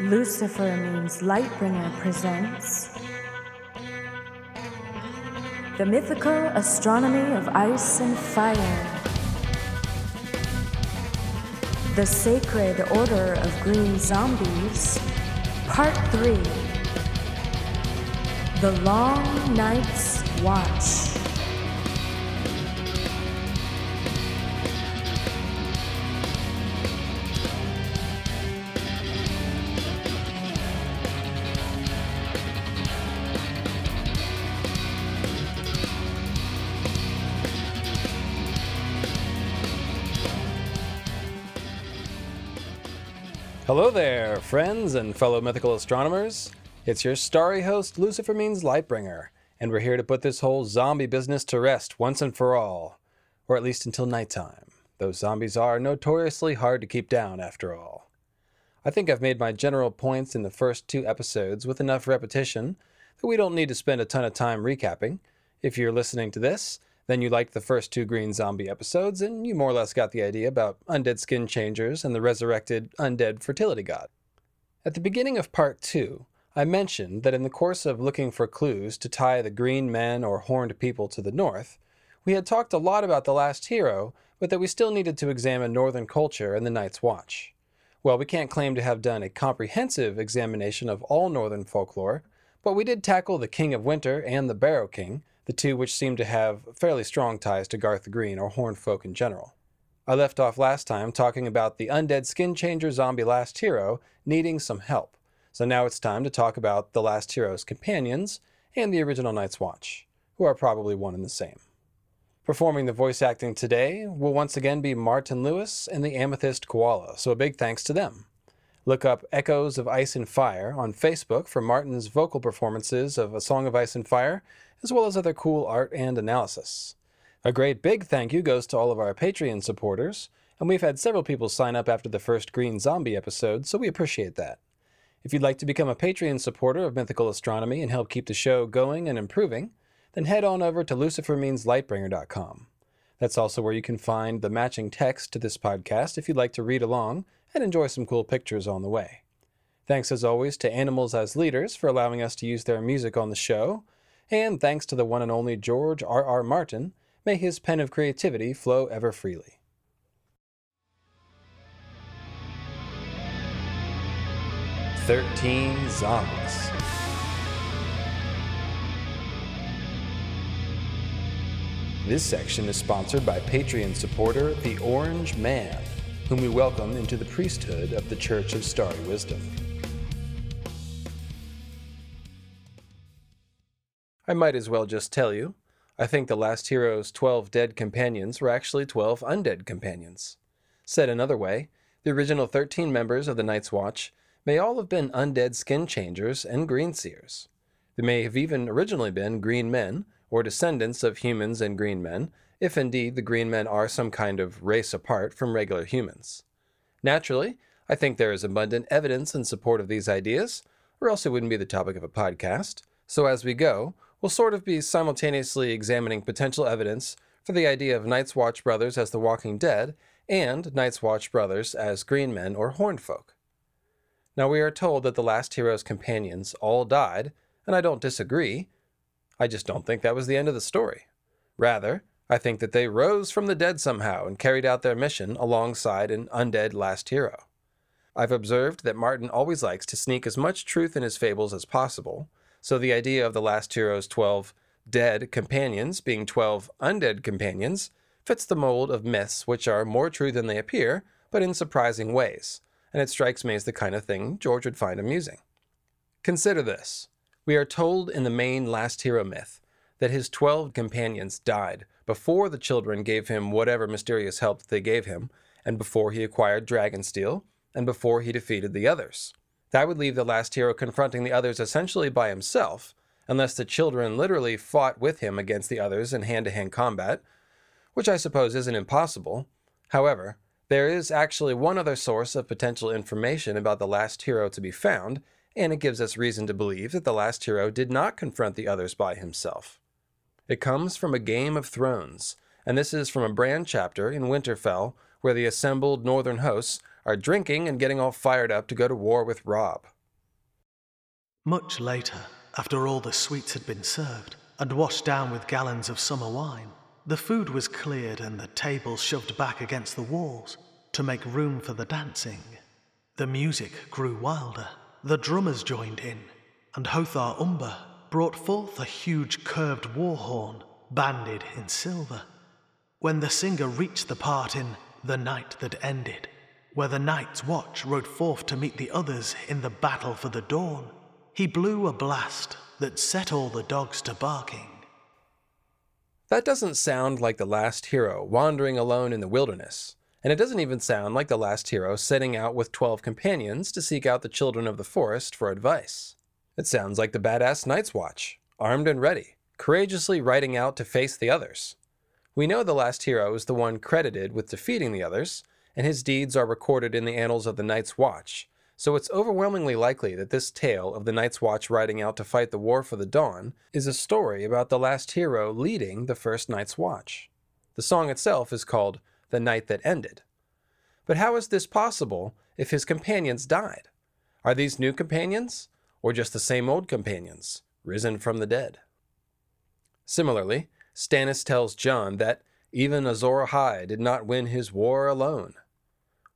Lucifer means Lightbringer presents The Mythical Astronomy of Ice and Fire. The Sacred Order of Green Zombies, Part 3 The Long Night's Watch. Hello there, friends and fellow mythical astronomers. It's your starry host, Lucifer Means Lightbringer, and we're here to put this whole zombie business to rest once and for all, or at least until nighttime. Those zombies are notoriously hard to keep down, after all. I think I've made my general points in the first two episodes with enough repetition that we don't need to spend a ton of time recapping. If you're listening to this, then you liked the first two Green Zombie episodes, and you more or less got the idea about undead skin changers and the resurrected undead fertility god. At the beginning of part two, I mentioned that in the course of looking for clues to tie the green men or horned people to the north, we had talked a lot about the last hero, but that we still needed to examine northern culture and the Night's Watch. Well, we can't claim to have done a comprehensive examination of all northern folklore, but we did tackle the King of Winter and the Barrow King, the two which seem to have fairly strong ties to Garth the Green or horned folk in general. I left off last time talking about the undead skin changer zombie last hero needing some help, so now it's time to talk about the last hero's companions and the original Night's Watch, who are probably one and the same. Performing the voice acting today will once again be Martin Lewis and the Amethyst Koala, so a big thanks to them. Look up Echoes of Ice and Fire on Facebook for Martin's vocal performances of A Song of Ice and Fire as well as other cool art and analysis. A great big thank you goes to all of our Patreon supporters, and we've had several people sign up after the first Green Zombie episode, so we appreciate that. If you'd like to become a Patreon supporter of Mythical Astronomy and help keep the show going and improving, then head on over to lucifermeanslightbringer.com. That's also where you can find the matching text to this podcast if you'd like to read along and enjoy some cool pictures on the way. Thanks as always to Animals as Leaders for allowing us to use their music on the show, and thanks to the one and only George R. R. Martin, may his pen of creativity flow ever freely. Thirteen Zombies. This section is sponsored by Patreon supporter The Orange Man, whom we welcome into the priesthood of the Church of Starry Wisdom. I might as well just tell you. I think the last hero's 12 dead companions were actually 12 undead companions. Said another way, the original 13 members of the Night's Watch may all have been undead skin changers and green seers. They may have even originally been green men, or descendants of humans and green men, if indeed the green men are some kind of race apart from regular humans. Naturally, I think there is abundant evidence in support of these ideas, or else it wouldn't be the topic of a podcast. So as we go, we'll sort of be simultaneously examining potential evidence for the idea of Night's Watch brothers as the Walking Dead and Night's Watch brothers as green men or horned folk. Now, we are told that the last hero's companions all died, and I don't disagree. I just don't think that was the end of the story. Rather, I think that they rose from the dead somehow and carried out their mission alongside an undead last hero. I've observed that Martin always likes to sneak as much truth in his fables as possible, so the idea of the last hero's 12 dead companions being 12 undead companions fits the mold of myths which are more true than they appear, but in surprising ways, and it strikes me as the kind of thing George would find amusing. Consider this. We are told in the main last hero myth that his 12 companions died before the children gave him whatever mysterious help they gave him, and before he acquired Dragonsteel, and before he defeated the others. That would leave the last hero confronting the others essentially by himself, unless the children literally fought with him against the others in hand to hand combat, which I suppose isn't impossible. However, there is actually one other source of potential information about the last hero to be found, and it gives us reason to believe that the last hero did not confront the others by himself. It comes from a Game of Thrones, and this is from a Bran chapter in Winterfell where the assembled northern hosts are drinking and getting all fired up to go to war with Robb. Much later, after all the sweets had been served and washed down with gallons of summer wine, the food was cleared and the tables shoved back against the walls to make room for the dancing. The music grew wilder, the drummers joined in, and Hother Umber brought forth a huge curved war horn, banded in silver. When the singer reached the part in The Night That Ended, where the Night's Watch rode forth to meet the others in the battle for the dawn, he blew a blast that set all the dogs to barking. That doesn't sound like the last hero wandering alone in the wilderness, and it doesn't even sound like the last hero setting out with 12 companions to seek out the children of the forest for advice. It sounds like the badass Night's Watch, armed and ready, courageously riding out to face the others. We know the last hero is the one credited with defeating the others, and his deeds are recorded in the annals of the Night's Watch, so it's overwhelmingly likely that this tale of the Night's Watch riding out to fight the War for the Dawn is a story about the last hero leading the first Night's Watch. The song itself is called The Night That Ended. But how is this possible if his companions died? Are these new companions, or just the same old companions, risen from the dead? Similarly, Stannis tells Jon that even Azor Ahai did not win his war alone.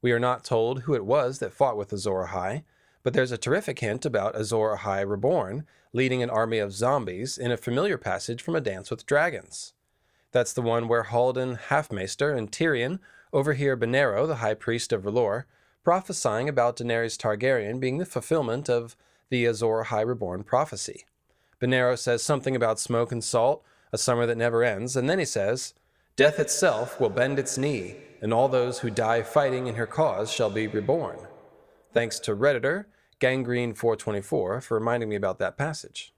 We are not told who it was that fought with Azor Ahai, but there's a terrific hint about Azor Ahai Reborn leading an army of zombies in a familiar passage from A Dance with Dragons. That's the one where Haldon Halfmaester and Tyrion overhear Benerro, the high priest of R'hllor, prophesying about Daenerys Targaryen being the fulfillment of the Azor Reborn prophecy. Benerro says something about smoke and salt, a summer that never ends, and then he says, Death itself will bend its knee and all those who die fighting in her cause shall be reborn. Thanks to Redditor, Gangrene424, for reminding me about that passage.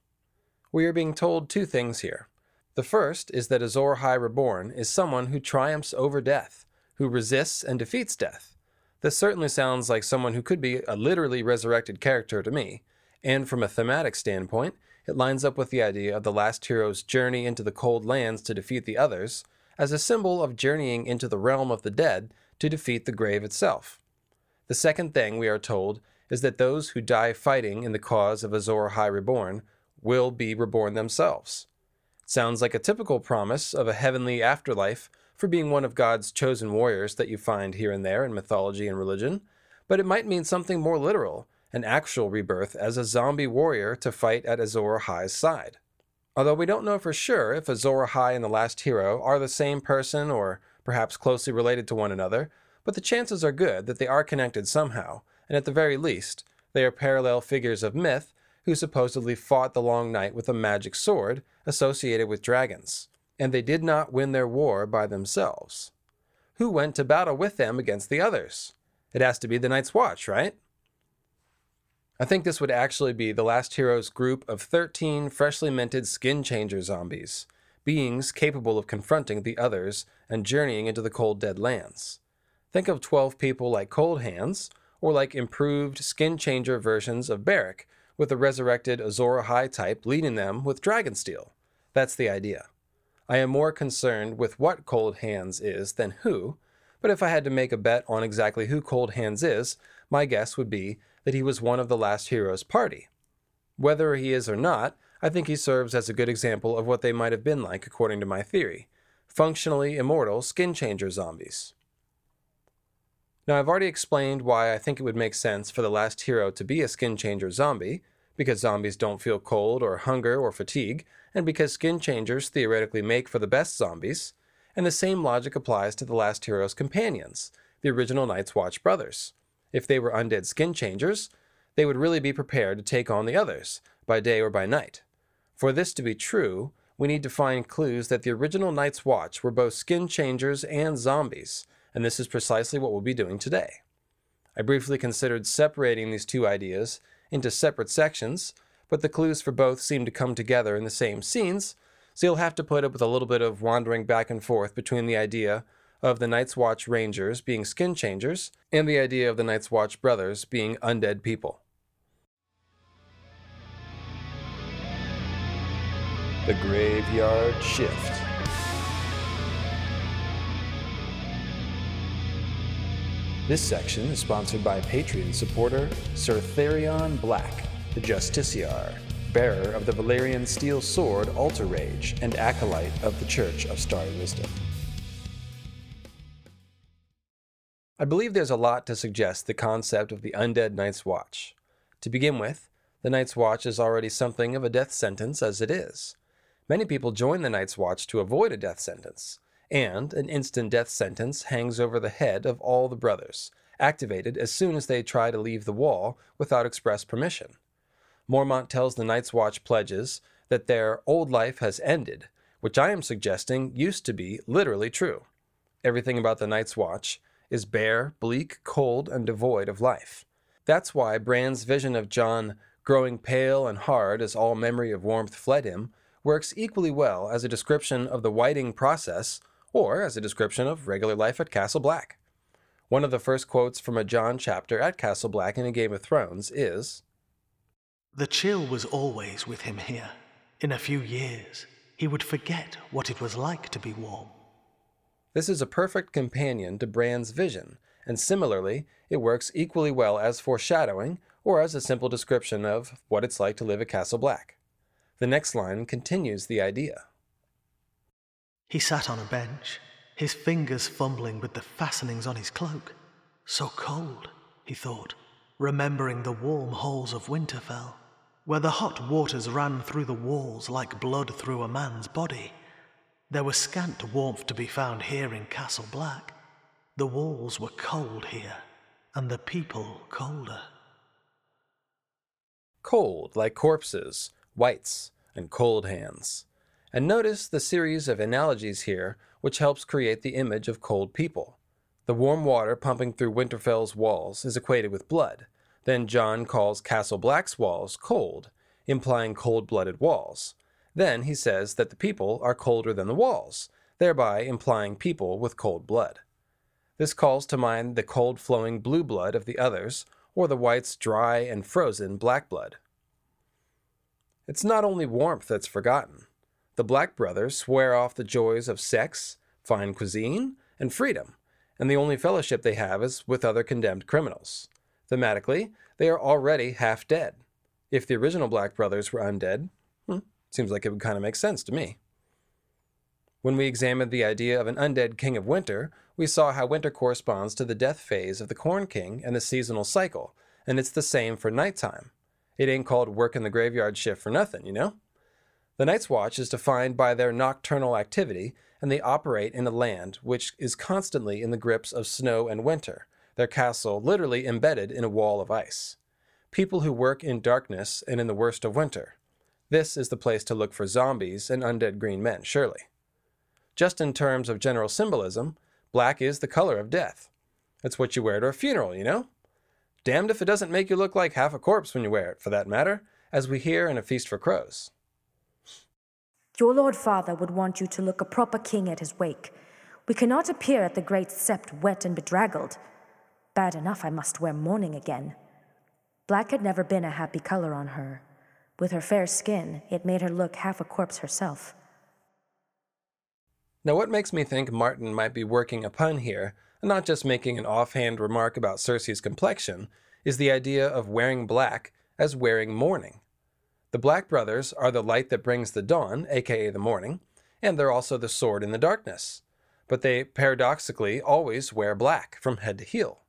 We are being told two things here. The first is that Azor Ahai Reborn is someone who triumphs over death, who resists and defeats death. This certainly sounds like someone who could be a literally resurrected character to me, and from a thematic standpoint, it lines up with the idea of the last hero's journey into the cold lands to defeat the others, as a symbol of journeying into the realm of the dead to defeat the grave itself. The second thing we are told is that those who die fighting in the cause of Azor Ahai Reborn will be reborn themselves. Sounds like a typical promise of a heavenly afterlife for being one of God's chosen warriors that you find here and there in mythology and religion, but it might mean something more literal, an actual rebirth as a zombie warrior to fight at Azor Ahai's side. Although we don't know for sure if Azor Ahai and the Last Hero are the same person or perhaps closely related to one another, but the chances are good that they are connected somehow, and at the very least, they are parallel figures of myth who supposedly fought the Long Night with a magic sword associated with dragons, and they did not win their war by themselves. Who went to battle with them against the others? It has to be the Night's Watch, right? I think this would actually be the last hero's group of 13 freshly minted skin changer zombies, beings capable of confronting the others and journeying into the cold dead lands. Think of 12 people like Cold Hands, or like improved skin changer versions of Beric, with a resurrected Azor Ahai type leading them with Dragonsteel. That's the idea. I am more concerned with what Cold Hands is than who, but if I had to make a bet on exactly who Cold Hands is, my guess would be that he was one of the last heroes' party. Whether he is or not, I think he serves as a good example of what they might have been like according to my theory functionally immortal skin changer zombies. Now, I've already explained why I think it would make sense for the last hero to be a skin changer zombie, because zombies don't feel cold or hunger or fatigue, and because skin changers theoretically make for the best zombies, and the same logic applies to the last hero's companions, the original Night's Watch brothers. If they were undead skin changers, they would really be prepared to take on the others, by day or by night. For this to be true, we need to find clues that the original Night's Watch were both skin changers and zombies, and this is precisely what we'll be doing today. I briefly considered separating these two ideas into separate sections, but the clues for both seem to come together in the same scenes, so you'll have to put up with a little bit of wandering back and forth between the idea of the Night's Watch Rangers being skin changers, and the idea of the Night's Watch brothers being undead people. The Graveyard Shift. This section is sponsored by Patreon supporter Sir Therion Black, the Justiciar, bearer of the Valyrian steel sword Alter Rage, and acolyte of the Church of Starry Wisdom. I believe there's a lot to suggest the concept of the undead Night's Watch. To begin with, the Night's Watch is already something of a death sentence as it is. Many people join the Night's Watch to avoid a death sentence, and an instant death sentence hangs over the head of all the brothers, activated as soon as they try to leave the wall without express permission. Mormont tells the Night's Watch pledges that their old life has ended, which I am suggesting used to be literally true. Everything about the Night's Watch is bare, bleak, cold, and devoid of life. That's why Bran's vision of Jon growing pale and hard as all memory of warmth fled him works equally well as a description of the wighting process or as a description of regular life at Castle Black. One of the first quotes from a Jon chapter at Castle Black in A Game of Thrones is The chill was always with him here. In a few years, he would forget what it was like to be warm. This is a perfect companion to Bran's vision, and similarly, it works equally well as foreshadowing or as a simple description of what it's like to live at Castle Black. The next line continues the idea. He sat on a bench, his fingers fumbling with the fastenings on his cloak. So cold, he thought, remembering the warm halls of Winterfell, where the hot waters ran through the walls like blood through a man's body. There was scant warmth to be found here in Castle Black. The walls were cold here, and the people colder. Cold, like corpses, wights, and cold hands. And notice the series of analogies here, which helps create the image of cold people. The warm water pumping through Winterfell's walls is equated with blood. Then Jon calls Castle Black's walls cold, implying cold blooded walls. Then he says that the people are colder than the walls, thereby implying people with cold blood. This calls to mind the cold flowing blue blood of the others, or the wight's dry and frozen black blood. It's not only warmth that's forgotten the Black brothers swear off the joys of sex, fine cuisine, and freedom, and the only fellowship they have is with other condemned criminals. Thematically, they are already half dead. If the original Black brothers were undead, hmm, seems like it would kind of make sense to me. When we examined the idea of an undead king of winter, we saw how winter corresponds to the death phase of the corn king and the seasonal cycle, and it's the same for nighttime. It ain't called work in the graveyard shift for nothing, you know? The Night's Watch is defined by their nocturnal activity, and they operate in a land which is constantly in the grips of snow and winter, their castle literally embedded in a wall of ice. People who work in darkness and in the worst of winter. This is the place to look for zombies and undead green men, surely. Just in terms of general symbolism, black is the color of death. It's what you wear to a funeral, you know? Damned if it doesn't make you look like half a corpse when you wear it, for that matter, as we hear in A Feast for Crows. Your Lord Father would want you to look a proper king at his wake. We cannot appear at the great sept wet and bedraggled. Bad enough I must wear mourning again. Black had never been a happy color on her. With her fair skin, it made her look half a corpse herself. Now, what makes me think Martin might be working a pun here, and not just making an offhand remark about Cersei's complexion, is the idea of wearing black as wearing mourning. The Black Brothers are the light that brings the dawn, aka the morning, and they're also the sword in the darkness. But they paradoxically always wear black from head to heel.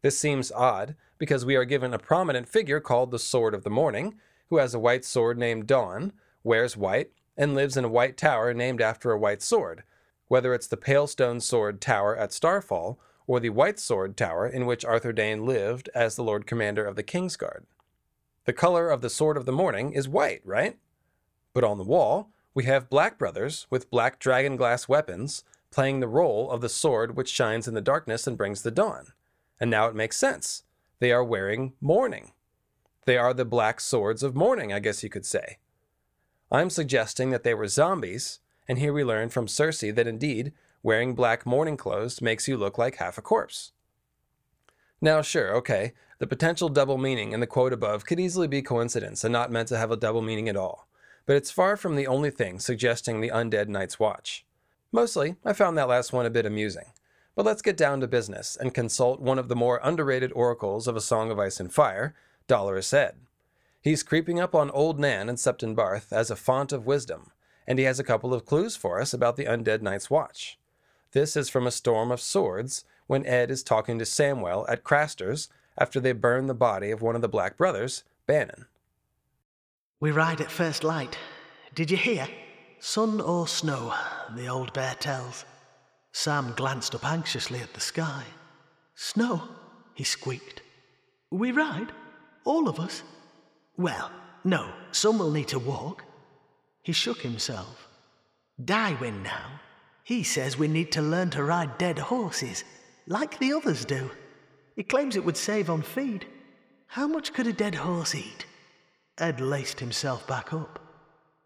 This seems odd because we are given a prominent figure called the Sword of the Morning, who has a white sword named Dawn, wears white, and lives in a white tower named after a white sword, whether it's the Pale Stone Sword Tower at Starfall or the White Sword Tower in which Arthur Dayne lived as the Lord Commander of the Kingsguard. The color of the sword of the morning is white, right? But on the wall, we have black brothers with black dragon glass weapons playing the role of the sword which shines in the darkness and brings the dawn. And now it makes sense. They are wearing mourning. They are the black swords of mourning, I guess you could say. I'm suggesting that they were zombies, and here we learn from Cersei that indeed, wearing black mourning clothes makes you look like half a corpse. Now, sure, okay, the potential double meaning in the quote above could easily be coincidence and not meant to have a double meaning at all, but it's far from the only thing suggesting the undead Night's Watch. Mostly, I found that last one a bit amusing, But let's get down to business and consult one of the more underrated oracles of A Song of Ice and Fire, Dolorous Edd. He's creeping up on Old Nan and Septon Barth as a font of wisdom, and he has a couple of clues for us about the undead Night's Watch. This is from A Storm of Swords, when Edd is talking to Samwell at Craster's after they burn the body of one of the Black brothers, Bannen. We ride at first light. Did you hear? Sun or snow, the old bear tells. Sam glanced up anxiously at the sky. Snow, he squeaked. We ride? All of us? Well, no, some will need to walk. He shook himself. Dywen now. He says we need to learn to ride dead horses, like the others do. He claims it would save on feed. How much could a dead horse eat? Edd laced himself back up.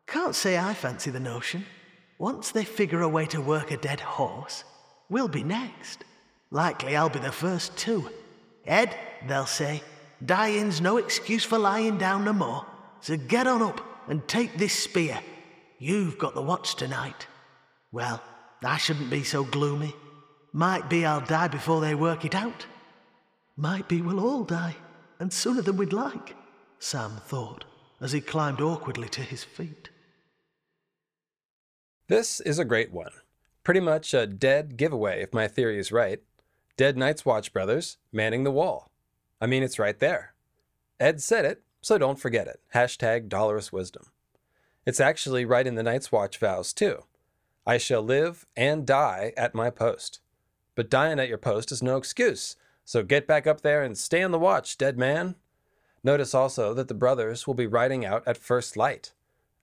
Can't say I fancy the notion. Once they figure a way to work a dead horse, we'll be next. Likely I'll be the first too. Edd, they'll say, dying's no excuse for lying down no more. So get on up and take this spear. You've got the watch tonight. Well, I shouldn't be so gloomy. Might be I'll die before they work it out. Might be we'll all die, and sooner than we'd like, Sam thought as he climbed awkwardly to his feet. This is a great one. Pretty much a dead giveaway, if my theory is right. Dead Night's Watch brothers manning the wall. I mean, it's right there. Edd said it, so don't forget it. Hashtag Dolorous Wisdom. It's actually right in the Night's Watch vows, too. I shall live and die at my post. But dying at your post is no excuse, so get back up there and stay on the watch, dead man. Notice also that the brothers will be riding out at first light,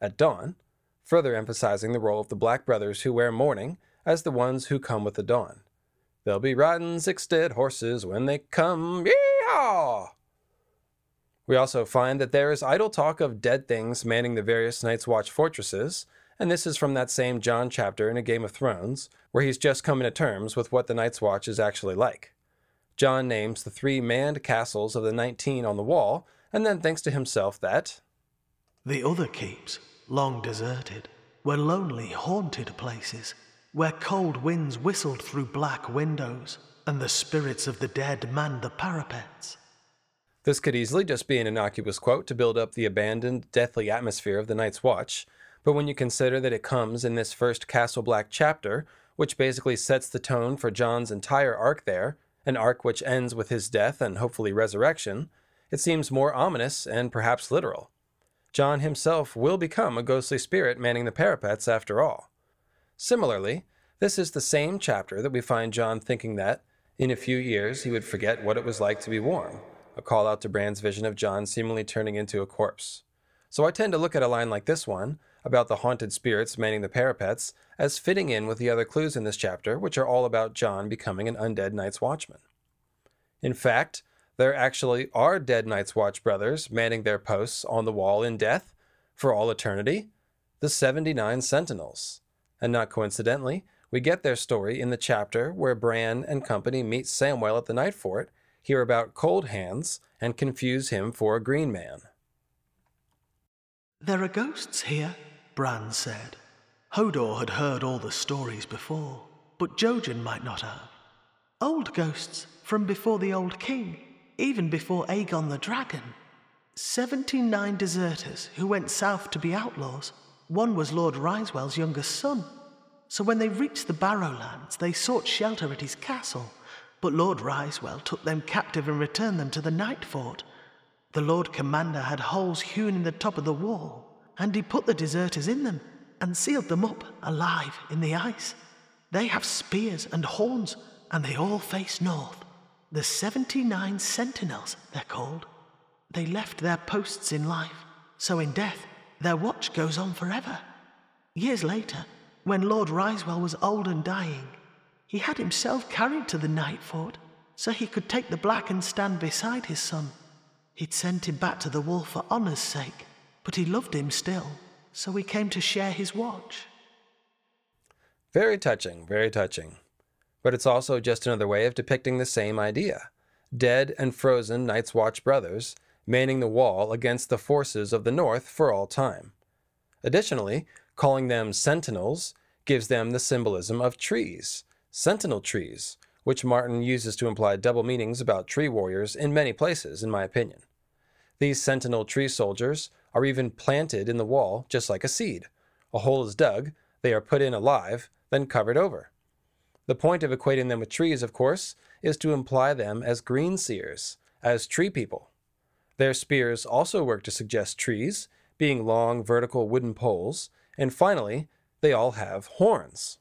at dawn, further emphasizing the role of the black brothers who wear mourning as the ones who come with the dawn. They'll be riding six dead horses when they come. We also find that there is idle talk of dead things manning the various Night's Watch fortresses, and this is from that same Jon chapter in A Game of Thrones, where he's just coming to terms with what the Night's Watch is actually like. Jon names the three manned castles of the nineteen on the wall, and then thinks to himself that The other keeps, long deserted, were lonely, haunted places, where cold winds whistled through black windows, and the spirits of the dead manned the parapets. This could easily just be an innocuous quote to build up the abandoned, deathly atmosphere of the Night's Watch, but when you consider that it comes in this first Castle Black chapter, which basically sets the tone for Jon's entire arc there, an arc which ends with his death and hopefully resurrection, it seems more ominous and perhaps literal. Jon himself will become a ghostly spirit manning the parapets after all. Similarly, this is the same chapter that we find Jon thinking that, in a few years, he would forget what it was like to be warm, a call out to Bran's vision of Jon seemingly turning into a corpse. So I tend to look at a line like this one, about the haunted spirits manning the parapets, as fitting in with the other clues in this chapter, which are all about Jon becoming an undead Night's Watchman. In fact, there actually are dead Night's Watch brothers manning their posts on the wall in death for all eternity, the 79 Sentinels. And not coincidentally, we get their story in the chapter where Bran and company meet Samwell at the Night Fort, hear about Cold Hands, and confuse him for a green man. There are ghosts here, Bran said. Hodor had heard all the stories before, but Jojen might not have. Old ghosts from before the Old King, even before Aegon the Dragon. Seventy nine deserters who went south to be outlaws. One was Lord Ryswell's youngest son. So when they reached the Barrowlands, they sought shelter at his castle, but Lord Ryswell took them captive and returned them to the Night Fort. The Lord Commander had holes hewn in the top of the wall, and he put the deserters in them and sealed them up alive in the ice. They have spears and horns, and they all face north. The 79 Sentinels, they're called. They left their posts in life, so in death, their watch goes on forever. Years later, when Lord Ryswell was old and dying, he had himself carried to the Night Fort so he could take the black and stand beside his son. He'd sent him back to the wolf for honour's sake, but he loved him still, so he came to share his watch. Very touching, very touching. But it's also just another way of depicting the same idea dead and frozen Night's Watch brothers manning the wall against the forces of the North for all time. Additionally, calling them sentinels gives them the symbolism of trees, sentinel trees, which Martin uses to imply double meanings about tree warriors in many places, in my opinion. These sentinel tree soldiers are even planted in the wall just like a seed. A hole is dug, they are put in alive, then covered over. The point of equating them with trees, of course, is to imply them as green seers, as tree people. Their spears also work to suggest trees, being long vertical wooden poles, and finally, they all have horns.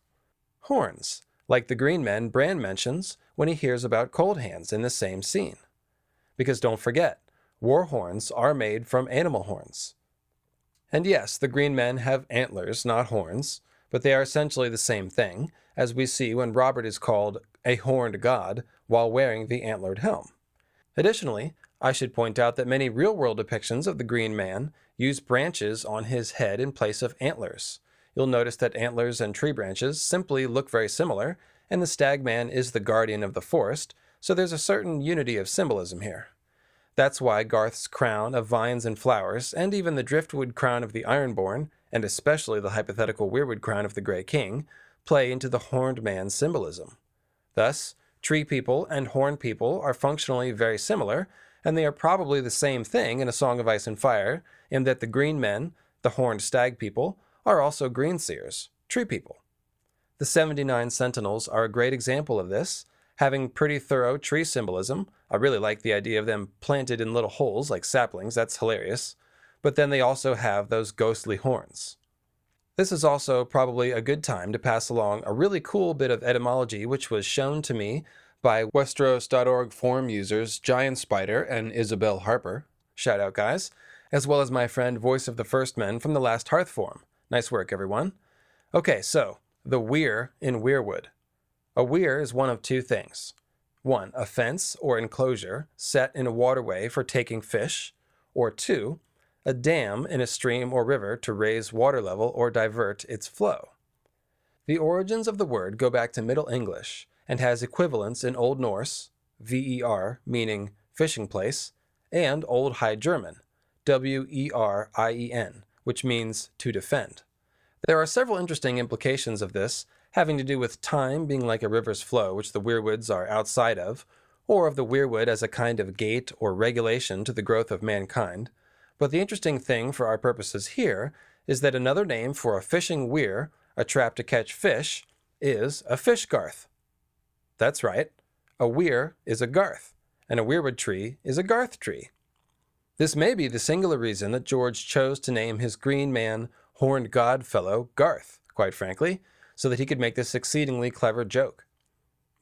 Horns, like the green men Bran mentions when he hears about cold hands in the same scene. Because don't forget, war horns are made from animal horns. And yes, the green men have antlers, not horns, but they are essentially the same thing, as we see when Robert is called a horned god while wearing the antlered helm. Additionally, I should point out that many real world depictions of the Green Man use branches on his head in place of antlers. You'll notice that antlers and tree branches simply look very similar, and the Stag Man is the guardian of the forest, so there's a certain unity of symbolism here. That's why Garth's crown of vines and flowers, and even the driftwood crown of the Ironborn, and especially the hypothetical weirwood crown of the Grey King, play into the horned man's symbolism. Thus, tree people and horned people are functionally very similar, and they are probably the same thing in A Song of Ice and Fire, in that the green men, the horned stag people, are also green seers, tree people. The 79 Sentinels are a great example of this, having pretty thorough tree symbolism. I really like the idea of them planted in little holes like saplings, that's hilarious. But then they also have those ghostly horns. This is also probably a good time to pass along a really cool bit of etymology which was shown to me by Westeros.org forum users Giant Spider and Isabel Harper. Shout out, guys. As well as my friend Voice of the First Men from the Last Hearth forum. Nice work, everyone. Okay, so the weir in Weirwood. A weir is one of two things. One, a fence or enclosure set in a waterway for taking fish, or two, a dam in a stream or river to raise water level or divert its flow. The origins of the word go back to Middle English and has equivalents in Old Norse, ver, meaning fishing place, and Old High German, w-e-r-i-e-n, which means to defend. There are several interesting implications of this, having to do with time being like a river's flow, which the weirwoods are outside of, or of the weirwood as a kind of gate or regulation to the growth of mankind, but the interesting thing for our purposes here is that another name for a fishing weir, a trap to catch fish, is a fish garth. That's right, a weir is a garth, and a weirwood tree is a garth tree. This may be the singular reason that George chose to name his green man, horned god fellow Garth, quite frankly, so that he could make this exceedingly clever joke.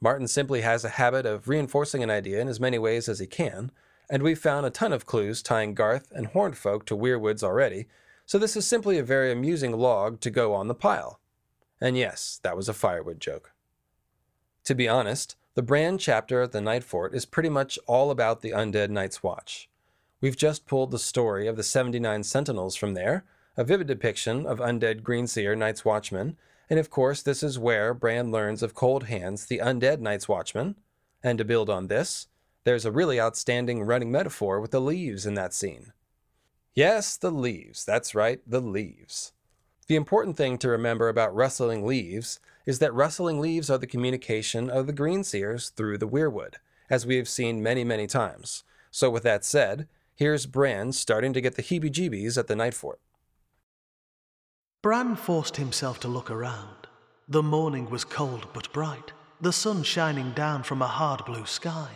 Martin simply has a habit of reinforcing an idea in as many ways as he can, and we've found a ton of clues tying Garth and Horned Folk to Weirwoods already, so this is simply a very amusing log to go on the pile. And yes, that was a firewood joke. To be honest, the Bran chapter at the Night Fort is pretty much all about the undead Night's Watch. We've just pulled the story of the 79 Sentinels from there, a vivid depiction of undead Greenseer Night's Watchmen, and of course, this is where Bran learns of Cold Hands, the undead Night's Watchman. And to build on this, there's a really outstanding running metaphor with the leaves in that scene. Yes, the leaves. That's right, the leaves. The important thing to remember about rustling leaves is that rustling leaves are the communication of the green seers through the weirwood, as we have seen many, many times. So, with that said, here's Bran starting to get the heebie jeebies at the night fort. Bran forced himself to look around. The morning was cold but bright, the sun shining down from a hard blue sky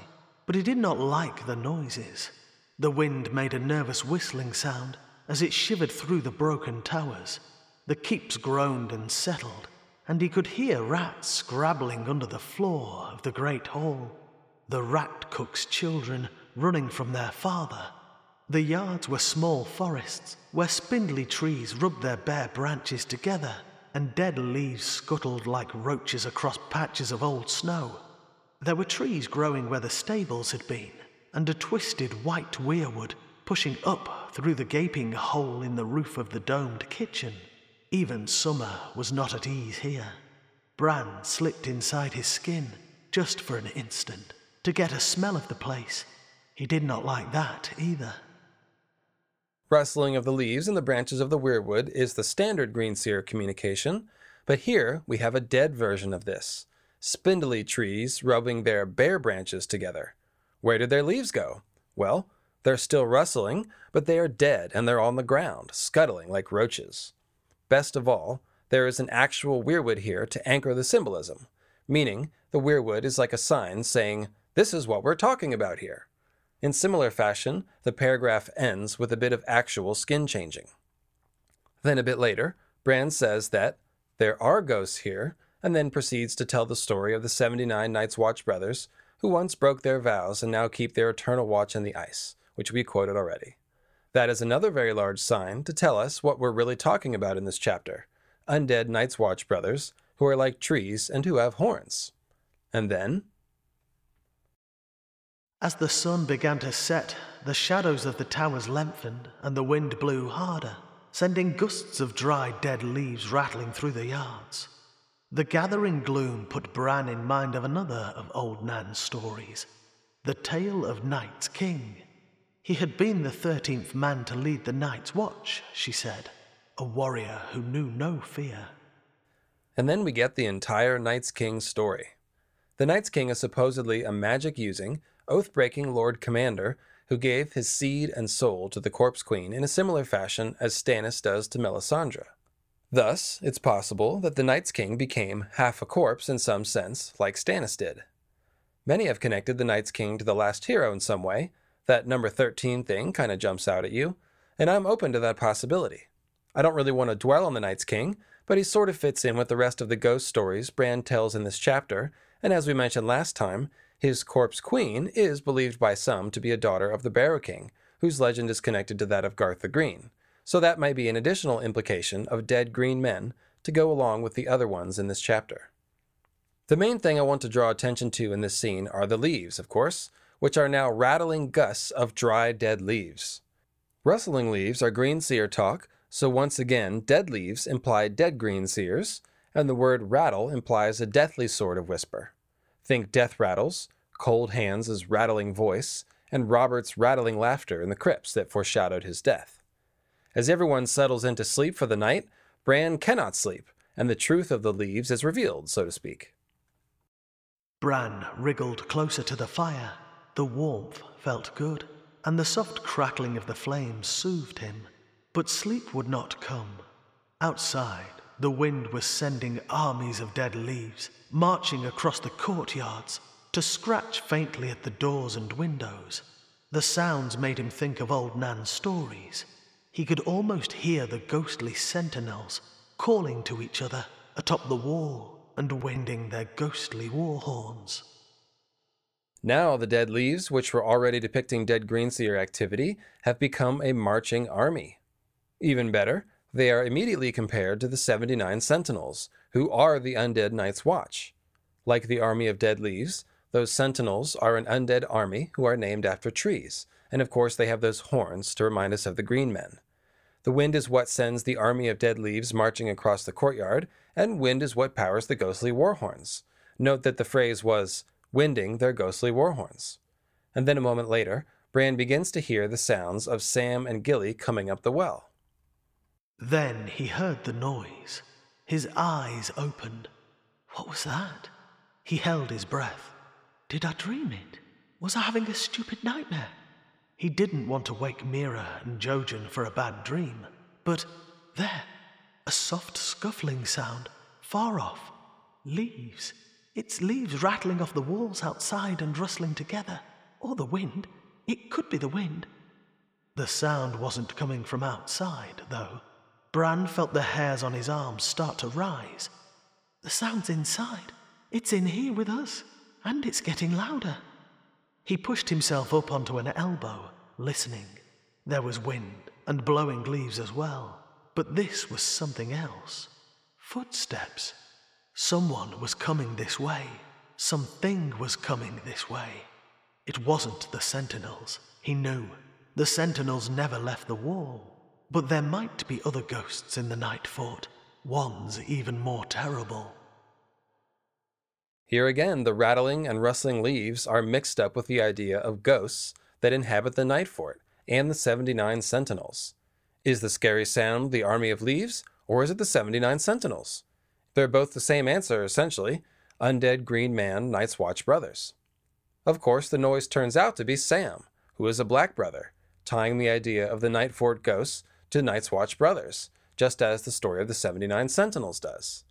but he did not like the noises. The wind made a nervous whistling sound as it shivered through the broken towers. The keeps groaned and settled, and he could hear rats scrabbling under the floor of the great hall. The rat cook's children running from their father. The yards were small forests where spindly trees rubbed their bare branches together, and dead leaves scuttled like roaches across patches of old snow. There were trees growing where the stables had been, and a twisted white weirwood pushing up through the gaping hole in the roof of the domed kitchen. Even summer was not at ease here. Bran slipped inside his skin, just for an instant, to get a smell of the place. He did not like that either. Rustling of the leaves in the branches of the weirwood is the standard greenseer communication, but here we have a dead version of this spindly trees rubbing their bare branches together. Where did their leaves go? Well, they're still rustling, but they are dead and they're on the ground, scuttling like roaches. Best of all, there is an actual weirwood here to anchor the symbolism, meaning the weirwood is like a sign saying, This is what we're talking about here. In similar fashion, the paragraph ends with a bit of actual skin changing. Then a bit later, Bran says that there are ghosts here, and then proceeds to tell the story of the 79 Night's Watch brothers who once broke their vows and now keep their eternal watch in the ice, which we quoted already. That is another very large sign to tell us what we're really talking about in this chapter undead Night's Watch brothers who are like trees and who have horns. And then. As the sun began to set, the shadows of the towers lengthened and the wind blew harder, sending gusts of dry dead leaves rattling through the yards. The gathering gloom put Bran in mind of another of Old Nan's stories the tale of Night's King. He had been the thirteenth man to lead the Night's Watch, she said, a warrior who knew no fear. And then we get the entire Night's King story. The Night's King is supposedly a magic using, oath breaking Lord Commander who gave his seed and soul to the Corpse Queen in a similar fashion as Stannis does to Melisandre. Thus, it's possible that the Night's King became half a corpse in some sense, like Stannis did. Many have connected the Night's King to the last hero in some way. That number 13 thing kind of jumps out at you, and I'm open to that possibility. I don't really want to dwell on the Night's King, but he sort of fits in with the rest of the ghost stories Bran tells in this chapter, and as we mentioned last time, his corpse queen is believed by some to be a daughter of the Barrow King, whose legend is connected to that of Garth the Green. So that might be an additional implication of dead green men to go along with the other ones in this chapter. The main thing I want to draw attention to in this scene are the leaves, of course, which are now rattling gusts of dry dead leaves. Rustling leaves are green seer talk, so once again, dead leaves imply dead green seers, and the word rattle implies a deathly sort of whisper. Think death rattles, cold hands' rattling voice, and Robert's rattling laughter in the crypts that foreshadowed his death. As everyone settles into sleep for the night, Bran cannot sleep, and the truth of the leaves is revealed, so to speak. Bran wriggled closer to the fire. The warmth felt good, and the soft crackling of the flames soothed him. But sleep would not come. Outside, the wind was sending armies of dead leaves marching across the courtyards to scratch faintly at the doors and windows. The sounds made him think of old Nan's stories. He could almost hear the ghostly sentinels calling to each other atop the wall and winding their ghostly war horns. Now, the dead leaves, which were already depicting dead Greenseer activity, have become a marching army. Even better, they are immediately compared to the 79 Sentinels, who are the undead Night's Watch. Like the army of dead leaves, those Sentinels are an undead army who are named after trees, and of course they have those horns to remind us of the Green Men. The wind is what sends the army of dead leaves marching across the courtyard, and wind is what powers the ghostly war horns. Note that the phrase was winding their ghostly war horns. And then a moment later, Bran begins to hear the sounds of Sam and Gilly coming up the well. Then he heard the noise. His eyes opened. What was that? He held his breath. Did I dream it? Was I having a stupid nightmare? He didn't want to wake Meera and Jojen for a bad dream. But there, a soft scuffling sound, far off. Leaves. It's leaves rattling off the walls outside and rustling together. Or the wind. It could be the wind. The sound wasn't coming from outside, though. Bran felt the hairs on his arms start to rise. The sound's inside. It's in here with us, and it's getting louder. He pushed himself up onto an elbow, listening. There was wind and blowing leaves as well, but this was something else. Footsteps. Someone was coming this way. Something was coming this way. It wasn't the sentinels. He knew. The sentinels never left the wall. But there might be other ghosts in the night fort, ones even more terrible. Here again, the rattling and rustling leaves are mixed up with the idea of ghosts that inhabit the night fort and the 79 sentinels. Is the scary sound the army of leaves, or is it the 79 sentinels? They're both the same answer, essentially. undead green man Night's Watch brothers. Of course, the noise turns out to be Sam, who is a black brother, tying the idea of the Nightfort ghosts to Night's Watch brothers, just as the story of the 79 Sentinels does.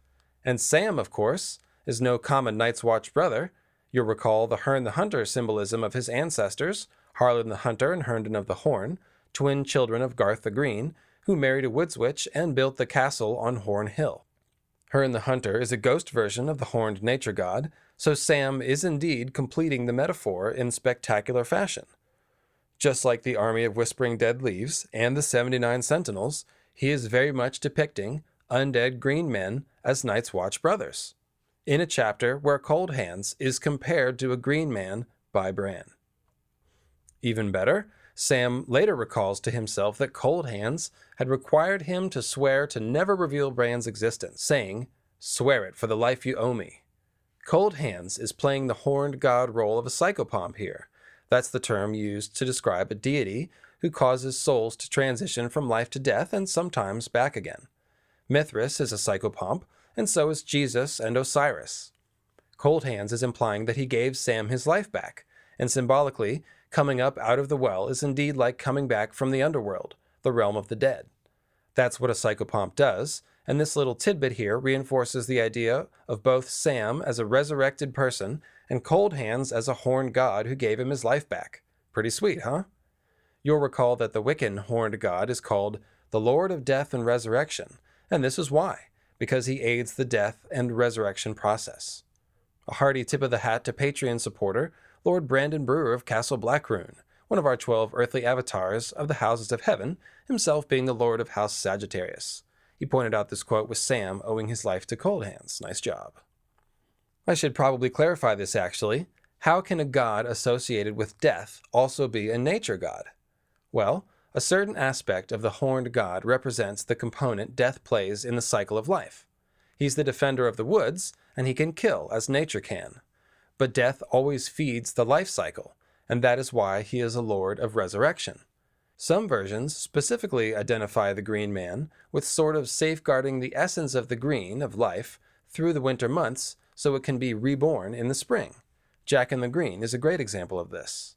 And Sam, of course, is no common Night's Watch brother. You'll recall the Herne the Hunter symbolism of his ancestors, Harlan the Hunter and Herndon of the Horn, twin children of Garth the Green, who married a woods witch and built the castle on Horn Hill. Herne the Hunter is a ghost version of the horned nature god, so Sam is indeed completing the metaphor in spectacular fashion. Just like the army of whispering dead leaves and the 79 sentinels, he is very much depicting undead green men as Night's Watch brothers, in a chapter where Cold Hands is compared to a green man by Bran. Even better, Sam later recalls to himself that Cold Hands had required him to swear to never reveal Bran's existence, saying, Swear it for the life you owe me. Cold Hands is playing the horned god role of a psychopomp here. That's the term used to describe a deity who causes souls to transition from life to death and sometimes back again. Mithras is a psychopomp, and so is Jesus and Osiris. Cold Hands is implying that he gave Sam his life back, and symbolically, coming up out of the well is indeed like coming back from the underworld, the realm of the dead. That's what a psychopomp does, and this little tidbit here reinforces the idea of both Sam as a resurrected person and Cold Hands as a horned god who gave him his life back. Pretty sweet, huh? You'll recall that the Wiccan horned god is called the Lord of Death and Resurrection, and this is why, because he aids the death and resurrection process. A hearty tip of the hat to Patreon supporter Lord Brandon Brewer of Castle Blackroon, one of our twelve earthly avatars of the houses of heaven, himself being the Lord of House Sagittarius. He pointed out this quote with Sam owing his life to Cold Hands. Nice job. I should probably clarify this actually. How can a god associated with death also be a nature god? Well, a certain aspect of the horned god represents the component death plays in the cycle of life. He's the defender of the woods, and he can kill as nature can. But death always feeds the life cycle, and that is why he is a lord of resurrection. Some versions specifically identify the green man with sort of safeguarding the essence of the green of life through the winter months so it can be reborn in the spring. Jack in the Green is a great example of this.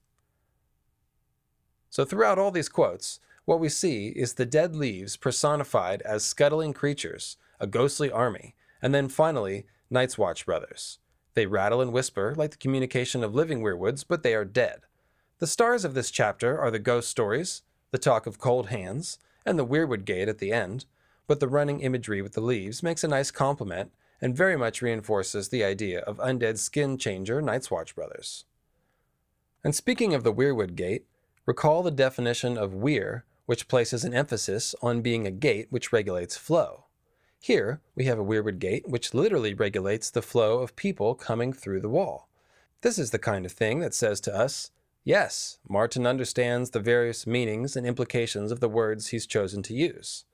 So, throughout all these quotes, what we see is the dead leaves personified as scuttling creatures, a ghostly army, and then finally, Night's Watch brothers. They rattle and whisper like the communication of living weirwoods, but they are dead. The stars of this chapter are the ghost stories, the talk of cold hands, and the weirwood gate at the end, but the running imagery with the leaves makes a nice complement and very much reinforces the idea of undead skin changer Night's Watch brothers. And speaking of the weirwood gate, recall the definition of weir, which places an emphasis on being a gate which regulates flow. Here, we have a weirwood gate which literally regulates the flow of people coming through the wall. This is the kind of thing that says to us, yes, Martin understands the various meanings and implications of the words he's chosen to use.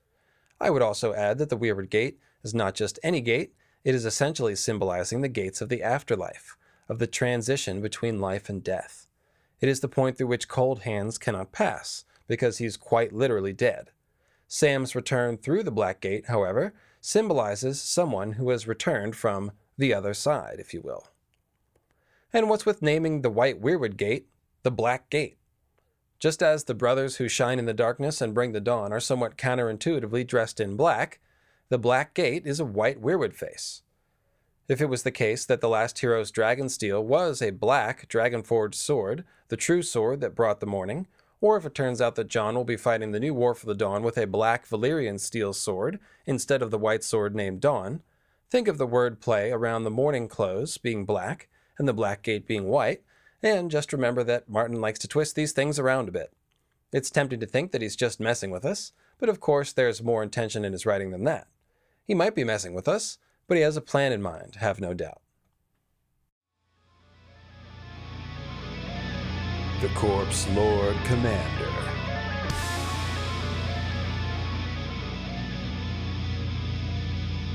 I would also add that the weirwood gate is not just any gate, it is essentially symbolizing the gates of the afterlife, of the transition between life and death. It is the point through which cold hands cannot pass, because he's quite literally dead. Sam's return through the Black Gate, however, symbolizes someone who has returned from the other side, if you will. And what's with naming the White Weirwood Gate the Black Gate? Just as the brothers who shine in the darkness and bring the dawn are somewhat counterintuitively dressed in black, the Black Gate is a white weirwood face. If it was the case that the last hero's dragon steel was a black dragon forged sword, the true sword that brought the morning, or if it turns out that Jon will be fighting the new War for the Dawn with a black Valyrian steel sword instead of the white sword named Dawn, think of the word play around the mourning clothes being black and the black gate being white, and just remember that Martin likes to twist these things around a bit. It's tempting to think that he's just messing with us, but of course there's more intention in his writing than that. He might be messing with us, but he has a plan in mind, have no doubt. The Corpse Lord Commander.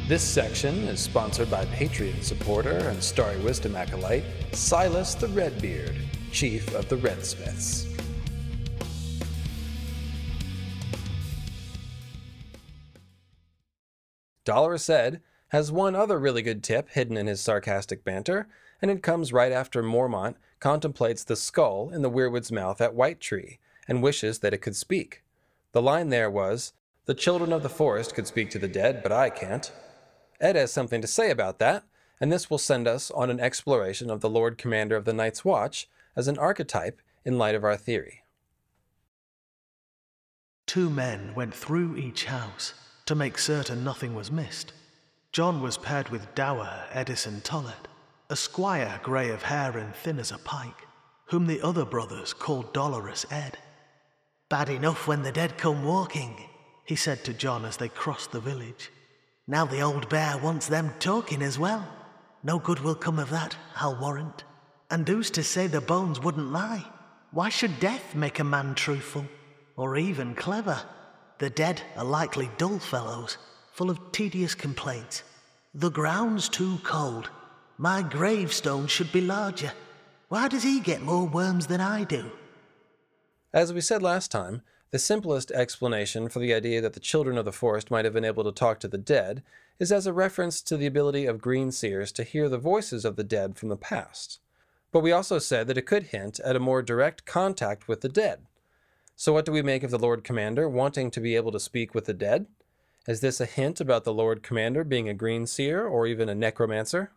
This section is sponsored by Patreon supporter and Starry Wisdom acolyte Silas the Redbeard, Chief of the Redsmiths. Dolorous Edd has one other really good tip hidden in his sarcastic banter, and it comes right after Mormont contemplates the skull in the weirwood's mouth at White Tree and wishes that it could speak. The line there was, The children of the forest could speak to the dead, but I can't. Edd has something to say about that, and this will send us on an exploration of the Lord Commander of the Night's Watch as an archetype in light of our theory. Two men went through each house to make certain nothing was missed. Jon was paired with dour Eddison Tollett, a squire grey of hair and thin as a pike, whom the other brothers called Dolorous Edd. Bad enough when the dead come walking, he said to Jon as they crossed the village. Now the old bear wants them talking as well. No good will come of that, I'll warrant. And who's to say the bones wouldn't lie? Why should death make a man truthful? Or even clever? The dead are likely dull fellows, full of tedious complaints. The ground's too cold. My gravestone should be larger. Why does he get more worms than I do? As we said last time, the simplest explanation for the idea that the children of the forest might have been able to talk to the dead is as a reference to the ability of green seers to hear the voices of the dead from the past. But we also said that it could hint at a more direct contact with the dead. So, what do we make of the Lord Commander wanting to be able to speak with the dead? Is this a hint about the Lord Commander being a green seer or even a necromancer?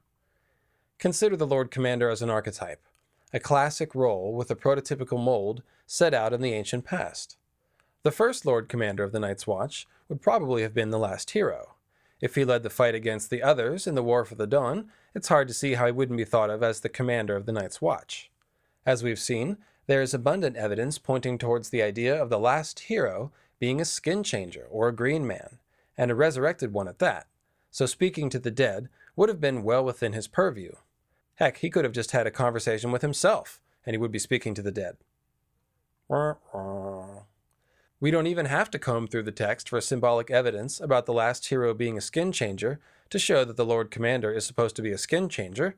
Consider the Lord Commander as an archetype, a classic role with a prototypical mold set out in the ancient past. The first Lord Commander of the Night's Watch would probably have been the last hero. If he led the fight against the others in the War for the Dawn, it's hard to see how he wouldn't be thought of as the commander of the Night's Watch. As we've seen, there is abundant evidence pointing towards the idea of the last hero being a skin changer or a green man, and a resurrected one at that, so speaking to the dead would have been well within his purview. Heck, he could have just had a conversation with himself, and he would be speaking to the dead. We don't even have to comb through the text for symbolic evidence about the last hero being a skin changer to show that the Lord Commander is supposed to be a skin changer.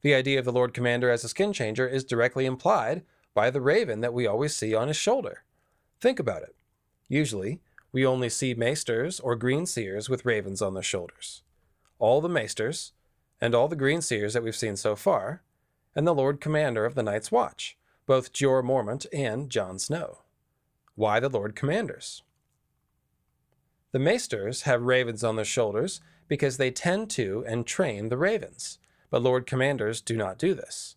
The idea of the Lord Commander as a skin changer is directly implied by the raven that we always see on his shoulder. Think about it. Usually, we only see maesters or green seers with ravens on their shoulders. All the maesters, and all the green seers that we've seen so far, and the Lord Commander of the Night's Watch, both Jeor Mormont and Jon Snow. Why the Lord Commanders? The maesters have ravens on their shoulders because they tend to and train the ravens, but Lord Commanders do not do this.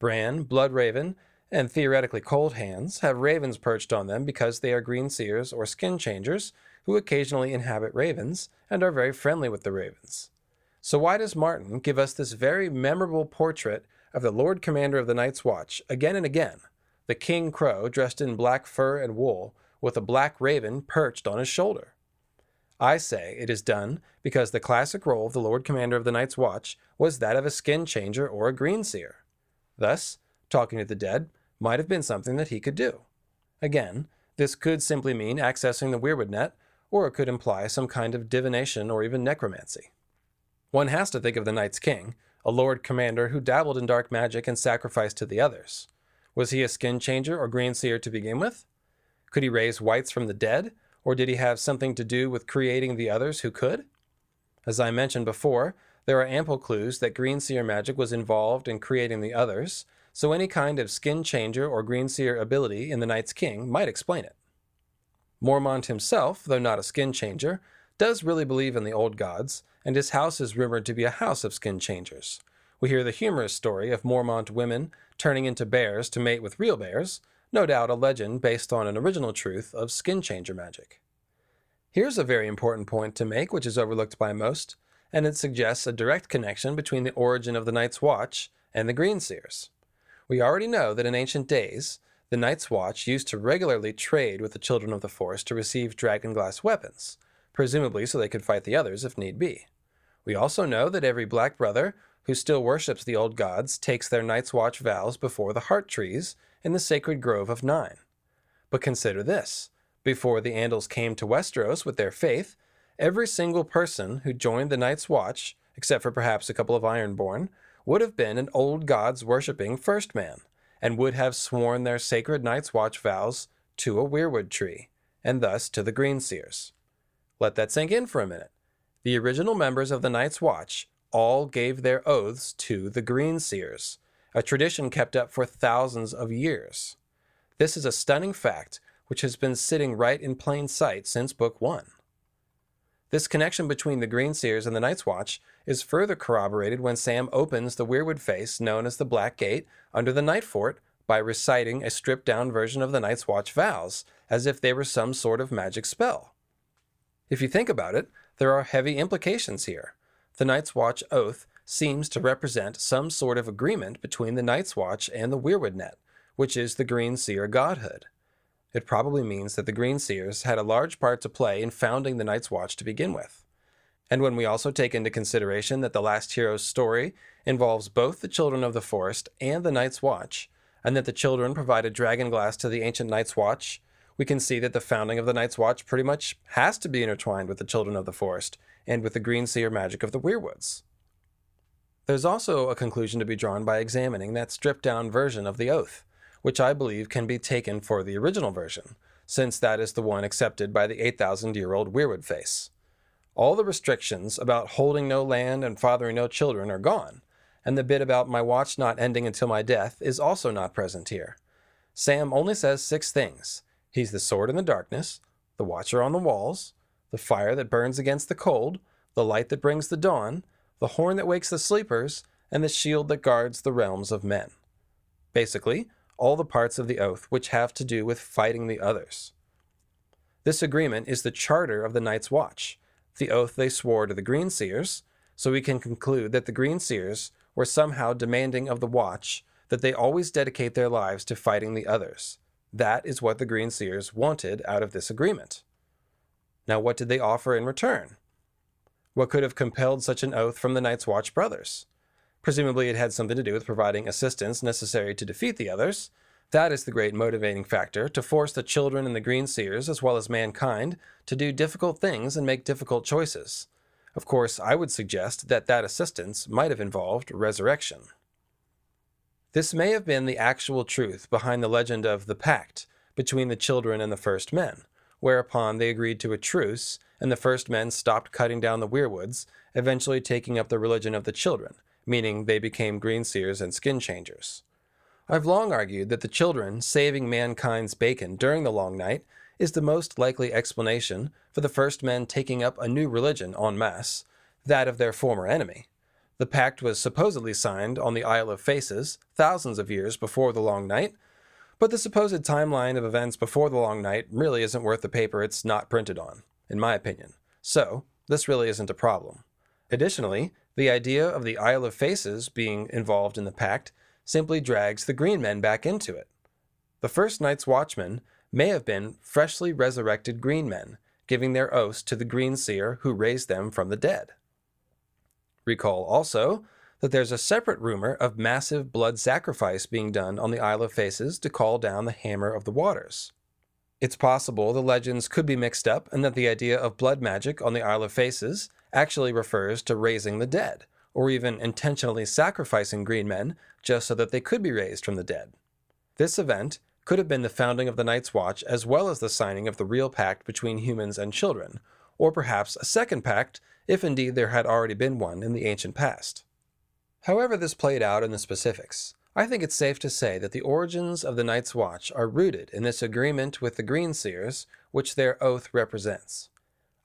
Bran, Bloodraven, and theoretically Cold Hands have ravens perched on them because they are green seers or skin changers who occasionally inhabit ravens and are very friendly with the ravens. So, why does Martin give us this very memorable portrait of the Lord Commander of the Night's Watch again and again? The King Crow dressed in black fur and wool, with a black raven perched on his shoulder. I say it is done because the classic role of the Lord Commander of the Night's Watch was that of a skin changer or a green seer. Thus, talking to the dead might have been something that he could do. Again, this could simply mean accessing the Weirwood net, or it could imply some kind of divination or even necromancy. One has to think of the Night's King, a lord commander who dabbled in dark magic and sacrificed to the others. Was he a skin changer or green seer to begin with? Could he raise wights from the dead, or did he have something to do with creating the others who could? As I mentioned before, there are ample clues that green seer magic was involved in creating the others, so any kind of skin changer or green seer ability in the Night's King might explain it. Mormont himself, though not a skin changer, does really believe in the old gods, and his house is rumored to be a house of skin changers. We hear the humorous story of Mormont women turning into bears to mate with real bears, no doubt a legend based on an original truth of skin changer magic. Here's a very important point to make, which is overlooked by most, and it suggests a direct connection between the origin of the Night's Watch and the Green Seers. We already know that in ancient days, the Night's Watch used to regularly trade with the Children of the Forest to receive dragonglass weapons, presumably so they could fight the others if need be. We also know that every black brother who still worships the old gods takes their Night's Watch vows before the heart trees in the sacred grove of Nine. But consider this before the Andals came to Westeros with their faith, every single person who joined the Night's Watch, except for perhaps a couple of Ironborn, would have been an old gods worshipping first man, and would have sworn their sacred Night's Watch vows to a weirwood tree, and thus to the Green Seers. Let that sink in for a minute. The original members of the Night's Watch all gave their oaths to the Green Seers, a tradition kept up for thousands of years. This is a stunning fact which has been sitting right in plain sight since Book 1. This connection between the Green Seers and the Night's Watch is further corroborated when Sam opens the Weirwood face known as the Black Gate under the Night Fort by reciting a stripped down version of the Night's Watch vows, as if they were some sort of magic spell. If you think about it, there are heavy implications here. The Night's Watch oath seems to represent some sort of agreement between the Night's Watch and the Weirwood Net, which is the Green Seer godhood. It probably means that the Green Seers had a large part to play in founding the Night's Watch to begin with. And when we also take into consideration that the last hero's story involves both the children of the forest and the Night's Watch, and that the children provided dragon glass to the ancient Night's Watch, we can see that the founding of the Night's Watch pretty much has to be intertwined with the children of the forest and with the Green Seer magic of the Weirwoods. There's also a conclusion to be drawn by examining that stripped down version of the oath which I believe can be taken for the original version, since that is the one accepted by the 8,000 year old Weirwood face. All the restrictions about holding no land and fathering no children are gone, and the bit about my watch not ending until my death is also not present here. Sam only says six things he's the sword in the darkness, the watcher on the walls, the fire that burns against the cold, the light that brings the dawn, the horn that wakes the sleepers, and the shield that guards the realms of men. Basically, all the parts of the oath which have to do with fighting the others. This agreement is the charter of the Night's Watch, the oath they swore to the Green Seers, so we can conclude that the Green Seers were somehow demanding of the Watch that they always dedicate their lives to fighting the others. That is what the Green Seers wanted out of this agreement. Now, what did they offer in return? What could have compelled such an oath from the Night's Watch brothers? Presumably, it had something to do with providing assistance necessary to defeat the others. That is the great motivating factor to force the children and the Green Seers, as well as mankind, to do difficult things and make difficult choices. Of course, I would suggest that that assistance might have involved resurrection. This may have been the actual truth behind the legend of the pact between the children and the first men, whereupon they agreed to a truce, and the first men stopped cutting down the weirwoods, eventually taking up the religion of the children, meaning they became green seers and skin changers. I've long argued that the children saving mankind's bacon during the long night is the most likely explanation for the first men taking up a new religion en masse, that of their former enemy. The pact was supposedly signed on the Isle of Faces thousands of years before the Long Night, but the supposed timeline of events before the Long Night really isn't worth the paper it's not printed on, in my opinion. So, this really isn't a problem. Additionally, the idea of the Isle of Faces being involved in the pact simply drags the green men back into it. The first night's watchmen may have been freshly resurrected green men, giving their oaths to the green seer who raised them from the dead. Recall also that there's a separate rumor of massive blood sacrifice being done on the Isle of Faces to call down the Hammer of the Waters. It's possible the legends could be mixed up and that the idea of blood magic on the Isle of Faces actually refers to raising the dead, or even intentionally sacrificing green men just so that they could be raised from the dead. This event could have been the founding of the Night's Watch as well as the signing of the real pact between humans and children, or perhaps a second pact if indeed there had already been one in the ancient past. However, this played out in the specifics, I think it's safe to say that the origins of the Night's Watch are rooted in this agreement with the Green Seers, which their oath represents.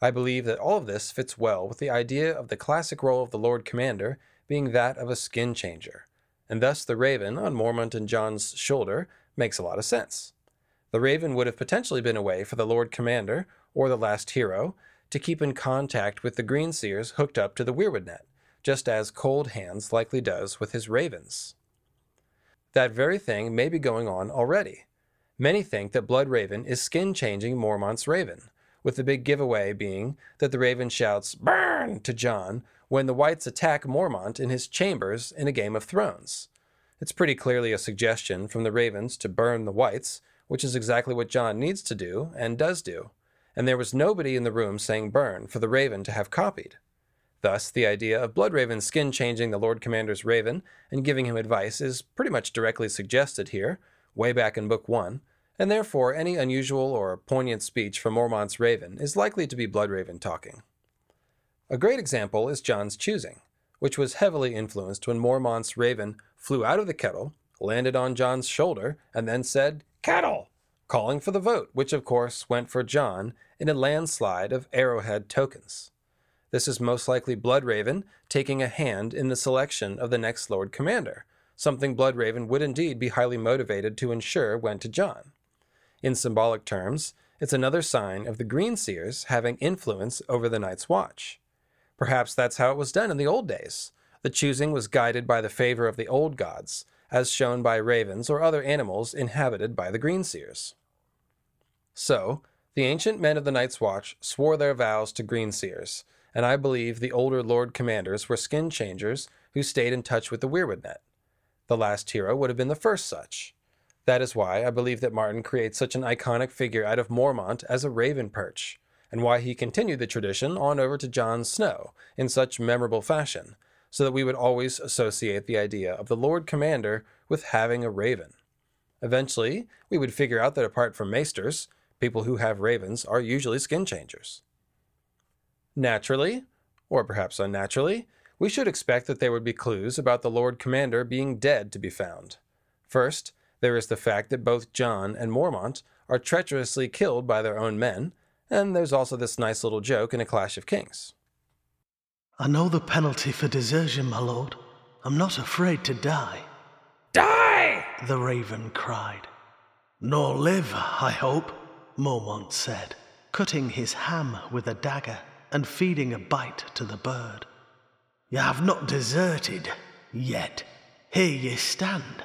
I believe that all of this fits well with the idea of the classic role of the Lord Commander being that of a skin changer, and thus the raven on Mormont and Jon's shoulder makes a lot of sense. The raven would have potentially been a way for the Lord Commander, or the last hero, to keep in contact with the Green Seers hooked up to the Weirwood net, just as Cold Hands likely does with his ravens. That very thing may be going on already. Many think that Blood Raven is skin changing Mormont's raven, with the big giveaway being that the Raven shouts, Burn! to Jon when the wights attack Mormont in his chambers in a Game of Thrones. It's pretty clearly a suggestion from the Ravens to burn the wights, which is exactly what Jon needs to do and does do. And there was nobody in the room saying burn for the Raven to have copied. Thus, the idea of Bloodraven skin changing the Lord Commander's Raven and giving him advice is pretty much directly suggested here, way back in Book 1, and therefore any unusual or poignant speech from Mormont's raven is likely to be Bloodraven talking. A great example is Jon's choosing, which was heavily influenced when Mormont's raven flew out of the kettle, landed on Jon's shoulder, and then said, Kettle! Calling for the vote, which of course went for Jon in a landslide of arrowhead tokens. This is most likely Bloodraven taking a hand in the selection of the next Lord Commander, something Bloodraven would indeed be highly motivated to ensure went to Jon. In symbolic terms, it's another sign of the Green Seers having influence over the Night's Watch. Perhaps that's how it was done in the old days. The choosing was guided by the favor of the old gods, as shown by ravens or other animals inhabited by the Green Seers. So, the ancient men of the Night's Watch swore their vows to Green Seers, and I believe the older Lord Commanders were skin changers who stayed in touch with the Weirwood Net. The last hero would have been the first such. That is why I believe that Martin creates such an iconic figure out of Mormont as a raven perch, and why he continued the tradition on over to Jon Snow in such memorable fashion, so that we would always associate the idea of the Lord Commander with having a raven. Eventually, we would figure out that apart from maesters, people who have ravens are usually skin changers. Naturally, or perhaps unnaturally, we should expect that there would be clues about the Lord Commander being dead to be found. First, there is the fact that both Jon and Mormont are treacherously killed by their own men, and there's also this nice little joke in A Clash of Kings. I know the penalty for desertion, my lord. I'm not afraid to die. Die! The raven cried. Nor live, I hope, Mormont said, cutting his ham with a dagger and feeding a bite to the bird. You have not deserted yet. Here ye stand.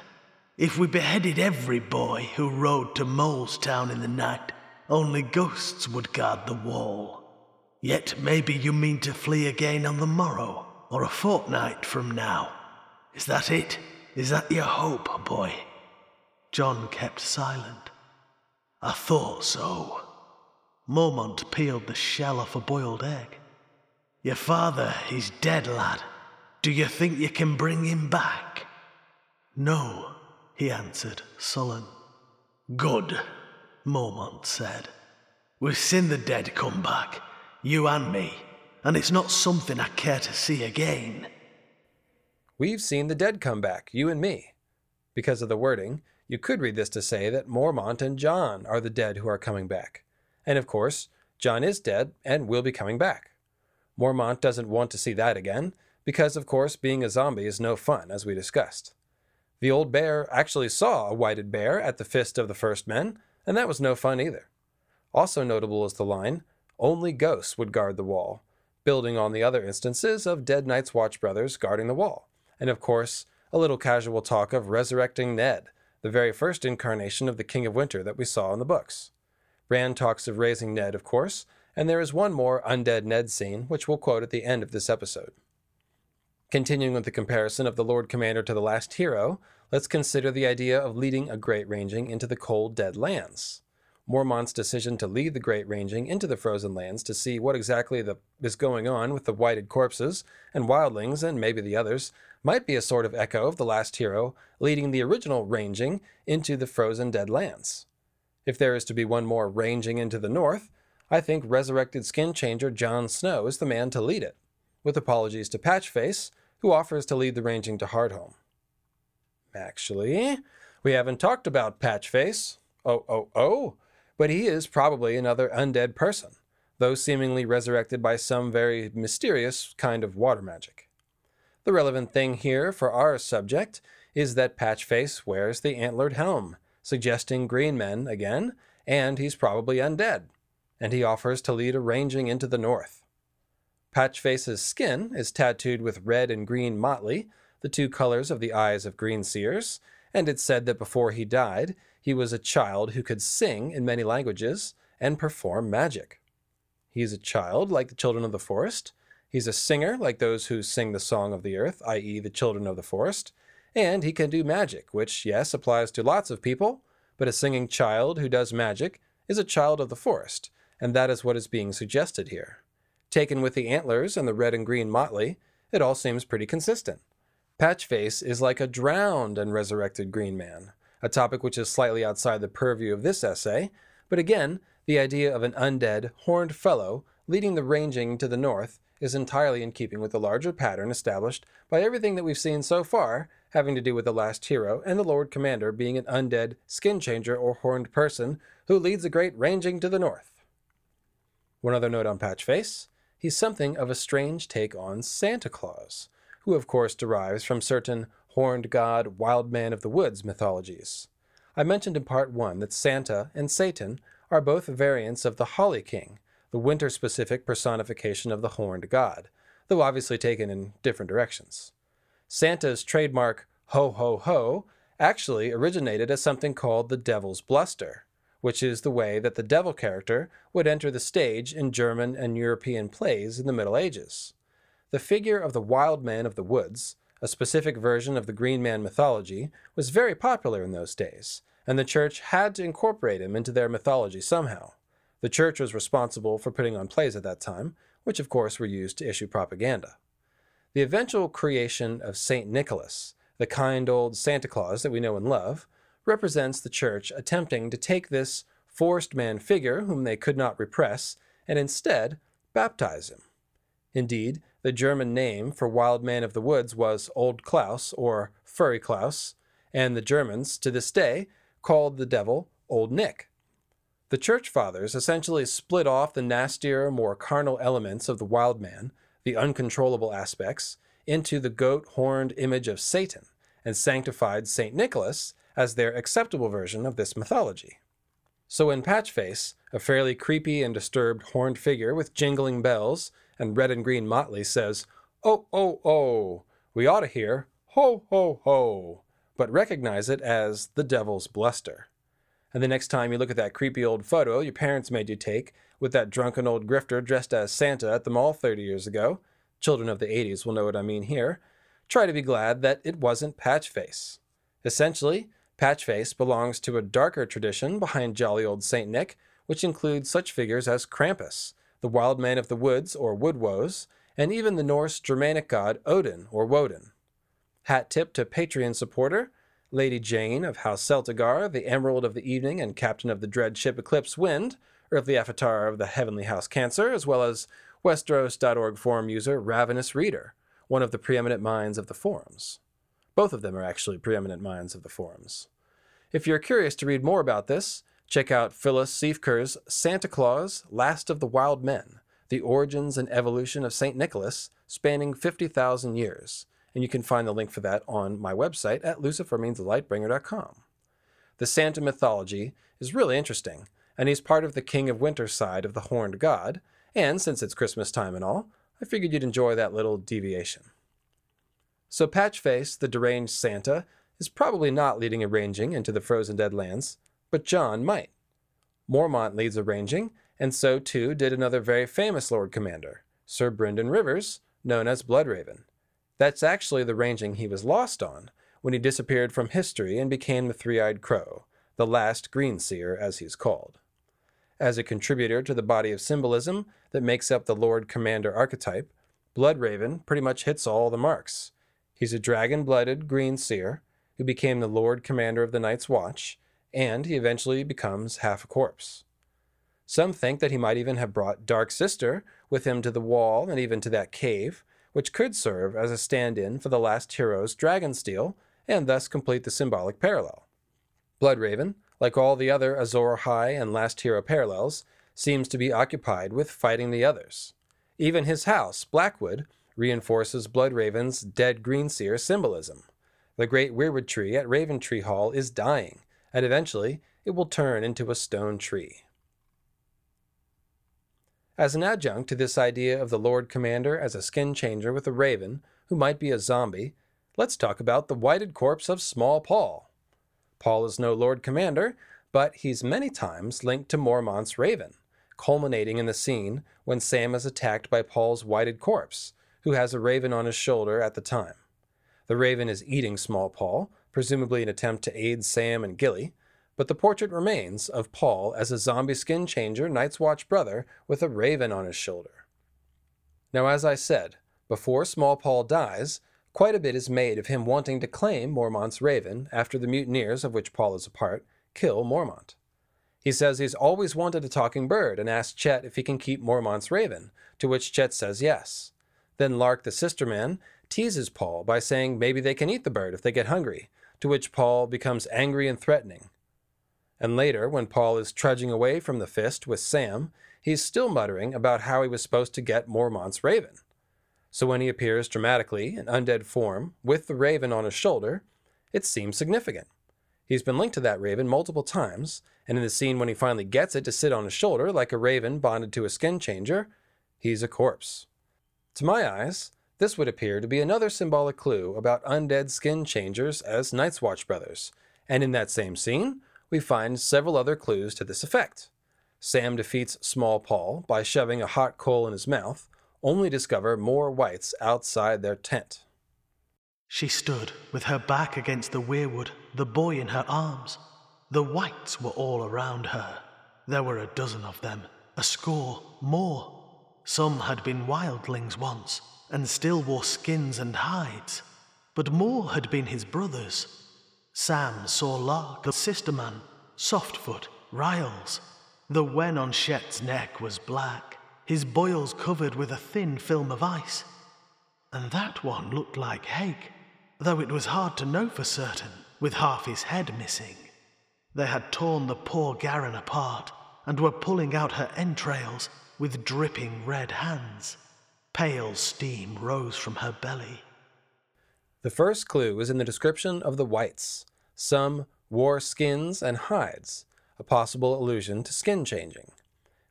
If we beheaded every boy who rode to Molestown in the night, only ghosts would guard the wall. Yet maybe you mean to flee again on the morrow, or a fortnight from now. Is that it? Is that your hope, boy? Jon kept silent. I thought so. Mormont peeled the shell off a boiled egg. Your father is dead, lad. Do you think you can bring him back? No, he answered, sullen. Good, Mormont said. We've seen the dead come back, you and me, and it's not something I care to see again. We've seen the dead come back, you and me. Because of the wording, you could read this to say that Mormont and Jon are the dead who are coming back. And of course, Jon is dead and will be coming back. Mormont doesn't want to see that again, because of course being a zombie is no fun, as we discussed. The old bear actually saw a whited bear at the fist of the first men, and that was no fun either. Also notable is the line, only ghosts would guard the wall, building on the other instances of dead Night's Watch brothers guarding the wall, and of course, a little casual talk of resurrecting Ned, the very first incarnation of the King of Winter that we saw in the books. Bran talks of raising Ned, of course, and there is one more undead Ned scene, which we'll quote at the end of this episode. Continuing with the comparison of the Lord Commander to the last hero, let's consider the idea of leading a Great Ranging into the cold, dead lands. Mormont's decision to lead the Great Ranging into the frozen lands to see what exactly the, is going on with the whited corpses and wildlings and maybe the others might be a sort of echo of the last hero leading the original Ranging into the frozen dead lands. If there is to be one more Ranging into the north, I think resurrected skin changer Jon Snow is the man to lead it with apologies to Patchface, who offers to lead the ranging to Hardhome. Actually, we haven't talked about Patchface. Oh, oh, oh. But he is probably another undead person, though seemingly resurrected by some very mysterious kind of water magic. The relevant thing here for our subject is that Patchface wears the antlered helm, suggesting green men again, and he's probably undead, and he offers to lead a ranging into the north. Patchface's skin is tattooed with red and green motley, the two colors of the eyes of green seers, and it's said that before he died, he was a child who could sing in many languages and perform magic. He is a child like the children of the forest. He's a singer like those who sing the song of the earth, i.e., the children of the forest. And he can do magic, which, yes, applies to lots of people, but a singing child who does magic is a child of the forest, and that is what is being suggested here. Taken with the antlers and the red and green motley, it all seems pretty consistent. Patchface is like a drowned and resurrected green man, a topic which is slightly outside the purview of this essay, but again, the idea of an undead, horned fellow leading the ranging to the north is entirely in keeping with the larger pattern established by everything that we've seen so far having to do with the last hero and the Lord Commander being an undead skin changer or horned person who leads a great ranging to the north. One other note on Patchface he's something of a strange take on Santa Claus, who of course derives from certain horned god, wild man of the woods mythologies. I mentioned in part one that Santa and Satan are both variants of the Holly King, the winter specific personification of the horned god, though obviously taken in different directions. Santa's trademark ho ho ho actually originated as something called the devil's bluster, which is the way that the devil character would enter the stage in German and European plays in the Middle Ages. The figure of the wild man of the woods, a specific version of the Green Man mythology, was very popular in those days, and the church had to incorporate him into their mythology somehow. The church was responsible for putting on plays at that time, which of course were used to issue propaganda. The eventual creation of St. Nicholas, the kind old Santa Claus that we know and love, represents the church attempting to take this forced man figure, whom they could not repress, and instead baptize him. Indeed, the German name for Wild Man of the Woods was Old Klaus or Furry Klaus, and the Germans, to this day, called the devil Old Nick. The Church Fathers essentially split off the nastier, more carnal elements of the wild man, the uncontrollable aspects, into the goat horned image of Satan, and sanctified St. Nicholas as their acceptable version of this mythology. So in Patchface, a fairly creepy and disturbed horned figure with jingling bells and red and green motley says, Oh, oh, oh, we ought to hear, Ho, ho, ho, but recognize it as the devil's bluster. And the next time you look at that creepy old photo your parents made you take with that drunken old grifter dressed as Santa at the mall 30 years ago, children of the 80s will know what I mean here, try to be glad that it wasn't Patchface. Essentially, Patchface belongs to a darker tradition behind jolly old St. Nick, which includes such figures as Krampus, the wild man of the woods or woodwoes, and even the Norse Germanic god Odin or Woden. Hat tip to Patreon supporter Lady Jane of House Celtigar, the Emerald of the Evening and captain of the dread ship Eclipse Wind, earthly avatar of the Heavenly House Cancer, as well as Westeros.org forum user Ravenous Reader, one of the preeminent minds of the forums. Both of them are actually preeminent minds of the forums. If you're curious to read more about this, check out Phyllis Siefker's Santa Claus, Last of the Wild Men, The Origins and Evolution of St. Nicholas, spanning 50,000 years, and you can find the link for that on my website at lucifermeansthelightbringer.com. The Santa mythology is really interesting, and he's part of the King of Winter side of the Horned God, and since it's Christmas time and all, I figured you'd enjoy that little deviation. So Patchface, the deranged Santa, is probably not leading a ranging into the frozen deadlands, but Jon might. Mormont leads a ranging, and so too did another very famous Lord Commander, Sir Brynden Rivers, known as Bloodraven. That's actually the ranging he was lost on when he disappeared from history and became the Three Eyed Crow, the last Green Seer, as he's called. As a contributor to the body of symbolism that makes up the Lord Commander archetype, Bloodraven pretty much hits all the marks. He's a dragon blooded green seer who became the Lord Commander of the Night's Watch, and he eventually becomes half a corpse. Some think that he might even have brought Dark Sister with him to the wall and even to that cave, which could serve as a stand in for the last hero's Dragonsteel and thus complete the symbolic parallel. Bloodraven, like all the other Azor Ahai and Last Hero parallels, seems to be occupied with fighting the others. Even his house, Blackwood, reinforces Bloodraven's dead Greenseer symbolism. The great weirwood tree at Raventree Hall is dying, and eventually it will turn into a stone tree. As an adjunct to this idea of the Lord Commander as a skin changer with a raven, who might be a zombie, let's talk about the whited corpse of Small Paul. Paul is no Lord Commander, but he's many times linked to Mormont's raven, culminating in the scene when Sam is attacked by Paul's whited corpse, who has a raven on his shoulder at the time. The raven is eating small Paul, presumably an attempt to aid Sam and Gilly, but the portrait remains of Paul as a zombie skin changer Night's Watch brother with a raven on his shoulder. Now, as I said, before Small Paul dies, quite a bit is made of him wanting to claim Mormont's raven after the mutineers, of which Paul is a part, kill Mormont. He says he's always wanted a talking bird and asks Chet if he can keep Mormont's raven, to which Chet says yes. Then Lark the sister man teases Paul by saying maybe they can eat the bird if they get hungry, to which Paul becomes angry and threatening. And later, when Paul is trudging away from the fist with Sam, he's still muttering about how he was supposed to get Mormont's raven. So when he appears dramatically in undead form with the raven on his shoulder, it seems significant. He's been linked to that raven multiple times, and in the scene when he finally gets it to sit on his shoulder like a raven bonded to a skin changer, he's a corpse. To my eyes, this would appear to be another symbolic clue about undead skin changers as Night's Watch brothers, and in that same scene, we find several other clues to this effect. Sam defeats Small Paul by shoving a hot coal in his mouth, only discover more wights outside their tent. She stood with her back against the weirwood, the boy in her arms. The wights were all around her. There were a dozen of them, a score, more. Some had been wildlings once, and still wore skins and hides, but more had been his brothers. Sam saw Lark, the sister man, Softfoot, Ryles. The wen on Chet's neck was black, his boils covered with a thin film of ice. And that one looked like Hake, though it was hard to know for certain, with half his head missing. They had torn the poor garron apart and were pulling out her entrails with dripping red hands. Pale steam rose from her belly. The first clue is in the description of the wights. Some wore skins and hides, a possible allusion to skin changing.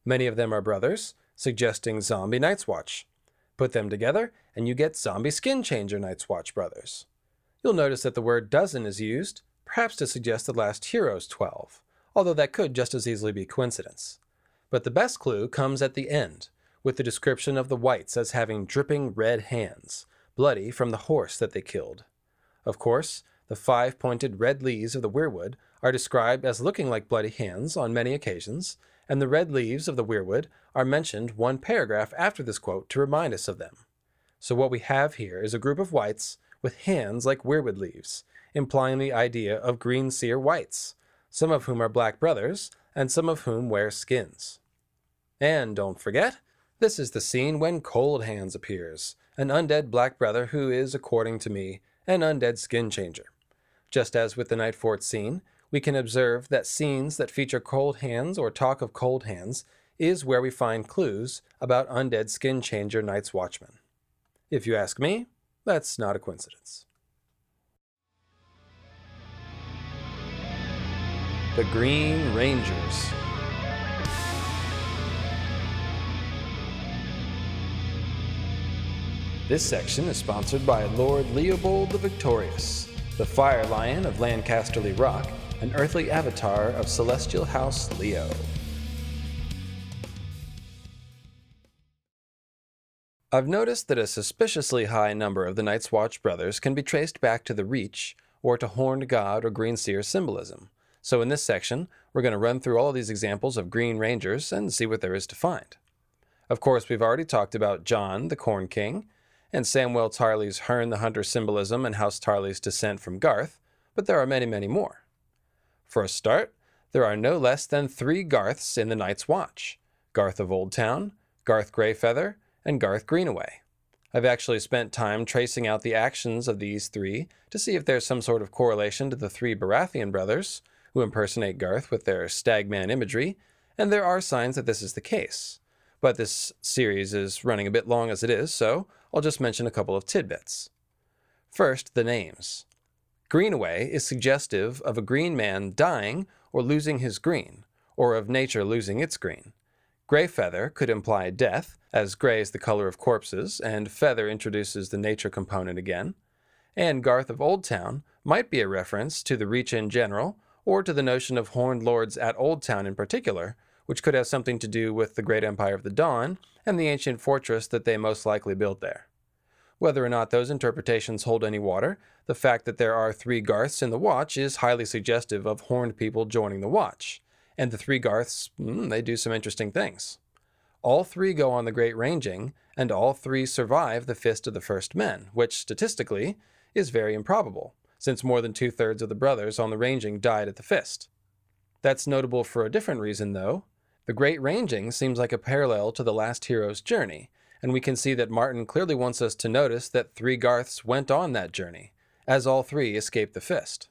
Many of them are brothers, suggesting zombie Night's Watch. Put them together, and you get zombie skin changer Night's Watch brothers. You'll notice that the word dozen is used, perhaps to suggest the last hero's 12, although that could just as easily be coincidence. But the best clue comes at the end, with the description of the wights as having dripping red hands, bloody from the horse that they killed. Of course, the five pointed red leaves of the weirwood are described as looking like bloody hands on many occasions, and the red leaves of the weirwood are mentioned one paragraph after this quote to remind us of them. So, what we have here is a group of wights with hands like weirwood leaves, implying the idea of green seer wights, some of whom are black brothers, and some of whom wear skins. And don't forget, this is the scene when Cold Hands appears, an undead black brother who is, according to me, an undead skin changer. Just as with the Night Fort scene, we can observe that scenes that feature cold hands or talk of cold hands is where we find clues about undead skin changer Night's Watchmen. If you ask me, that's not a coincidence. The Green Rangers. This section is sponsored by Lord Leopold the Victorious, the Fire Lion of Lancasterly Rock, an earthly avatar of Celestial House Leo. I've noticed that a suspiciously high number of the Night's Watch brothers can be traced back to the Reach or to Horned God or Green Seer symbolism. So in this section, we're going to run through all of these examples of Green Rangers and see what there is to find. Of course, we've already talked about Jon, the Corn King, and Samwell Tarly's Herne the Hunter symbolism and House Tarly's descent from Garth, but there are many, many more. For a start, there are no less than three Garths in the Night's Watch Garth of Old Town, Garth Greyfeather, and Garth Greenaway. I've actually spent time tracing out the actions of these three to see if there's some sort of correlation to the three Baratheon brothers, who impersonate Garth with their stagman imagery, and there are signs that this is the case. But this series is running a bit long as it is, so I'll just mention a couple of tidbits. First, the names. Greenaway is suggestive of a green man dying or losing his green, or of nature losing its green. Greyfeather could imply death, as gray is the color of corpses, and feather introduces the nature component again. And Garth of Old Town might be a reference to the Reach in general, or to the notion of horned lords at Old Town in particular, which could have something to do with the great empire of the Dawn and the ancient fortress that they most likely built there. Whether or not those interpretations hold any water, the fact that there are three Garths in the Watch is highly suggestive of horned people joining the Watch. And the three Garths, mm, they do some interesting things. All three go on the Great Ranging, and all three survive the Fist of the First Men, which, statistically, is very improbable, since more than two thirds of the brothers on the Ranging died at the Fist. That's notable for a different reason, though. The Great Ranging seems like a parallel to the last hero's journey, and we can see that Martin clearly wants us to notice that three Garths went on that journey, as all three escaped the Fist.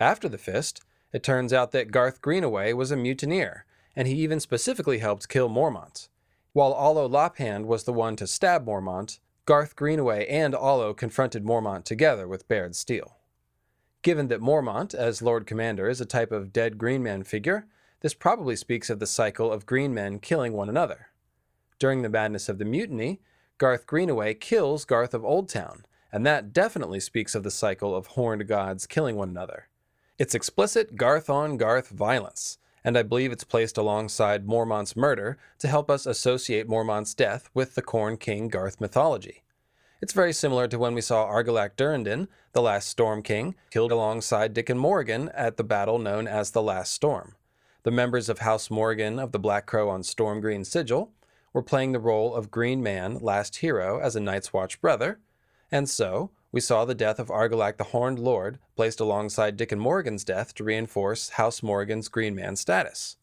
After the Fist, it turns out that Garth Greenaway was a mutineer, and he even specifically helped kill Mormont. While Ollo Lophand was the one to stab Mormont, Garth Greenaway and Ollo confronted Mormont together with bared steel. Given that Mormont, as Lord Commander, is a type of dead Green Man figure, this probably speaks of the cycle of Green Men killing one another. During the madness of the mutiny, Garth Greenaway kills Garth of Oldtown, and that definitely speaks of the cycle of horned gods killing one another. It's explicit Garth on Garth violence, and I believe it's placed alongside Mormont's murder to help us associate Mormont's death with the Corn King Garth mythology. It's very similar to when we saw Argilac Durrandon, the last Storm King, killed alongside Dickon Morgan at the battle known as the Last Storm. The members of House Morgan of the Black Crow on Storm Green Sigil were playing the role of Green Man, Last Hero, as a Night's Watch brother, and so we saw the death of Argilac the Horned Lord placed alongside Dickon Morgan's death to reinforce House Morgan's Green Man status,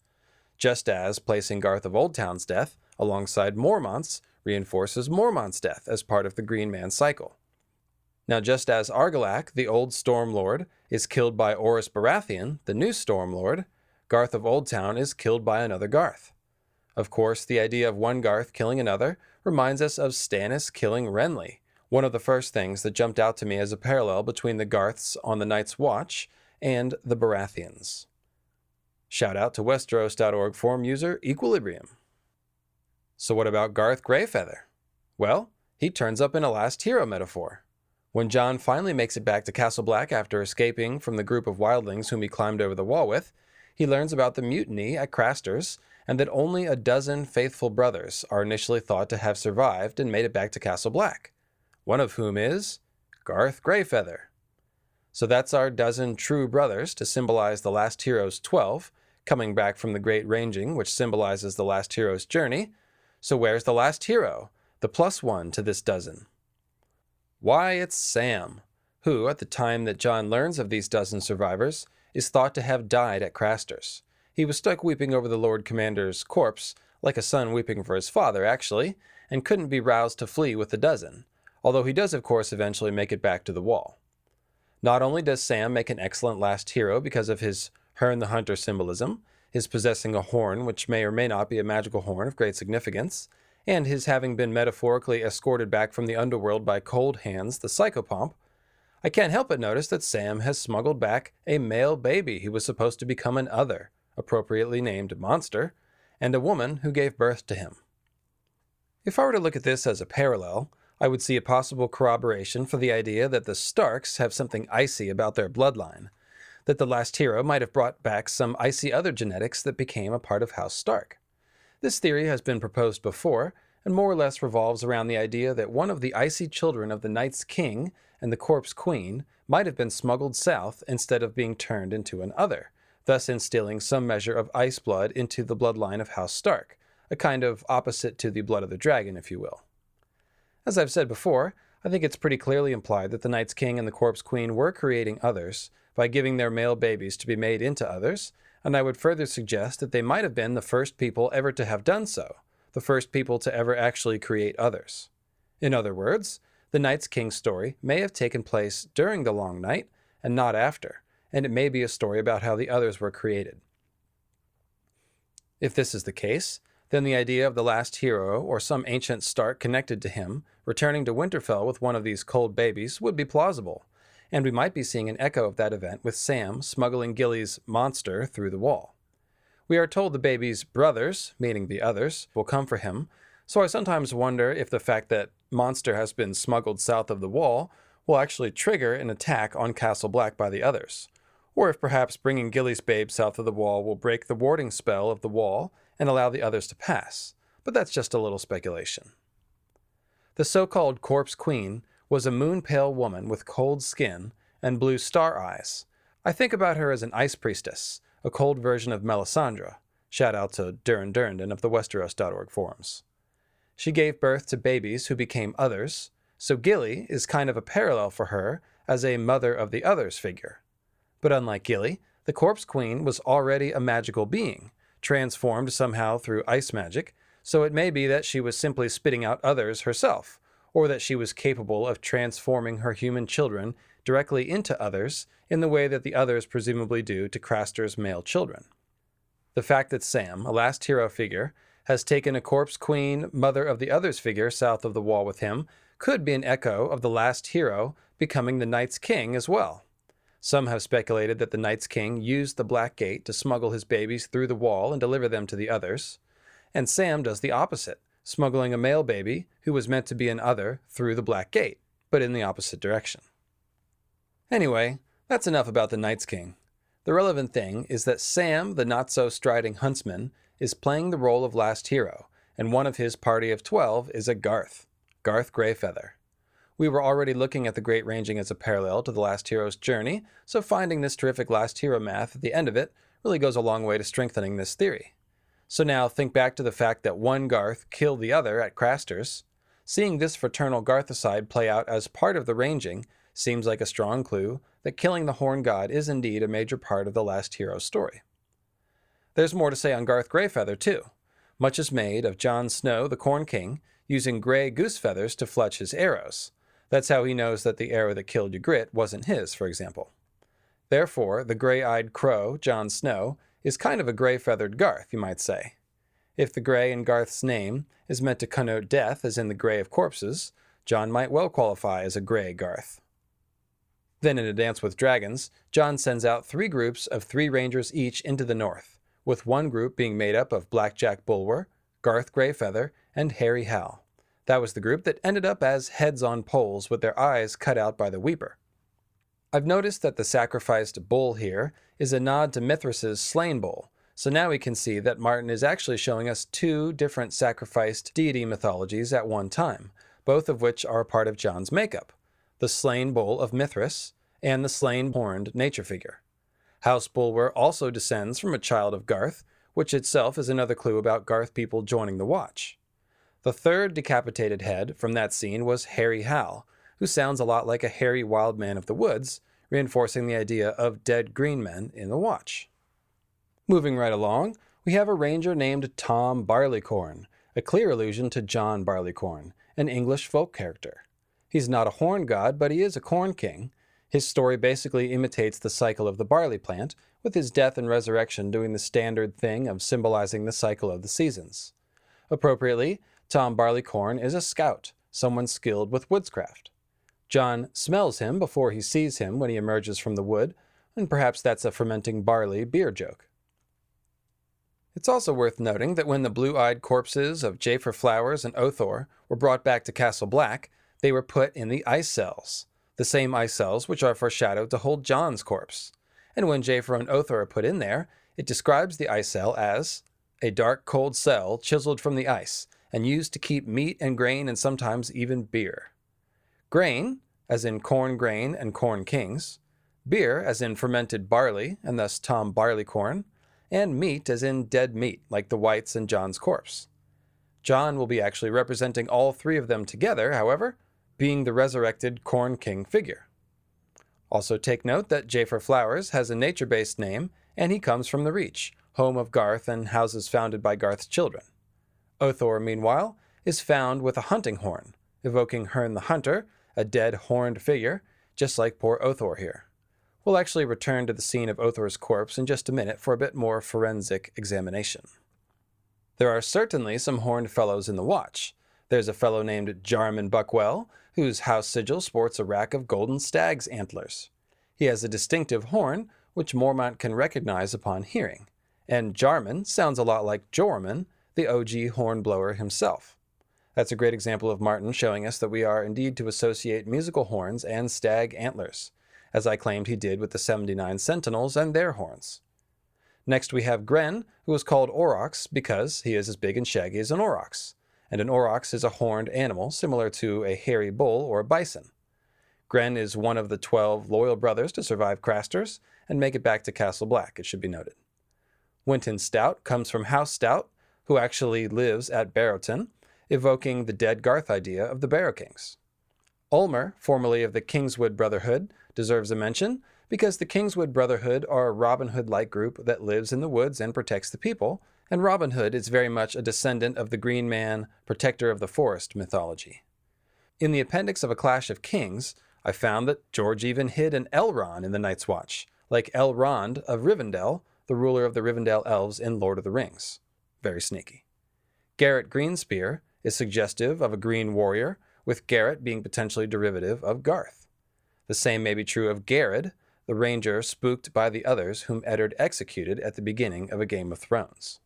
just as placing Garth of Oldtown's death alongside Mormont's reinforces Mormont's death as part of the Green Man cycle. Now, just as Argilac, the old Storm Lord, is killed by Orys Baratheon, the new Storm Lord, Garth of Oldtown is killed by another Garth. Of course, the idea of one Garth killing another reminds us of Stannis killing Renly, one of the first things that jumped out to me as a parallel between the Garths on the Night's Watch and the Baratheons. Shout out to Westeros.org forum user Equilibrium. So, what about Garth Greyfeather? Well, he turns up in a last hero metaphor. When Jon finally makes it back to Castle Black after escaping from the group of wildlings whom he climbed over the wall with, he learns about the mutiny at Craster's and that only a dozen faithful brothers are initially thought to have survived and made it back to Castle Black, one of whom is Garth Greyfeather. So that's our dozen true brothers to symbolize the last hero's 12, coming back from the Great Ranging, which symbolizes the last hero's journey. So where's the last hero, the plus one to this dozen? Why, it's Sam, who, at the time that Jon learns of these dozen survivors, is thought to have died at Craster's. He was stuck weeping over the Lord Commander's corpse, like a son weeping for his father, actually, and couldn't be roused to flee with the dozen, although he does, of course, eventually make it back to the wall. Not only does Sam make an excellent last hero because of his Herne the Hunter symbolism, his possessing a horn which may or may not be a magical horn of great significance, and his having been metaphorically escorted back from the underworld by Cold Hands, the psychopomp, I can't help but notice that Sam has smuggled back a male baby who was supposed to become an other, appropriately named Monster, and a woman who gave birth to him. If I were to look at this as a parallel, I would see a possible corroboration for the idea that the Starks have something icy about their bloodline, that the last hero might have brought back some icy other genetics that became a part of House Stark. This theory has been proposed before, and more or less revolves around the idea that one of the icy children of the Night's King and the Corpse Queen might have been smuggled south instead of being turned into an other, thus instilling some measure of ice blood into the bloodline of House Stark, a kind of opposite to the blood of the dragon, if you will. As I've said before, I think it's pretty clearly implied that the Night's King and the Corpse Queen were creating others by giving their male babies to be made into others, and I would further suggest that they might have been the first people ever to have done so, the first people to ever actually create others. In other words, the Night's King story may have taken place during the Long Night and not after, and it may be a story about how the others were created. If this is the case, then the idea of the last hero or some ancient Stark connected to him returning to Winterfell with one of these cold babies would be plausible, and we might be seeing an echo of that event with Sam smuggling Gilly's monster through the wall. We are told the baby's brothers, meaning the others, will come for him, so I sometimes wonder if the fact that Monster has been smuggled south of the wall will actually trigger an attack on Castle Black by the others or if perhaps bringing Gilly's babe south of the wall will break the warding spell of the wall and allow the others to pass, but that's just a little speculation. The so called Corpse Queen was a moon pale woman with cold skin and blue star eyes. I think about her as an ice priestess, a cold version of Melisandre. Shout out to Durin Durrandon of the Westeros.org forums. She gave birth to babies who became others, so Gilly is kind of a parallel for her as a mother of the others figure. But unlike Gilly, the Corpse Queen was already a magical being, transformed somehow through ice magic, so it may be that she was simply spitting out others herself, or that she was capable of transforming her human children directly into others in the way that the others presumably do to Craster's male children. The fact that Sam, a last hero figure, has taken a corpse queen, mother of the others figure south of the wall with him could be an echo of the last hero becoming the Night's King as well. Some have speculated that the Night's King used the Black Gate to smuggle his babies through the wall and deliver them to the others. And Sam does the opposite, smuggling a male baby who was meant to be an other through the Black Gate, but in the opposite direction. Anyway, that's enough about the Night's King. The relevant thing is that Sam, the not so striding huntsman, is playing the role of last hero, and one of his party of 12 is a Garth, Garth Greyfeather. We were already looking at the Great Ranging as a parallel to the last hero's journey, so finding this terrific last hero math at the end of it really goes a long way to strengthening this theory. So now think back to the fact that one Garth killed the other at Craster's. Seeing this fraternal Garthicide play out as part of the Ranging seems like a strong clue that killing the Horn God is indeed a major part of the last hero's story. There's more to say on Garth Greyfeather, too. Much is made of Jon Snow, the Corn King, using gray goose feathers to fletch his arrows. That's how he knows that the arrow that killed Ygritte wasn't his, for example. Therefore, the gray eyed crow, Jon Snow, is kind of a gray feathered Garth, you might say. If the gray in Garth's name is meant to connote death, as in the gray of corpses, Jon might well qualify as a gray Garth. Then, in A Dance with Dragons, Jon sends out three groups of three rangers each into the north, with one group being made up of Blackjack Bulwer, Garth Greyfeather, and Hairy Hal. That was the group that ended up as heads on poles with their eyes cut out by the Weeper. I've noticed that the sacrificed bull here is a nod to Mithras's slain bull, so now we can see that Martin is actually showing us two different sacrificed deity mythologies at one time, both of which are part of Jon's makeup the slain bull of Mithras and the slain horned nature figure. House Bulwer also descends from a child of Garth, which itself is another clue about Garth people joining the Watch. The third decapitated head from that scene was Hairy Hal, who sounds a lot like a hairy wild man of the woods, reinforcing the idea of dead green men in the Watch. Moving right along, we have a ranger named Tom Barleycorn, a clear allusion to John Barleycorn, an English folk character. He's not a horn god, but he is a corn king. His story basically imitates the cycle of the barley plant, with his death and resurrection doing the standard thing of symbolizing the cycle of the seasons. Appropriately, Tom Barleycorn is a scout, someone skilled with woodscraft. Jon smells him before he sees him when he emerges from the wood, and perhaps that's a fermenting barley beer joke. It's also worth noting that when the blue eyed corpses of Jafer Flowers and Othor were brought back to Castle Black, they were put in the ice cells, the same ice cells which are foreshadowed to hold Jon's corpse. And when Jafer and Othor are put in there, it describes the ice cell as a dark, cold cell chiseled from the ice, and used to keep meat and grain and sometimes even beer. Grain, as in corn grain and corn kings, beer, as in fermented barley, and thus Tom Barleycorn, and meat, as in dead meat, like the wights and Jon's corpse. Jon will be actually representing all three of them together, however, being the resurrected Corn King figure. Also, take note that Jafer Flowers has a nature based name, and he comes from the Reach, home of Garth and houses founded by Garth's children. Othor, meanwhile, is found with a hunting horn, evoking Herne the Hunter, a dead horned figure, just like poor Othor here. We'll actually return to the scene of Othor's corpse in just a minute for a bit more forensic examination. There are certainly some horned fellows in the watch. There's a fellow named Jarman Buckwell, whose house sigil sports a rack of golden stag's antlers. He has a distinctive horn, which Mormont can recognize upon hearing, and Jarman sounds a lot like Joramun, the OG hornblower himself. That's a great example of Martin showing us that we are indeed to associate musical horns and stag antlers, as I claimed he did with the 79 Sentinels and their horns. Next we have Gren, who is called Aurochs because he is as big and shaggy as an aurochs, and an aurochs is a horned animal similar to a hairy bull or a bison. Gren is one of the 12 loyal brothers to survive Craster's and make it back to Castle Black, it should be noted. Winton Stout comes from House Stout, who actually lives at Barrowton, evoking the dead Garth idea of the Barrow Kings. Ulmer, formerly of the Kingswood Brotherhood, deserves a mention because the Kingswood Brotherhood are a Robin Hood like group that lives in the woods and protects the people, and Robin Hood is very much a descendant of the Green Man, protector of the forest mythology. In the appendix of A Clash of Kings, I found that George even hid an Elrond in the Night's Watch, like Elrond of Rivendell, the ruler of the Rivendell elves in Lord of the Rings. Very sneaky. Garrett Greenspear is suggestive of a green warrior, with Garrett being potentially derivative of Garth. The same may be true of Garred, the ranger spooked by the others whom Eddard executed at the beginning of A Game of Thrones.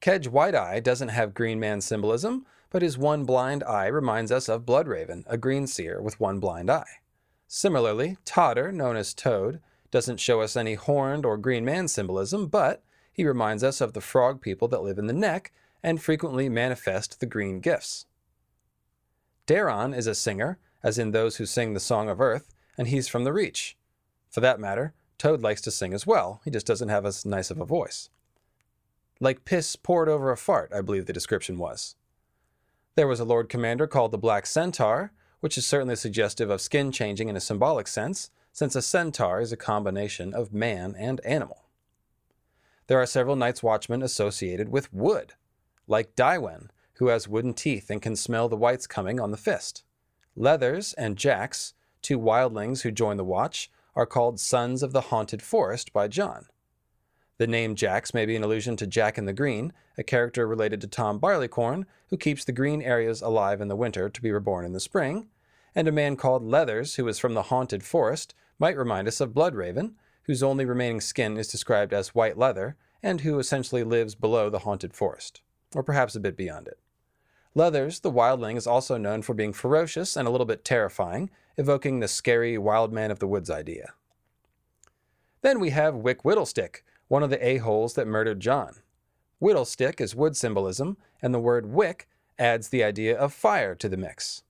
Kedge White Eye doesn't have Green Man symbolism, but his one blind eye reminds us of Bloodraven, a green seer with one blind eye. Similarly, Todder, known as Toad, doesn't show us any horned or green man symbolism, but he reminds us of the frog people that live in the neck and frequently manifest the green gifts. Dareon is a singer, as in those who sing the Song of Earth, and he's from the Reach. For that matter, Toad likes to sing as well, he just doesn't have as nice of a voice. Like piss poured over a fart, I believe the description was. There was a Lord Commander called the Black Centaur, which is certainly suggestive of skin changing in a symbolic sense, since a centaur is a combination of man and animal. There are several Night's Watchmen associated with wood, like Dywen, who has wooden teeth and can smell the wights coming on the fist. Leathers and Jacks, two wildlings who join the watch, are called Sons of the Haunted Forest by Jon. The name Jacks may be an allusion to Jack in the Green, a character related to Tom Barleycorn, who keeps the green areas alive in the winter to be reborn in the spring, and a man called Leathers, who is from the haunted forest, might remind us of Bloodraven, whose only remaining skin is described as white leather, and who essentially lives below the haunted forest, or perhaps a bit beyond it. Leathers, the wildling, is also known for being ferocious and a little bit terrifying, evoking the scary wild man of the woods idea. Then we have Wick Whittlestick, one of the a-holes that murdered Jon. Whittlestick is wood symbolism, and the word wick adds the idea of fire to the mix.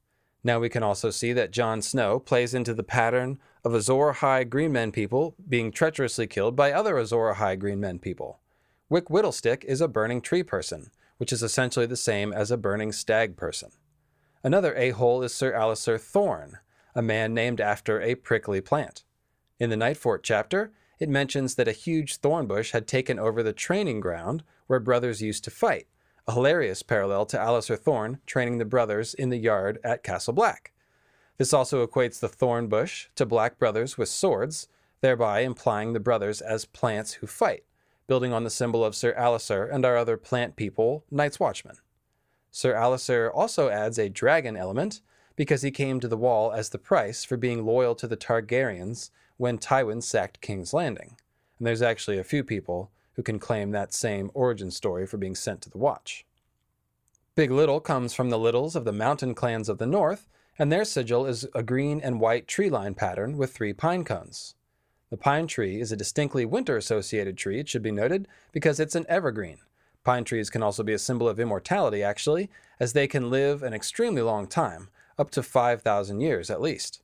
Now we can also see that Jon Snow plays into the pattern of Azor Ahai Green Men people being treacherously killed by other Azor Ahai Green Men people. Wick Whittlestick is a burning tree person, which is essentially the same as a burning stag person. Another a-hole is Sir Alliser Thorne, a man named after a prickly plant. In the Nightfort chapter, it mentions that a huge thorn bush had taken over the training ground where brothers used to fight, a hilarious parallel to Alliser Thorne training the brothers in the yard at Castle Black. This also equates the thorn bush to black brothers with swords, thereby implying the brothers as plants who fight, building on the symbol of Sir Alliser and our other plant people, Night's Watchmen. Sir Alliser also adds a dragon element because he came to the wall as the price for being loyal to the Targaryens when Tywin sacked King's Landing. And there's actually a few people who can claim that same origin story for being sent to the Watch. Big Liddle comes from the Liddles of the mountain clans of the north, and their sigil is a green and white tree line pattern with three pine cones. The pine tree is a distinctly winter associated tree, it should be noted, because it's an evergreen. Pine trees can also be a symbol of immortality, actually, as they can live an extremely long time, up to 5,000 years at least.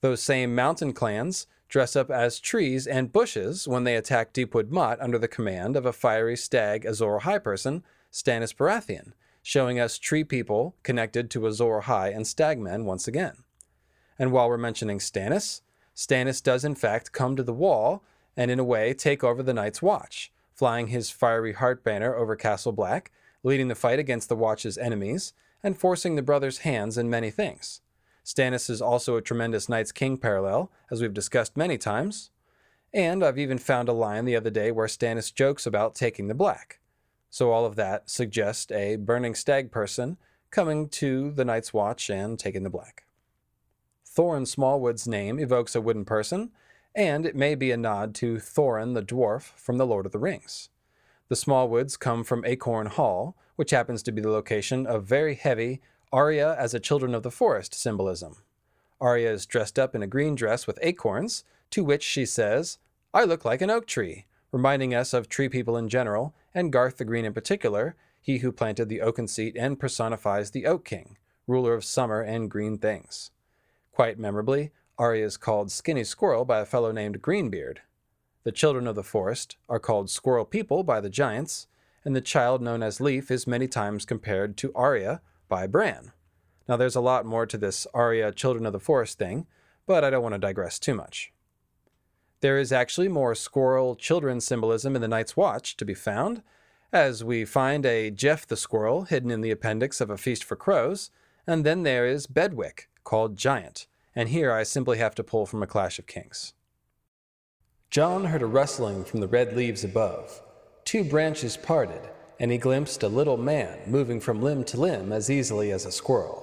Those same mountain clans dress up as trees and bushes when they attack Deepwood Motte under the command of a fiery stag Azor Ahai person, Stannis Baratheon, showing us tree people connected to Azor Ahai and stagmen once again. And while we're mentioning Stannis, Stannis does in fact come to the wall and in a way take over the Night's Watch, flying his fiery heart banner over Castle Black, leading the fight against the Watch's enemies, and forcing the brothers' hands in many things. Stannis is also a tremendous Night's King parallel, as we've discussed many times. And I've even found a line the other day where Stannis jokes about taking the black. So all of that suggests a burning stag person coming to the Night's Watch and taking the black. Thorin Smallwood's name evokes a wooden person, and it may be a nod to Thorin the dwarf from The Lord of the Rings. The Smallwoods come from Acorn Hall, which happens to be the location of very heavy, Arya as a Children of the Forest symbolism. Arya is dressed up in a green dress with acorns, to which she says, I look like an oak tree, reminding us of tree people in general, and Garth the Green in particular, he who planted the oaken seat and personifies the Oak King, ruler of summer and green things. Quite memorably, Arya is called Skinny Squirrel by a fellow named Greenbeard. The children of the forest are called Squirrel People by the giants, and the child known as Leaf is many times compared to Arya by Bran. Now, there's a lot more to this Arya Children of the Forest thing, but I don't want to digress too much. There is actually more squirrel children symbolism in the Night's Watch to be found, as we find a Jeff the squirrel hidden in the appendix of A Feast for Crows, and then there is Bedwick, called Giant, and here I simply have to pull from A Clash of Kings. Jon heard a rustling from the red leaves above. Two branches parted, and he glimpsed a little man moving from limb to limb as easily as a squirrel.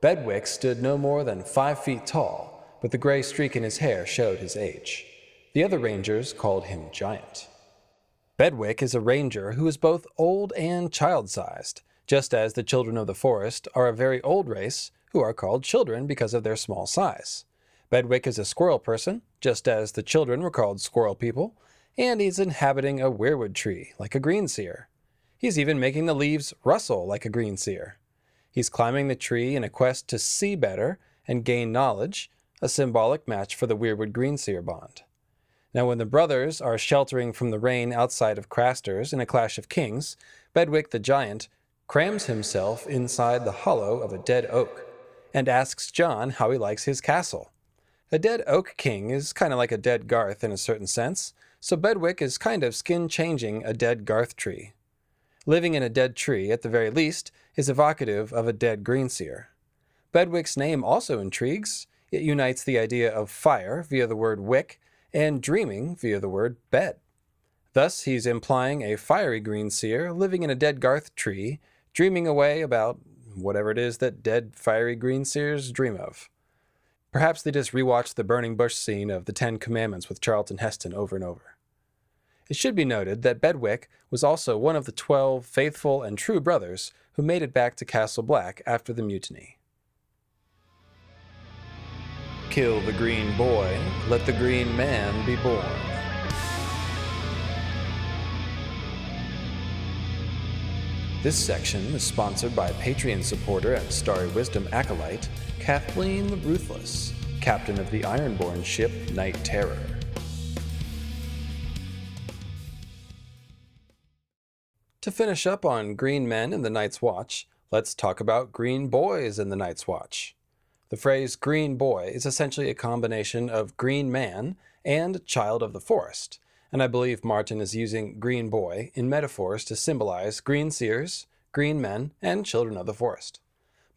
Bedwick stood no more than five feet tall, but the gray streak in his hair showed his age. The other rangers called him Giant. Bedwick is a ranger who is both old and child sized, just as the children of the forest are a very old race who are called children because of their small size. Bedwick is a squirrel person, just as the children were called squirrel people, and he's inhabiting a weirwood tree like a green seer. He's even making the leaves rustle like a green seer. He's climbing the tree in a quest to see better and gain knowledge, a symbolic match for the weirwood green seer bond. Now, when the brothers are sheltering from the rain outside of Craster's in a clash of kings, Bedwick the giant crams himself inside the hollow of a dead oak and asks Jon how he likes his castle. A dead oak king is kind of like a dead Garth in a certain sense, so Bedwick is kind of skin changing a dead Garth tree. Living in a dead tree, at the very least, is evocative of a dead greenseer. Bedwick's name also intrigues. It unites the idea of fire via the word wick and dreaming via the word bed. Thus, he's implying a fiery green seer living in a dead Garth tree, dreaming away about whatever it is that dead fiery green seers dream of. Perhaps they just rewatched the burning bush scene of the Ten Commandments with Charlton Heston over and over. It should be noted that Bedwick was also one of the twelve faithful and true brothers who made it back to Castle Black after the mutiny. Kill the green boy, let the green man be born. This section is sponsored by Patreon supporter and Starry Wisdom acolyte, Kathleen the Ruthless, captain of the Ironborn ship Night Terror. To finish up on green men in the Night's Watch, let's talk about green boys in the Night's Watch. The phrase green boy is essentially a combination of green man and child of the forest, and I believe Martin is using green boy in metaphors to symbolize green seers, green men, and children of the forest.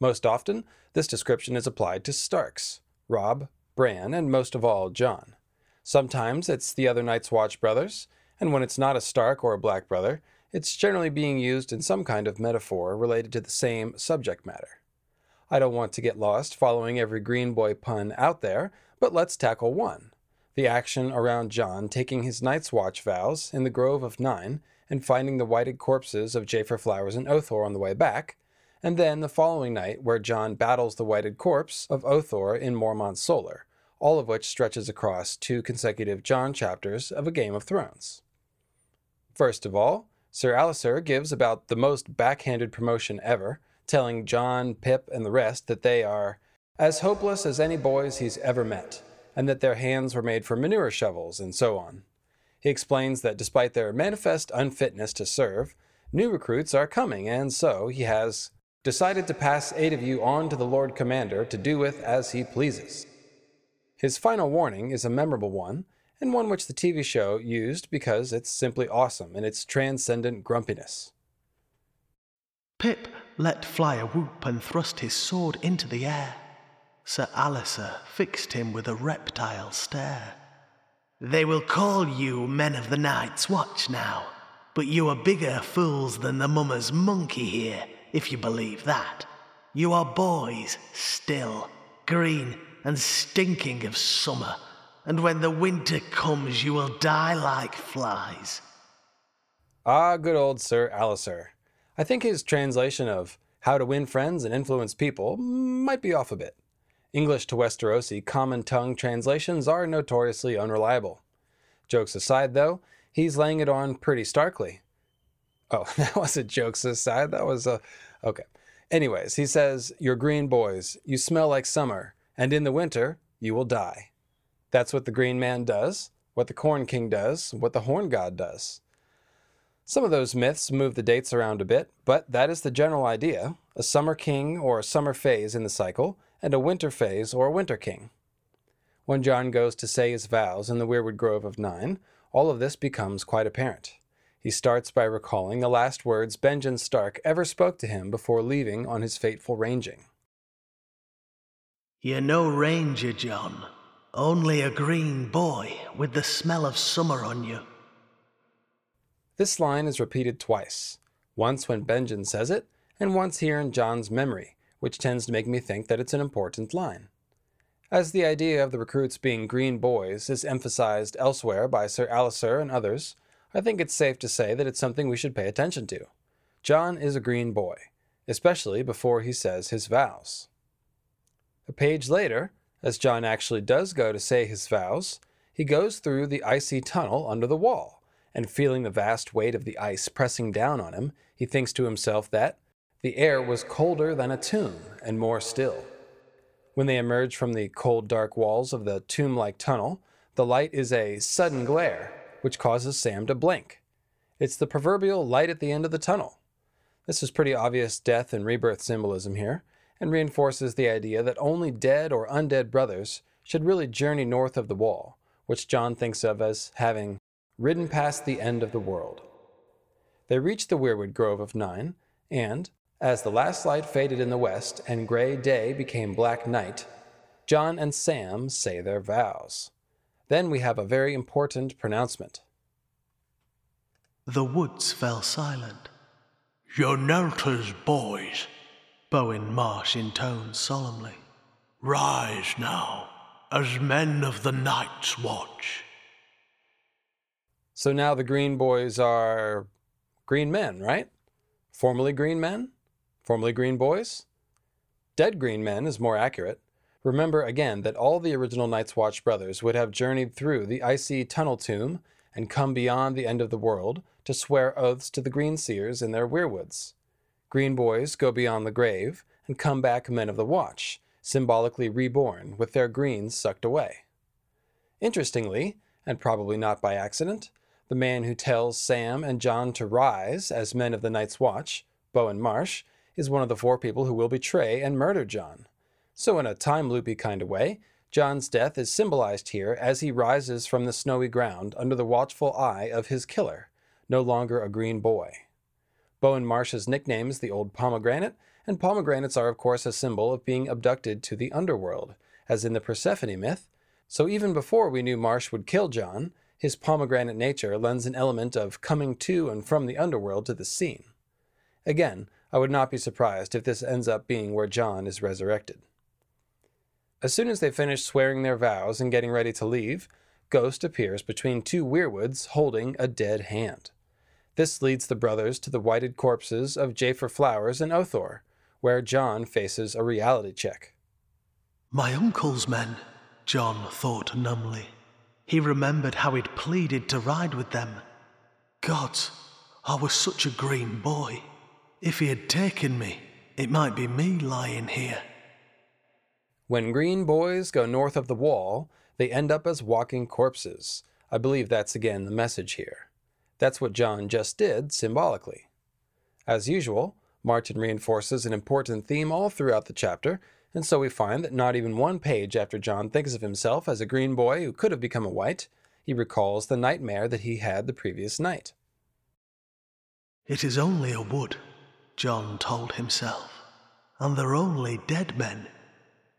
Most often, this description is applied to Starks, Robb, Bran, and most of all, Jon. Sometimes it's the other Night's Watch brothers, and when it's not a Stark or a Black brother, it's generally being used in some kind of metaphor related to the same subject matter. I don't want to get lost following every Green Boy pun out there, but let's tackle one the action around Jon taking his Night's Watch vows in the Grove of Nine and finding the wighted corpses of Jafer Flowers and Othor on the way back, and then the following night where Jon battles the wighted corpse of Othor in Mormont Solar, all of which stretches across two consecutive Jon chapters of A Game of Thrones. First of all, Sir Alliser gives about the most backhanded promotion ever, telling Jon, Pip, and the rest that they are as hopeless as any boys he's ever met, and that their hands were made for manure shovels, and so on. He explains that despite their manifest unfitness to serve, new recruits are coming, and so he has decided to pass eight of you on to the Lord Commander to do with as he pleases. His final warning is a memorable one, and one which the TV show used because it's simply awesome in its transcendent grumpiness. Pip let fly a whoop and thrust his sword into the air. Sir Alliser fixed him with a reptile stare. They will call you men of the night's watch now, but you are bigger fools than the mummer's monkey here, if you believe that. You are boys still, green and stinking of summer, and when the winter comes, you will die like flies. Ah, good old Sir Alliser. I think his translation of how to win friends and influence people might be off a bit. English to Westerosi common tongue translations are notoriously unreliable. Jokes aside, though, he's laying it on pretty starkly. Oh, that wasn't jokes aside. That was a. Okay. Anyways, he says, You're green boys. You smell like summer. And in the winter, you will die. That's what the green man does, what the corn king does, what the horn god does. Some of those myths move the dates around a bit, but that is the general idea a summer king or a summer phase in the cycle, and a winter phase or a winter king. When Jon goes to say his vows in the Weirwood Grove of Nine, all of this becomes quite apparent. He starts by recalling the last words Benjen Stark ever spoke to him before leaving on his fateful ranging. You're no ranger, Jon. Only a green boy with the smell of summer on you. This line is repeated twice once when Benjen says it, and once here in Jon's memory, which tends to make me think that it's an important line. As the idea of the recruits being green boys is emphasized elsewhere by Sir Alliser and others, I think it's safe to say that it's something we should pay attention to. Jon is a green boy, especially before he says his vows. A page later, as Jon actually does go to say his vows, he goes through the icy tunnel under the wall, and feeling the vast weight of the ice pressing down on him, he thinks to himself that the air was colder than a tomb and more still. When they emerge from the cold, dark walls of the tomb like tunnel, the light is a sudden glare, which causes Sam to blink. It's the proverbial light at the end of the tunnel. This is pretty obvious death and rebirth symbolism here, and reinforces the idea that only dead or undead brothers should really journey north of the wall, which Jon thinks of as having ridden past the end of the world. They reach the Weirwood Grove of Nine, and, as the last light faded in the west and gray day became black night, John and Sam say their vows. Then we have a very important pronouncement. The woods fell silent. Nelta's boys. Bowen Marsh intoned solemnly. Rise now, as men of the Night's Watch. So now the Green Boys are green men, right? Formerly green men? formerly Green Boys. Dead Green Men is more accurate. Remember again that all the original Night's Watch brothers would have journeyed through the icy tunnel tomb and come beyond the end of the world to swear oaths to the Green Seers in their weirwoods. Green Boys go beyond the grave and come back men of the Watch, symbolically reborn with their greens sucked away. Interestingly, and probably not by accident, the man who tells Sam and Jon to rise as men of the Night's Watch, Bowen Marsh, is one of the four people who will betray and murder Jon. So, in a time loopy kind of way, Jon's death is symbolized here as he rises from the snowy ground under the watchful eye of his killer, no longer a green boy. Bowen Marsh's nickname is the Old Pomegranate, and pomegranates are, of course, a symbol of being abducted to the underworld, as in the Persephone myth. So, even before we knew Marsh would kill Jon, his pomegranate nature lends an element of coming to and from the underworld to the scene. Again, I would not be surprised if this ends up being where Jon is resurrected. As soon as they finish swearing their vows and getting ready to leave, Ghost appears between two weirwoods holding a dead hand. This leads the brothers to the wighted corpses of Jafer Flowers and Othor, where Jon faces a reality check. My uncle's men, Jon thought numbly. He remembered how he'd pleaded to ride with them. Gods, I was such a green boy. If he had taken me, it might be me lying here. When green boys go north of the wall, they end up as walking corpses. I believe that's again the message here. That's what Jon just did symbolically. As usual, Martin reinforces an important theme all throughout the chapter, and so we find that not even one page after Jon thinks of himself as a green boy who could have become a wight, he recalls the nightmare that he had the previous night. It is only a wood, Jon told himself. And they're only dead men.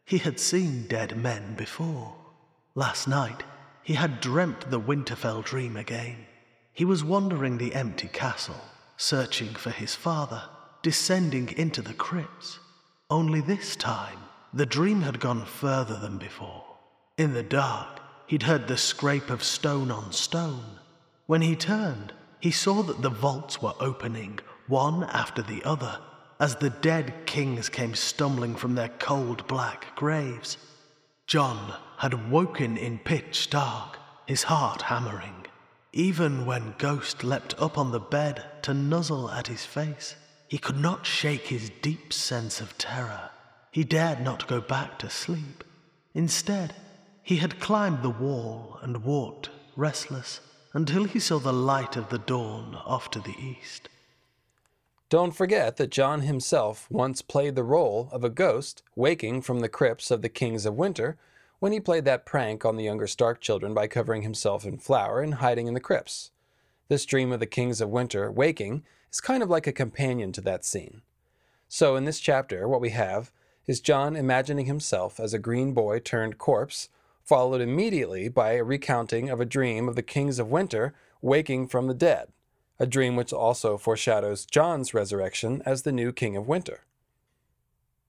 He had seen dead men before. Last night, he had dreamt the Winterfell dream again. He was wandering the empty castle, searching for his father, descending into the crypts. Only this time, the dream had gone further than before. In the dark, he'd heard the scrape of stone on stone. When he turned, he saw that the vaults were opening one after the other, as the dead kings came stumbling from their cold black graves. Jon had woken in pitch dark, his heart hammering, even when Ghost leapt up on the bed to nuzzle at his face. He could not shake his deep sense of terror. He dared not go back to sleep. Instead, he had climbed the wall and walked, restless, until he saw the light of the dawn off to the east. Don't forget that Jon himself once played the role of a ghost waking from the crypts of the Kings of Winter when he played that prank on the younger Stark children by covering himself in flour and hiding in the crypts. This dream of the kings of winter waking is kind of like a companion to that scene. So, in this chapter, what we have is Jon imagining himself as a green boy turned corpse, followed immediately by a recounting of a dream of the kings of winter waking from the dead, a dream which also foreshadows Jon's resurrection as the new king of winter.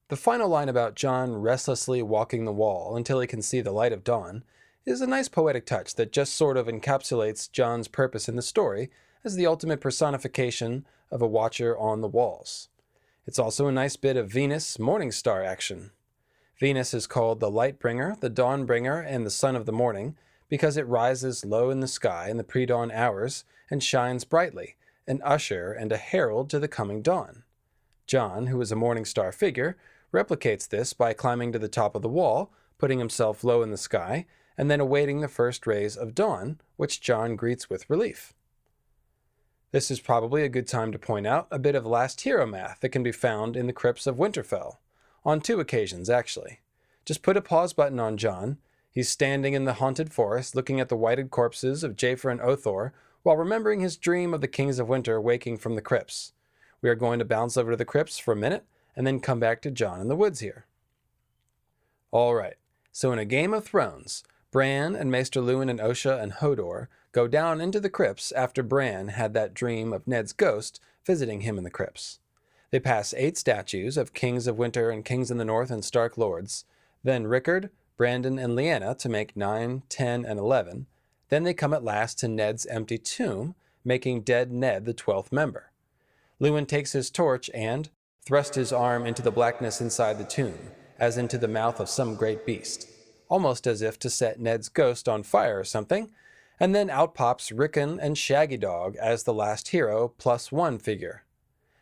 The final line about Jon restlessly walking the wall until he can see the light of dawn is a nice poetic touch that just sort of encapsulates Jon's purpose in the story as the ultimate personification of a watcher on the walls. It's also a nice bit of Venus morning star action. Venus is called the light bringer, the dawn bringer, and the sun of the morning because it rises low in the sky in the pre dawn hours and shines brightly, an usher and a herald to the coming dawn. Jon, who is a morning star figure, replicates this by climbing to the top of the wall, putting himself low in the sky, and then awaiting the first rays of dawn, which Jon greets with relief. This is probably a good time to point out a bit of last hero math that can be found in the crypts of Winterfell, on two occasions actually. Just put a pause button on Jon. He's standing in the haunted forest looking at the wighted corpses of Jafer and Othor while remembering his dream of the Kings of Winter waking from the crypts. We are going to bounce over to the crypts for a minute and then come back to Jon in the woods here. All right, so in a Game of Thrones, Bran and Maester Luwin and Osha and Hodor go down into the crypts after Bran had that dream of Ned's ghost visiting him in the crypts. They pass eight statues of kings of winter and kings in the north and Stark lords, then Rickard, Brandon, and Lyanna to make nine, ten, and 11. Then they come at last to Ned's empty tomb, making dead Ned the twelfth member. Luwin takes his torch and, thrust his arm into the blackness inside the tomb, as into the mouth of some great beast, almost as if to set Ned's ghost on fire or something, and then out pops Rickon and Shaggy Dog as the last hero plus one figure.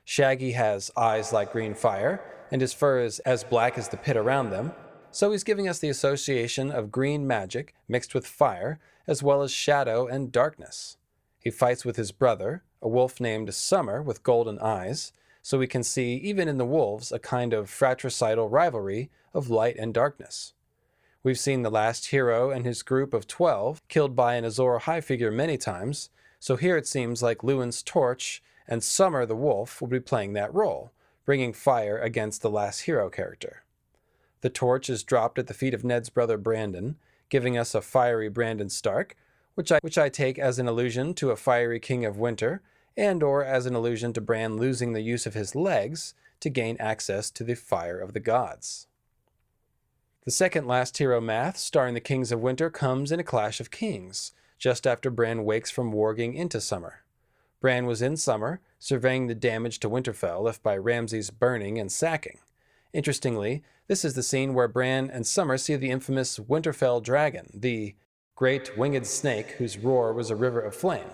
Shaggy has eyes like green fire, and his fur is as black as the pit around them, so he's giving us the association of green magic mixed with fire, as well as shadow and darkness. He fights with his brother, a wolf named Summer with golden eyes, so we can see, even in the wolves, a kind of fratricidal rivalry of light and darkness. We've seen the last hero and his group of 12 killed by an Azor Ahai figure many times, so here it seems like Luwin's torch and Summer the wolf will be playing that role, bringing fire against the last hero character. The torch is dropped at the feet of Ned's brother Brandon, giving us a fiery Brandon Stark, which I, which I take as an allusion to a fiery king of winter and or as an allusion to Bran losing the use of his legs to gain access to the fire of the gods. The second last hero math, starring the Kings of Winter, comes in a Clash of Kings, just after Bran wakes from warging into summer. Bran was in summer, surveying the damage to Winterfell left by Ramsay's burning and sacking. Interestingly, this is the scene where Bran and Summer see the infamous Winterfell dragon, the great winged snake whose roar was a river of flame.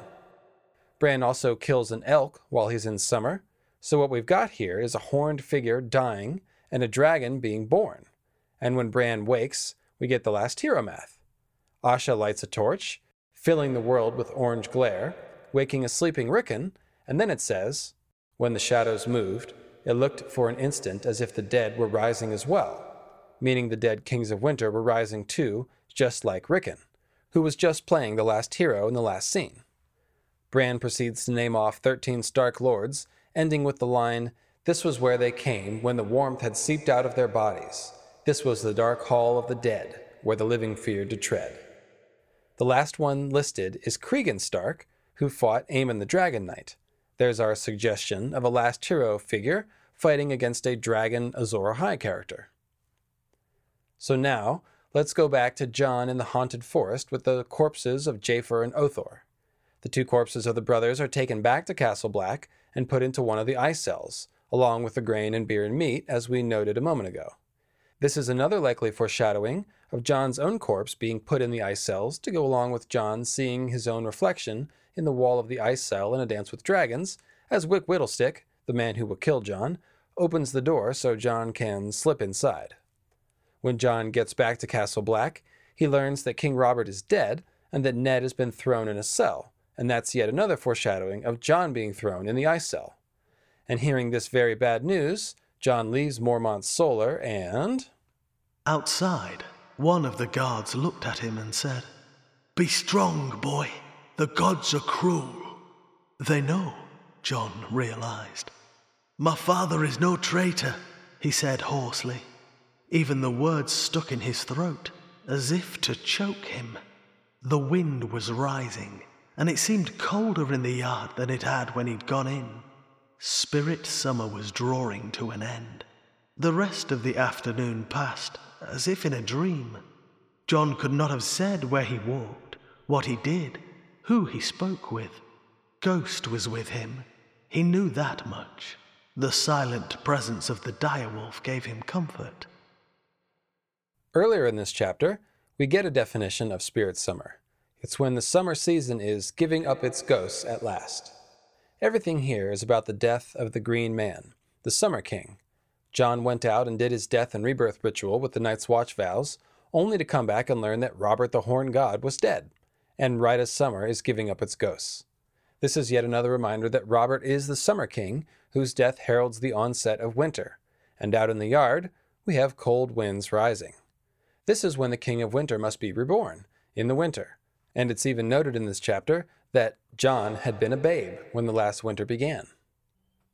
Bran also kills an elk while he's in summer, so what we've got here is a horned figure dying and a dragon being born. And when Bran wakes, we get the last hero math. Osha lights a torch, filling the world with orange glare, waking a sleeping Rickon, and then it says, When the shadows moved, it looked for an instant as if the dead were rising as well, meaning the dead kings of winter were rising too, just like Rickon, who was just playing the last hero in the last scene. Bran proceeds to name off 13 Stark lords, ending with the line, This was where they came when the warmth had seeped out of their bodies. This was the dark hall of the dead, where the living feared to tread. The last one listed is Cregan Stark, who fought Aemon the Dragon Knight. There's our suggestion of a last hero figure fighting against a dragon Azor Ahai character. So now, let's go back to Jon in the haunted forest with the corpses of Jafer and Othor. The two corpses of the brothers are taken back to Castle Black and put into one of the ice cells, along with the grain and beer and meat, as we noted a moment ago. This is another likely foreshadowing of Jon's own corpse being put in the ice cells to go along with Jon seeing his own reflection in the wall of the ice cell in A Dance with Dragons, as Wick Whittlestick, the man who will kill Jon, opens the door so Jon can slip inside. When Jon gets back to Castle Black, he learns that King Robert is dead and that Ned has been thrown in a cell, and that's yet another foreshadowing of Jon being thrown in the ice cell. And hearing this very bad news, Jon leaves Mormont's solar and. Outside, One of the guards looked at him and said, Be strong, boy. The gods are cruel. They know, Jon realized. My father is no traitor, he said hoarsely. Even the words stuck in his throat, as if to choke him. The wind was rising, and it seemed colder in the yard than it had when he'd gone in. Spirit summer was drawing to an end. The rest of the afternoon passed as if in a dream. Jon could not have said where he walked, what he did, who he spoke with. Ghost was with him. He knew that much. The silent presence of the direwolf gave him comfort. Earlier in this chapter, we get a definition of spirit summer. It's when the summer season is giving up its ghosts at last. Everything here is about the death of the Green Man, the Summer King. Jon went out and did his death and rebirth ritual with the Night's Watch vows, only to come back and learn that Robert the Horn God was dead, and right as summer is giving up its ghosts. This is yet another reminder that Robert is the Summer King, whose death heralds the onset of winter, and out in the yard, we have cold winds rising. This is when the King of Winter must be reborn, in the winter. And it's even noted in this chapter that Jon had been a babe when the last winter began.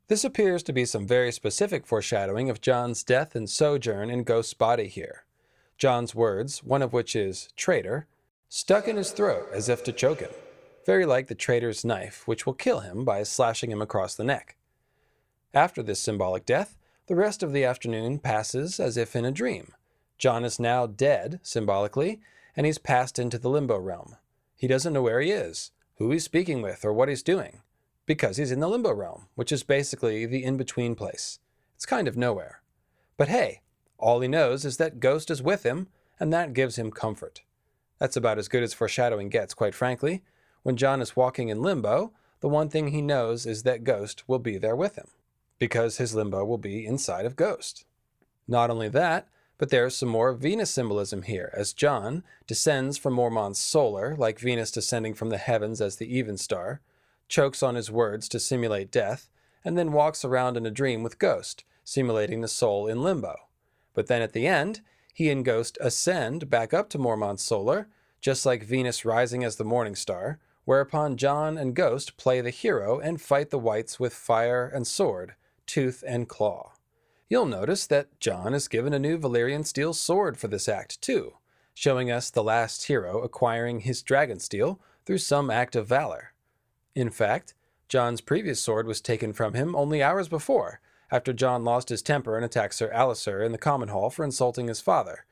This appears to be some very specific foreshadowing of Jon's death and sojourn in Ghost's body here. Jon's words, one of which is traitor, stuck in his throat as if to choke him, very like the traitor's knife, which will kill him by slashing him across the neck. After this symbolic death, the rest of the afternoon passes as if in a dream, Jon is now dead, symbolically, and he's passed into the limbo realm. He doesn't know where he is, who he's speaking with, or what he's doing, because he's in the limbo realm, which is basically the in between place. It's kind of nowhere. But hey, all he knows is that Ghost is with him, and that gives him comfort. That's about as good as foreshadowing gets, quite frankly. When Jon is walking in limbo, the one thing he knows is that Ghost will be there with him, because his limbo will be inside of Ghost. Not only that, but there's some more Venus symbolism here, as Jon descends from Mormont's solar, like Venus descending from the heavens as the even star, chokes on his words to simulate death, and then walks around in a dream with Ghost, simulating the soul in limbo. But then at the end, he and Ghost ascend back up to Mormont's solar, just like Venus rising as the morning star, whereupon Jon and Ghost play the hero and fight the wights with fire and sword, tooth and claw. You'll notice that Jon is given a new Valyrian steel sword for this act, too, showing us the last hero acquiring his dragon steel through some act of valor. In fact, Jon's previous sword was taken from him only hours before, after Jon lost his temper and attacked Sir Alliser in the common hall for insulting his father.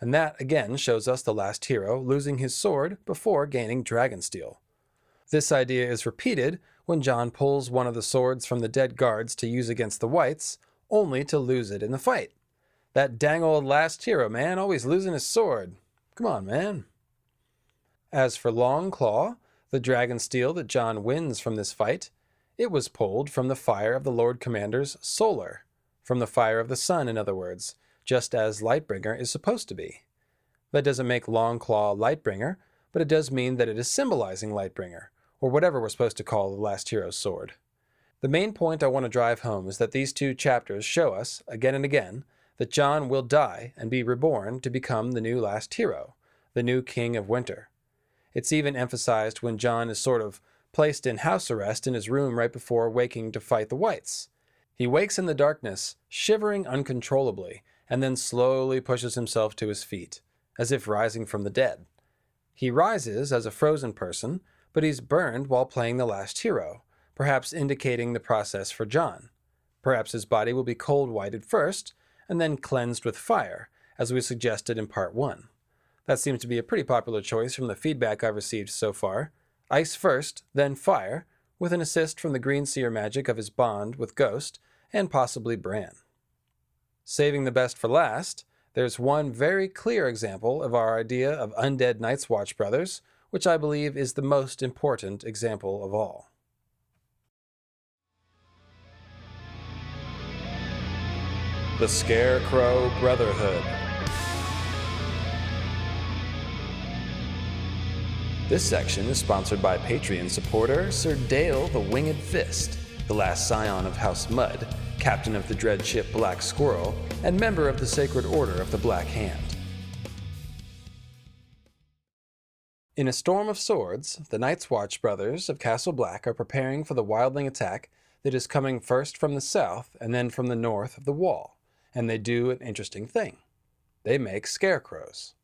And that again shows us the last hero losing his sword before gaining dragon steel. This idea is repeated when Jon pulls one of the swords from the dead guards to use against the wights, only to lose it in the fight. That dang old last hero, man, always losing his sword. Come on, man. As for Longclaw, the dragon steel that Jon wins from this fight, it was pulled from the fire of the Lord Commander's solar, from the fire of the sun, in other words, just as Lightbringer is supposed to be. That doesn't make Longclaw Lightbringer, but it does mean that it is symbolizing Lightbringer, or whatever we're supposed to call the last hero's sword. The main point I want to drive home is that these two chapters show us, again and again, that Jon will die and be reborn to become the new last hero, the new king of winter. It's even emphasized when Jon is sort of placed in house arrest in his room right before waking to fight the wights. He wakes in the darkness, shivering uncontrollably, and then slowly pushes himself to his feet, as if rising from the dead. He rises as a frozen person, but he's burned while playing the last hero, perhaps indicating the process for Jon. Perhaps his body will be cold wighted first, and then cleansed with fire, as we suggested in part 1. That seems to be a pretty popular choice from the feedback I've received so far. Ice first, then fire, with an assist from the Green Seer magic of his bond with Ghost, and possibly Bran. Saving the best for last, there's one very clear example of our idea of undead Night's Watch brothers, which I believe is the most important example of all. The Scarecrow Brotherhood. This section is sponsored by Patreon supporter Sir Dale the Winged Fist, the last scion of House Mud, captain of the dread ship Black Squirrel, and member of the Sacred Order of the Black Hand. In a storm of swords, the Night's Watch brothers of Castle Black are preparing for the wildling attack that is coming first from the south and then from the north of the wall, and they do an interesting thing. They make scarecrows.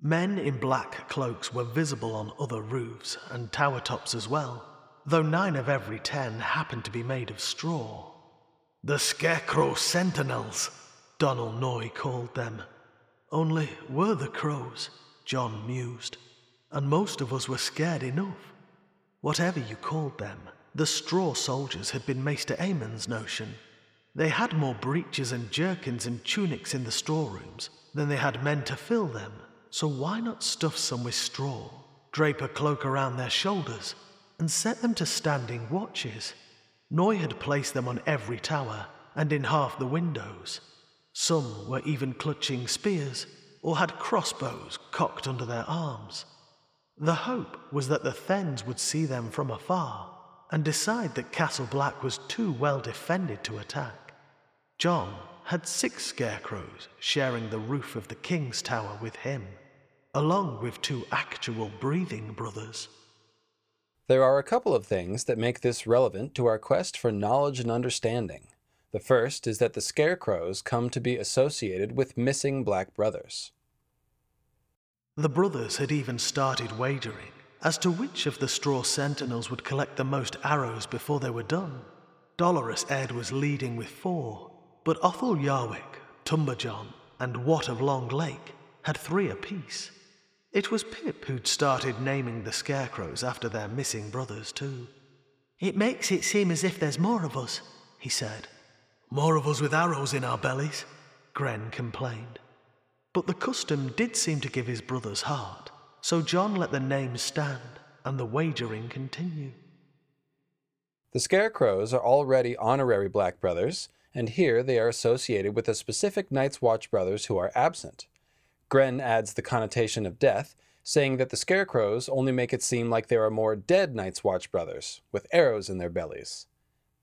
Men in black cloaks were visible on other roofs and tower tops as well, though nine of every ten happened to be made of straw. The Scarecrow Sentinels, Donal Noye called them. Only were the crows, Jon mused, and most of us were scared enough. Whatever you called them, the straw soldiers had been Maester Aemon's notion. They had more breeches and jerkins and tunics in the storerooms than they had men to fill them, so why not stuff some with straw, drape a cloak around their shoulders, and set them to standing watches? Noye had placed them on every tower and in half the windows. Some were even clutching spears or had crossbows cocked under their arms. The hope was that the Thenns would see them from afar and decide that Castle Black was too well defended to attack. Jon had six scarecrows sharing the roof of the King's Tower with him, along with two actual breathing brothers. There are a couple of things that make this relevant to our quest for knowledge and understanding. The first is that the scarecrows come to be associated with missing black brothers. The brothers had even started wagering as to which of the straw sentinels would collect the most arrows before they were done. Dolorous Edd was leading with four, but Othell Yarwyck, Tumberjon, and Wat of Long Lake had three apiece. It was Pip who'd started naming the scarecrows after their missing brothers, too. It makes it seem as if there's more of us, he said. More of us with arrows in our bellies, Grenn complained. But the custom did seem to give his brothers heart, so Jon let the names stand and the wagering continue. The Scarecrows are already honorary Black Brothers, and here they are associated with the specific Night's Watch brothers who are absent. Grenn adds the connotation of death, saying that the Scarecrows only make it seem like there are more dead Night's Watch brothers, with arrows in their bellies.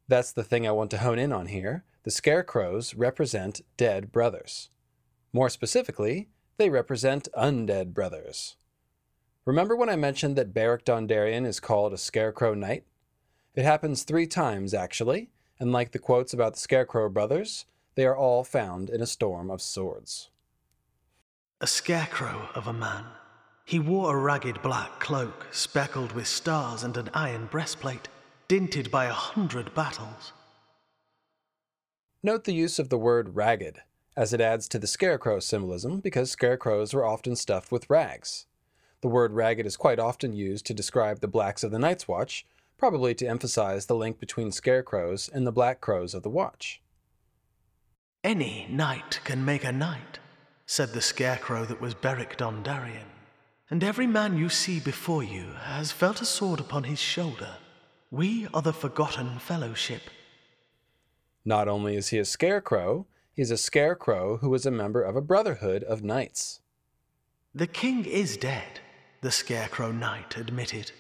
That's the thing I want to hone in on here. The Scarecrows represent dead brothers. More specifically, they represent undead brothers. Remember when I mentioned that Beric Dondarrion is called a Scarecrow Knight? It happens three times, actually, and like the quotes about the Scarecrow brothers, they are all found in a storm of swords. A scarecrow of a man. He wore a ragged black cloak, speckled with stars and an iron breastplate, dinted by a hundred battles. Note the use of the word ragged, as it adds to the scarecrow symbolism because scarecrows were often stuffed with rags. The word ragged is quite often used to describe the blacks of the Night's Watch, probably to emphasize the link between scarecrows and the black crows of the watch. Any knight can make a knight, said the scarecrow that was Beric Dondarrion. And every man you see before you has felt a sword upon his shoulder. We are the Forgotten Fellowship. Not only is he a scarecrow, he's a scarecrow who is a member of a brotherhood of knights. The king is dead, the scarecrow knight admitted.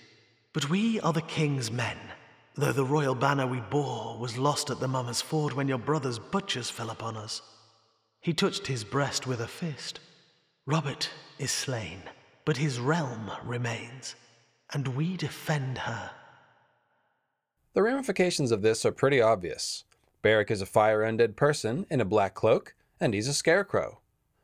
But we are the king's men, though the royal banner we bore was lost at the Mummer's Ford when your brother's butchers fell upon us. He touched his breast with a fist. Robert is slain, but his realm remains, and we defend her. The ramifications of this are pretty obvious. Beric is a fire undead person in a black cloak, and he's a scarecrow.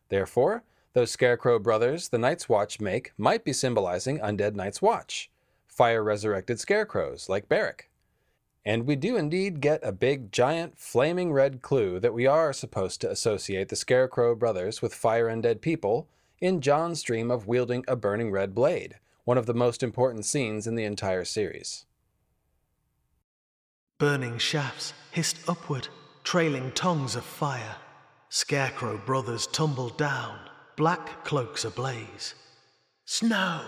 Therefore, those scarecrow brothers the Night's Watch make might be symbolizing undead Night's Watch, fire resurrected scarecrows like Beric. And we do indeed get a big, giant, flaming red clue that we are supposed to associate the Scarecrow brothers with fire undead people in Jon's dream of wielding a burning red blade, one of the most important scenes in the entire series. Burning shafts hissed upward, trailing tongues of fire. Scarecrow brothers tumbled down, black cloaks ablaze. Snow!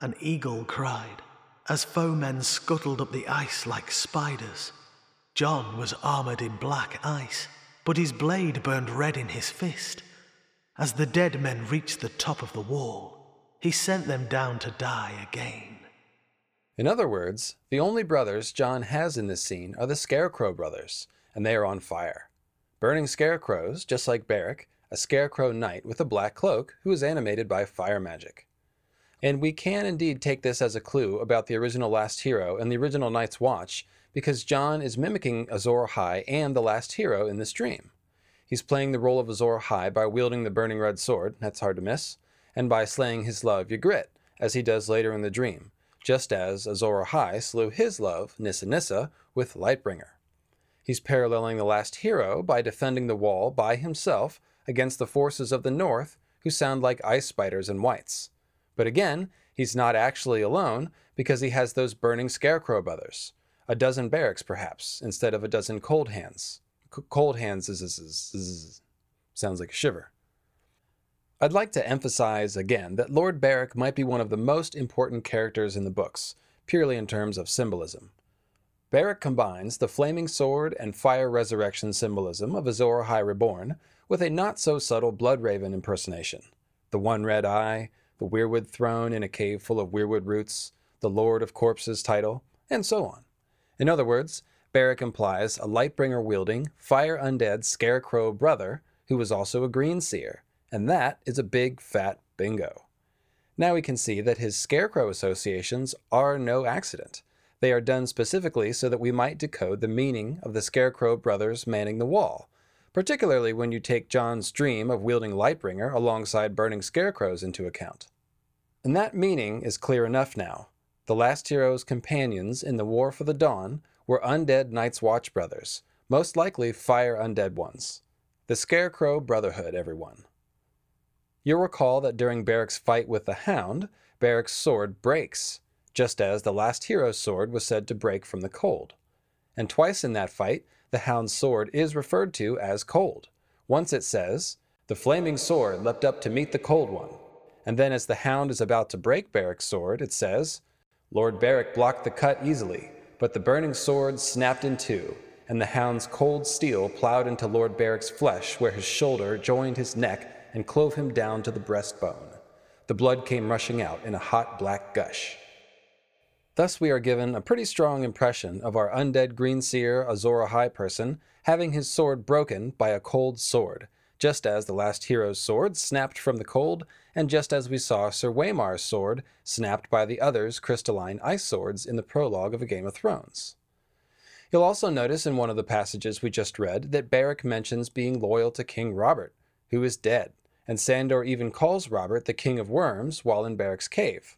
An eagle cried, as foemen scuttled up the ice like spiders. Jon was armored in black ice, but his blade burned red in his fist. As the dead men reached the top of the wall, he sent them down to die again. In other words, the only brothers Jon has in this scene are the Scarecrow brothers, and they are on fire. Burning scarecrows, just like Beric, a scarecrow knight with a black cloak who is animated by fire magic. And we can indeed take this as a clue about the original Last Hero and the original Night's Watch, because Jon is mimicking Azor Ahai and the Last Hero in this dream. He's playing the role of Azor Ahai by wielding the burning red sword, that's hard to miss, and by slaying his love Ygritte, as he does later in the dream, just as Azor Ahai slew his love, Nissa Nissa, with Lightbringer. He's paralleling the last hero by defending the wall by himself against the forces of the north, who sound like ice spiders and wights. But again, he's not actually alone because he has those burning scarecrow brothers, a dozen Berics perhaps, instead of a dozen Coldhands. C- Coldhands is, is, is, is, sounds like a shiver. I'd like to emphasize again that Lord Beric might be one of the most important characters in the books, purely in terms of symbolism. Beric combines the flaming sword and fire resurrection symbolism of Azor Ahai Reborn with a not so subtle Bloodraven impersonation. The one red eye, the Weirwood throne in a cave full of weirwood roots, the Lord of Corpses title, and so on. In other words, Beric implies a Lightbringer wielding, fire undead scarecrow brother who was also a green seer and that is a big fat bingo. Now we can see that his scarecrow associations are no accident. They are done specifically so that we might decode the meaning of the Scarecrow brothers manning the wall, particularly when you take Jon's dream of wielding Lightbringer alongside burning scarecrows into account. And that meaning is clear enough now. The last hero's companions in the War for the Dawn were undead Night's Watch brothers, most likely fire undead ones. The Scarecrow Brotherhood, everyone. You'll recall that during Beric's fight with the Hound, Beric's sword breaks, just as the last hero's sword was said to break from the cold. And twice in that fight, the Hound's sword is referred to as cold. Once it says, The flaming sword leapt up to meet the cold one. And then as the Hound is about to break Beric's sword, it says, Lord Beric blocked the cut easily, but the burning sword snapped in two, and the Hound's cold steel plowed into Lord Beric's flesh where his shoulder joined his neck and clove him down to the breastbone. The blood came rushing out in a hot black gush. Thus, we are given a pretty strong impression of our undead green seer Azor Ahai person having his sword broken by a cold sword, just as the last hero's sword snapped from the cold, and just as we saw Sir Waymar's sword snapped by the other's crystalline ice swords in the prologue of A Game of Thrones. You'll also notice in one of the passages we just read that Beric mentions being loyal to King Robert, who is dead, and Sandor even calls Robert the King of Worms while in Beric's cave.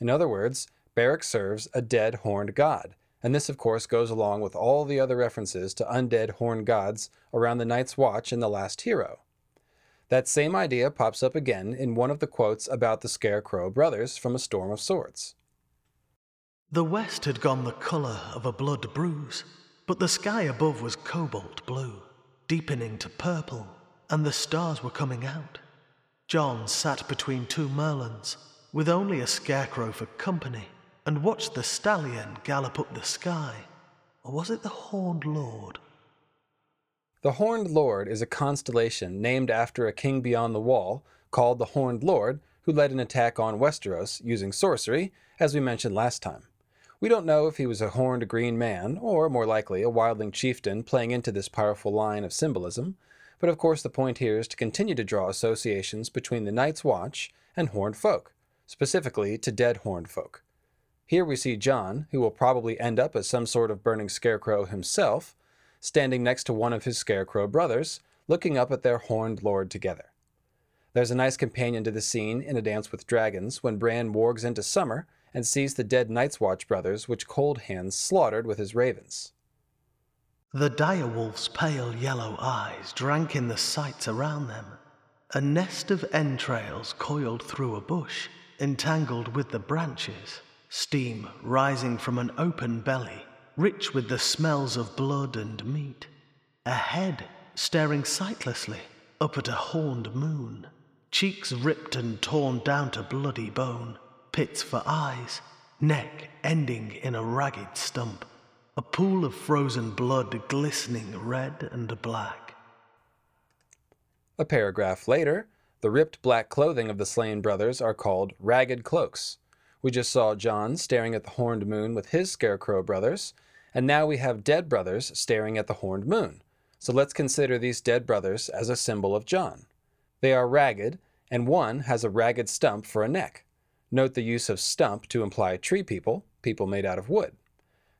In other words, Beric serves a dead horned god, and this of course goes along with all the other references to undead horned gods around the Night's Watch in The Last Hero. That same idea pops up again in one of the quotes about the Scarecrow brothers from A Storm of Swords. The west had gone the colour of a blood bruise, but the sky above was cobalt blue, deepening to purple, and the stars were coming out. Jon sat between two merlons, with only a scarecrow for company, and watched the stallion gallop up the sky. Or was it the Horned Lord? The Horned Lord is a constellation named after a king beyond the wall called the Horned Lord, who led an attack on Westeros using sorcery, as we mentioned last time. We don't know if he was a horned green man, or more likely a wildling chieftain playing into this powerful line of symbolism, but of course, the point here is to continue to draw associations between the Night's Watch and horned folk, specifically to dead horned folk. Here we see Jon, who will probably end up as some sort of burning scarecrow himself, standing next to one of his scarecrow brothers, looking up at their horned lord together. There's a nice companion to the scene in A Dance with Dragons when Bran wargs into summer and sees the dead Night's Watch brothers which Coldhands slaughtered with his ravens. The direwolf's pale yellow eyes drank in the sights around them. A nest of entrails coiled through a bush, entangled with the branches, steam rising from an open belly, rich with the smells of blood and meat. A head staring sightlessly up at a horned moon, cheeks ripped and torn down to bloody bone, pits for eyes, neck ending in a ragged stump a pool of frozen blood glistening red and black. A paragraph later, the ripped black clothing of the slain brothers are called ragged cloaks. We just saw Jon staring at the horned moon with his scarecrow brothers, and now we have dead brothers staring at the horned moon. So let's consider these dead brothers as a symbol of Jon. They are ragged, and one has a ragged stump for a neck. Note the use of stump to imply tree people, people made out of wood.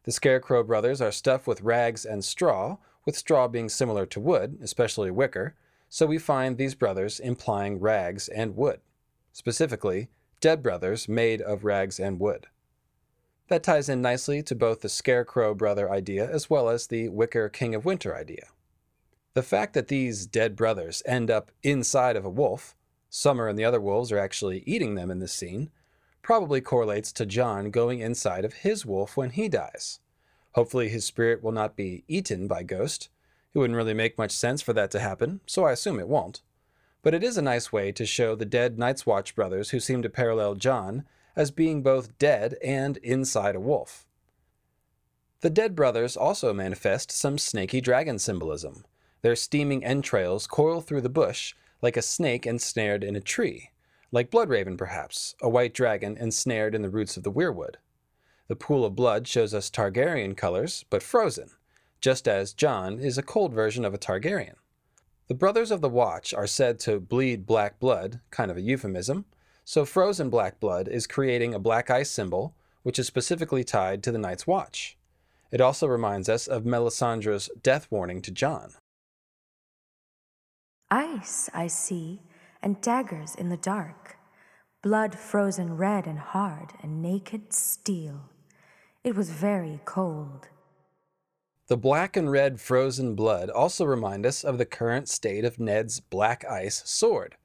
The Scarecrow brothers are stuffed with rags and straw, with straw being similar to wood, especially wicker, so we find these brothers implying rags and wood. Specifically, dead brothers made of rags and wood. That ties in nicely to both the Scarecrow brother idea as well as the Wicker King of Winter idea. The fact that these dead brothers end up inside of a wolf, Summer and the other wolves are actually eating them in this scene, probably correlates to Jon going inside of his wolf when he dies. Hopefully, his spirit will not be eaten by Ghost. It wouldn't really make much sense for that to happen, so I assume it won't. But it is a nice way to show the dead Night's Watch brothers who seem to parallel Jon as being both dead and inside a wolf. The dead brothers also manifest some snaky dragon symbolism. Their steaming entrails coil through the bush like a snake ensnared in a tree, like Bloodraven perhaps, a white dragon ensnared in the roots of the weirwood. The pool of blood shows us Targaryen colors, but frozen, just as Jon is a cold version of a Targaryen. The Brothers of the Watch are said to bleed black blood, kind of a euphemism, so frozen black blood is creating a black ice symbol, which is specifically tied to the Night's Watch. It also reminds us of Melisandre's death warning to Jon. Ice, I see, and daggers in the dark, blood frozen red and hard, and naked steel. It was very cold. The black and red frozen blood also remind us of the current state of Ned's black ice sword.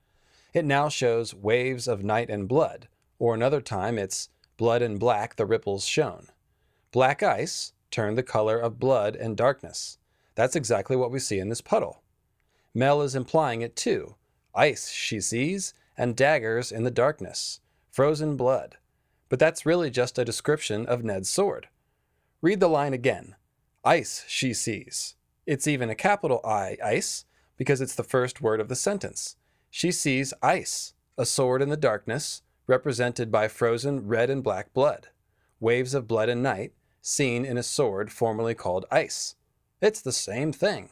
It now shows waves of night and blood, or another time it's blood and black the ripples shown. Black ice turned the color of blood and darkness. That's exactly what we see in this puddle. Mel is implying it too. Ice she sees, and daggers in the darkness. Frozen blood. But that's really just a description of Ned's sword. Read the line again. Ice she sees. It's even a capital I, ice, because it's the first word of the sentence. She sees ice, a sword in the darkness, represented by frozen red and black blood, waves of blood and night, seen in a sword formerly called ice. It's the same thing.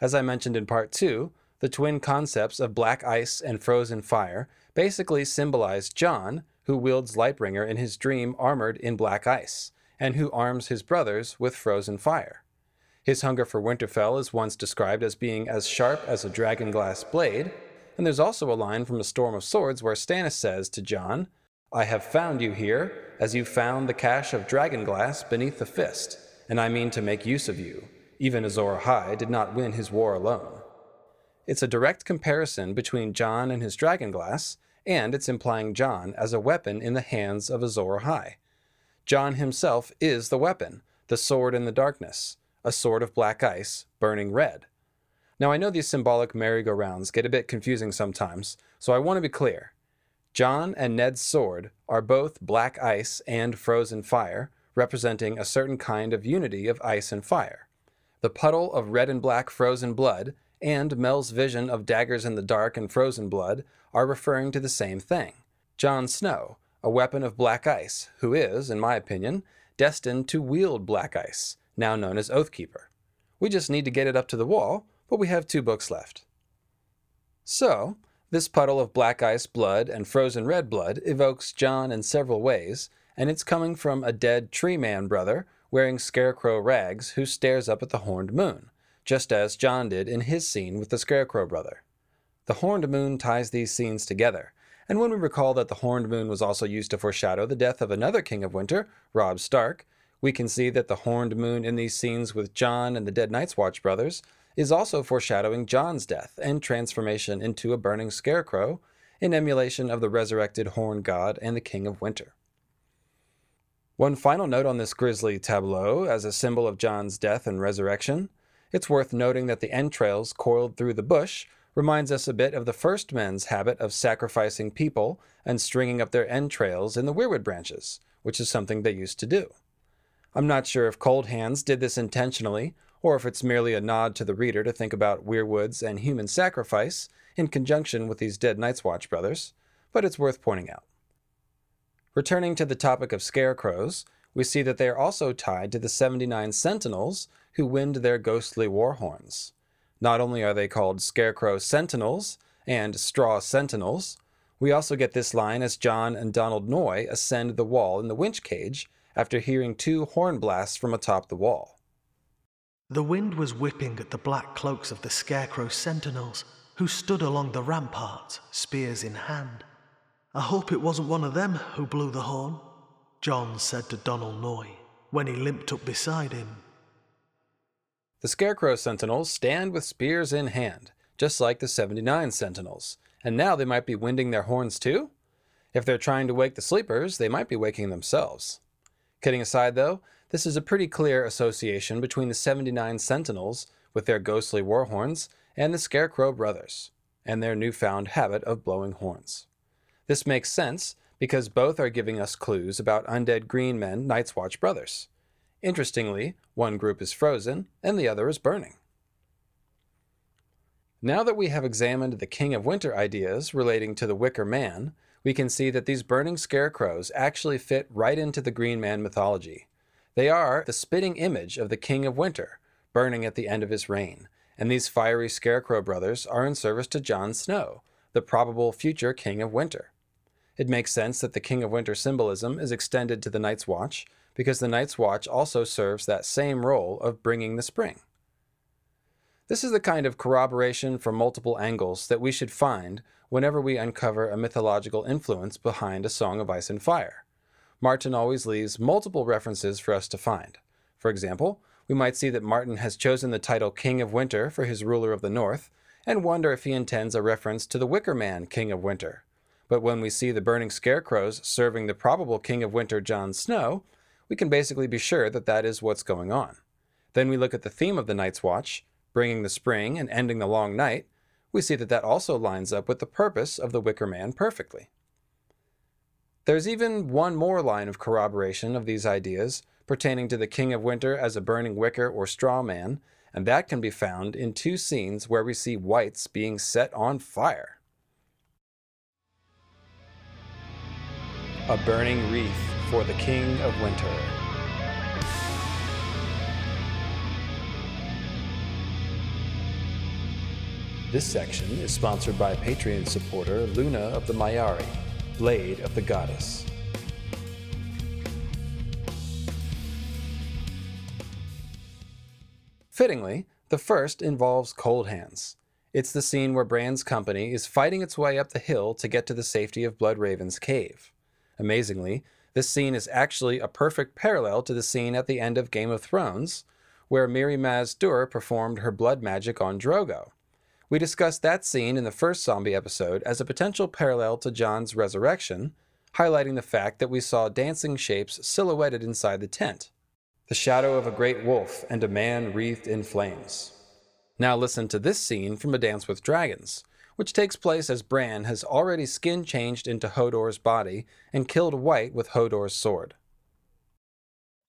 As I mentioned in part two, the twin concepts of black ice and frozen fire basically symbolize Jon, who wields Lightbringer in his dream armored in black ice, and who arms his brothers with frozen fire. His hunger for Winterfell is once described as being as sharp as a dragonglass blade, and there's also a line from A Storm of Swords where Stannis says to Jon, I have found you here, as you found the cache of dragonglass beneath the fist, and I mean to make use of you. Even Azor Ahai did not win his war alone. It's a direct comparison between Jon and his dragonglass, and it's implying Jon as a weapon in the hands of Azor Ahai. Jon himself is the weapon, the sword in the darkness, a sword of black ice, burning red. Now, I know these symbolic merry-go-rounds get a bit confusing sometimes, so I want to be clear. Jon and Ned's sword are both black ice and frozen fire, representing a certain kind of unity of ice and fire. The puddle of red and black frozen blood and Mel's vision of daggers in the dark and frozen blood are referring to the same thing. Jon Snow, a weapon of black ice, who is, in my opinion, destined to wield black ice, now known as Oathkeeper. We just need to get it up to the wall, but we have two books left. So, this puddle of black ice blood and frozen red blood evokes Jon in several ways, and it's coming from a dead tree man brother wearing scarecrow rags who stares up at the horned moon, just as Jon did in his scene with the scarecrow brother. The horned moon ties these scenes together, and when we recall that the horned moon was also used to foreshadow the death of another king of winter, Robb Stark, we can see that the horned moon in these scenes with Jon and the dead Night's Watch brothers is also foreshadowing Jon's death and transformation into a burning scarecrow in emulation of the resurrected horned god and the king of winter. One final note on this grisly tableau as a symbol of Jon's death and resurrection. It's worth noting that the entrails coiled through the bush reminds us a bit of the first men's habit of sacrificing people and stringing up their entrails in the weirwood branches, which is something they used to do. I'm not sure if Coldhands did this intentionally, or if it's merely a nod to the reader to think about weirwoods and human sacrifice in conjunction with these dead Night's Watch brothers, but it's worth pointing out. Returning to the topic of scarecrows, we see that they are also tied to the 79 sentinels who wind their ghostly war horns. Not only are they called Scarecrow Sentinels and Straw Sentinels, We also get this line as Jon and Donal Noye ascend the wall in the winch cage after hearing two horn blasts from atop the wall. The wind was whipping at the black cloaks of the Scarecrow sentinels, who stood along the ramparts, spears in hand. I hope it wasn't one of them who blew the horn, Jon said to Donal Noye when he limped up beside him. The Scarecrow sentinels stand with spears in hand, just like the 79 sentinels, and now they might be winding their horns too? If they're trying to wake the sleepers, they might be waking themselves. Kidding aside, though, this is a pretty clear association between the 79 Sentinels, with their ghostly war horns, and the Scarecrow brothers, and their newfound habit of blowing horns. This makes sense because both are giving us clues about undead green men Night's Watch brothers. Interestingly, one group is frozen and the other is burning. Now that we have examined the King of Winter ideas relating to the Wicker Man, we can see that these burning scarecrows actually fit right into the Green Man mythology. They are the spitting image of the King of Winter, burning at the end of his reign, and these fiery scarecrow brothers are in service to Jon Snow, the probable future King of Winter. It makes sense that the King of Winter symbolism is extended to the Night's Watch, because the Night's Watch also serves that same role of bringing the spring. This is the kind of corroboration from multiple angles that we should find whenever we uncover a mythological influence behind A Song of Ice and Fire. Martin always leaves multiple references for us to find. For example, we might see that Martin has chosen the title King of Winter for his ruler of the North, and wonder if he intends a reference to the Wicker Man, King of Winter. But when we see the burning scarecrows serving the probable King of Winter, Jon Snow, we can basically be sure that that is what's going on. Then we look at the theme of the Night's Watch, bringing the spring and ending the long night, we see that that also lines up with the purpose of the Wicker Man perfectly. There's even one more line of corroboration of these ideas pertaining to the King of Winter as a burning wicker or straw man, and that can be found in two scenes where we see wights being set on fire. A burning wreath for the King of Winter. This section is sponsored by Patreon supporter Luna of the Mayari, Blade of the Goddess. Fittingly, the first involves Coldhands. It's the scene where Bran's company is fighting its way up the hill to get to the safety of Bloodraven's cave. Amazingly, this scene is actually a perfect parallel to the scene at the end of Game of Thrones, where Mirri Maz Duur performed her blood magic on Drogo. We discussed that scene in the first zombie episode as a potential parallel to Jon's resurrection, highlighting the fact that we saw dancing shapes silhouetted inside the tent the shadow of a great wolf and a man wreathed in flames. Now listen to this scene from A Dance with Dragons, which takes place as Bran has already skin changed into Hodor's body and killed wight with Hodor's sword.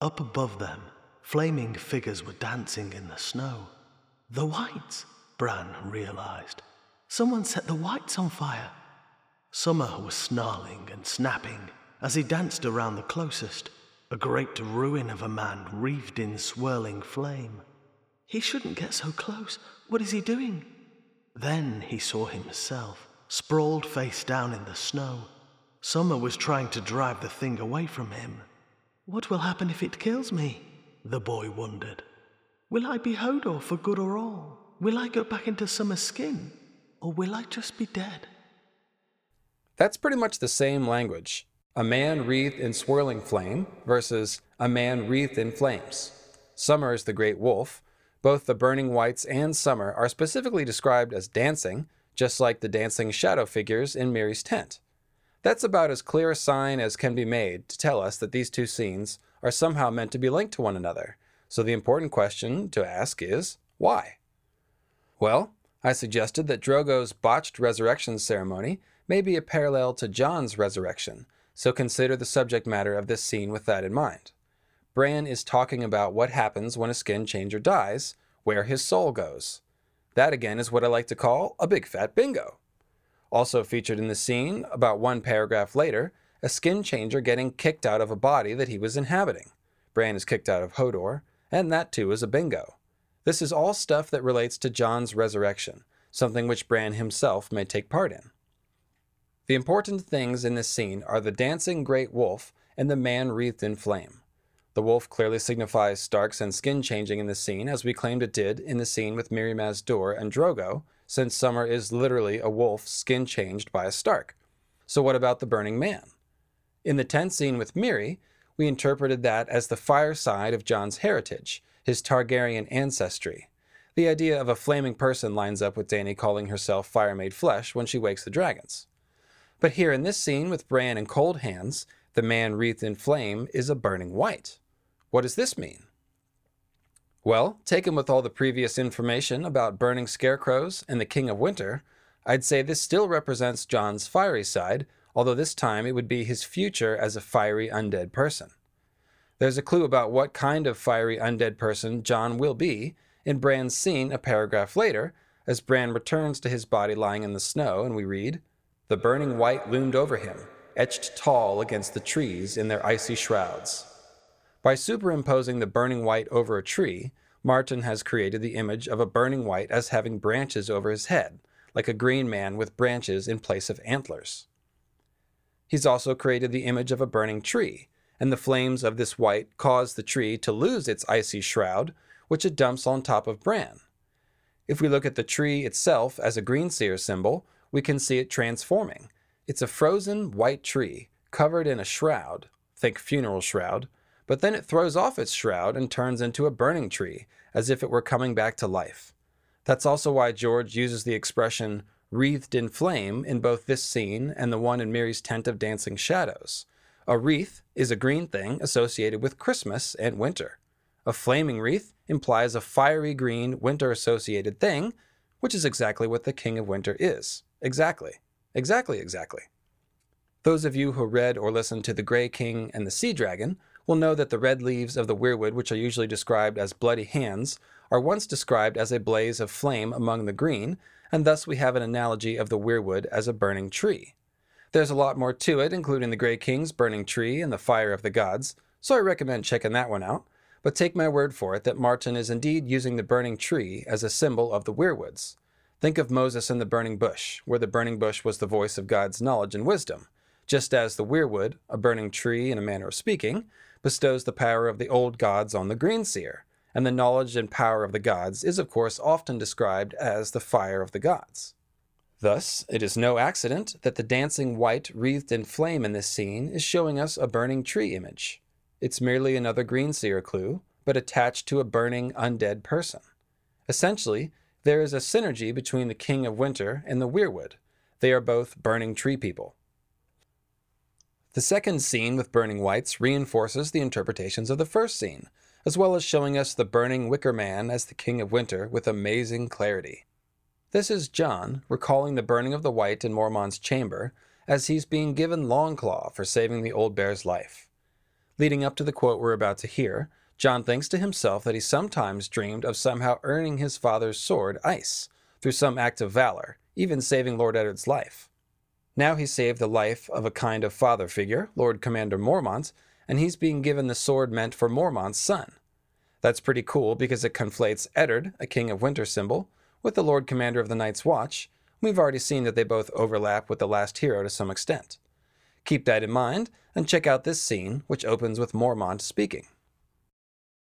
Up above them, flaming figures were dancing in the snow. The wights, Bran realized. Someone set the wights on fire. Summer was snarling and snapping as he danced around the closest, a great ruin of a man wreathed in swirling flame. He shouldn't get so close. What is he doing? Then he saw himself, sprawled face down in the snow. Summer was trying to drive the thing away from him. What will happen if it kills me? The boy wondered. Will I be Hodor for good or all? Will I go back into Summer's skin? Or will I just be dead? That's pretty much the same language. A man wreathed in swirling flame versus a man wreathed in flames. Summer is the great wolf. Both the burning wights and Summer are specifically described as dancing, just like the dancing shadow figures in Mirri's tent. That's about as clear a sign as can be made to tell us that these two scenes are somehow meant to be linked to one another. So the important question to ask is why? Well, I suggested that Drogo's botched resurrection ceremony may be a parallel to Jon's resurrection, so consider the subject matter of this scene with that in mind. Bran is talking about what happens when a skin changer dies, where his soul goes. That again is what I like to call a big fat bingo. Also featured in the scene, about one paragraph later, a skin changer getting kicked out of a body that he was inhabiting. Bran is kicked out of Hodor, and that too is a bingo. This is all stuff that relates to Jon's resurrection, something which Bran himself may take part in. The important things in this scene are the dancing great wolf and the man wreathed in flame. The wolf clearly signifies Stark's and skin changing in the scene, as we claimed it did in the scene with Mirri Maz and Drogo, since Summer is literally a wolf skin changed by a Stark. So, what about the burning man? In the tent scene with Mirri, we interpreted that as the fire side of Jon's heritage, his Targaryen ancestry. The idea of a flaming person lines up with Dany calling herself fire made flesh when she wakes the dragons. But here in this scene with Bran and Coldhands, the man wreathed in flame is a burning wight. What does this mean? Well, taken with all the previous information about burning scarecrows and the King of Winter, I'd say this still represents Jon's fiery side, although this time it would be his future as a fiery undead person. There's a clue about what kind of fiery undead person Jon will be in Bran's scene a paragraph later, as Bran returns to his body lying in the snow, and we read, The burning wight loomed over him, etched tall against the trees in their icy shrouds. By superimposing the burning wight over a tree, Martin has created the image of a burning wight as having branches over his head, like a green man with branches in place of antlers. He's also created the image of a burning tree, and the flames of this wight cause the tree to lose its icy shroud, which it dumps on top of Bran. If we look at the tree itself as a green seer symbol, we can see it transforming. It's a frozen white tree covered in a shroud, think funeral shroud, but then it throws off its shroud and turns into a burning tree, as if it were coming back to life. That's also why George uses the expression wreathed in flame in both this scene and the one in Mirri's tent of dancing shadows. A wreath is a green thing associated with Christmas and winter. A flaming wreath implies a fiery green winter associated thing, which is exactly what the King of Winter is. Exactly. Exactly, exactly. Those of you who read or listened to The Grey King and the Sea Dragon will know that the red leaves of the weirwood, which are usually described as bloody hands, are once described as a blaze of flame among the green, and thus we have an analogy of the weirwood as a burning tree. There's a lot more to it, including the Grey King's burning tree and the fire of the gods, so I recommend checking that one out. But take my word for it that Martin is indeed using the burning tree as a symbol of the weirwoods. Think of Moses and the burning bush, where the burning bush was the voice of God's knowledge and wisdom, just as the weirwood, a burning tree in a manner of speaking, bestows the power of the old gods on the green seer, and the knowledge and power of the gods is, of course, often described as the fire of the gods. Thus, it is no accident that the dancing wight wreathed in flame in this scene is showing us a burning tree image. It's merely another green seer clue, but attached to a burning undead person. Essentially, there is a synergy between the King of Winter and the Weirwood. They are both burning tree people. The second scene with burning wights reinforces the interpretations of the first scene, as well as showing us the burning wicker man as the King of Winter with amazing clarity. This is Jon recalling the burning of the wight in Mormont's chamber as he's being given Longclaw for saving the old bear's life. Leading up to the quote we're about to hear, Jon thinks to himself that he sometimes dreamed of somehow earning his father's sword, Ice, through some act of valor, even saving Lord Eddard's life. Now he saved the life of a kind of father figure, Lord Commander Mormont, and he's being given the sword meant for Mormont's son. That's pretty cool because it conflates Eddard, a King of Winter symbol, with the Lord Commander of the Night's Watch. We've already seen that they both overlap with the last hero to some extent. Keep that in mind and check out this scene, which opens with Mormont speaking.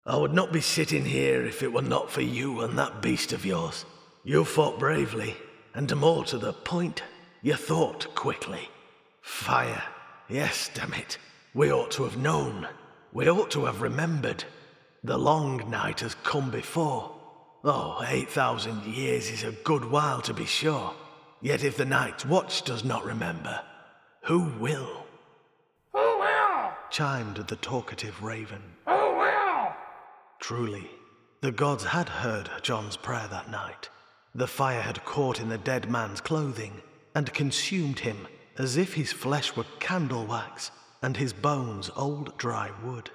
I would not be sitting here if it were not for you and that beast of yours. You fought bravely, and more to the point, you thought quickly. Fire. Yes, damn it. We ought to have known. We ought to have remembered. The long night has come before. Oh, 8,000 years is a good while to be sure. Yet if the Night's Watch does not remember, who will? Who will? chimed the talkative raven. Truly, the gods had heard Jon's prayer that night. The fire had caught in the dead man's clothing and consumed him as if his flesh were candle wax and his bones old dry wood.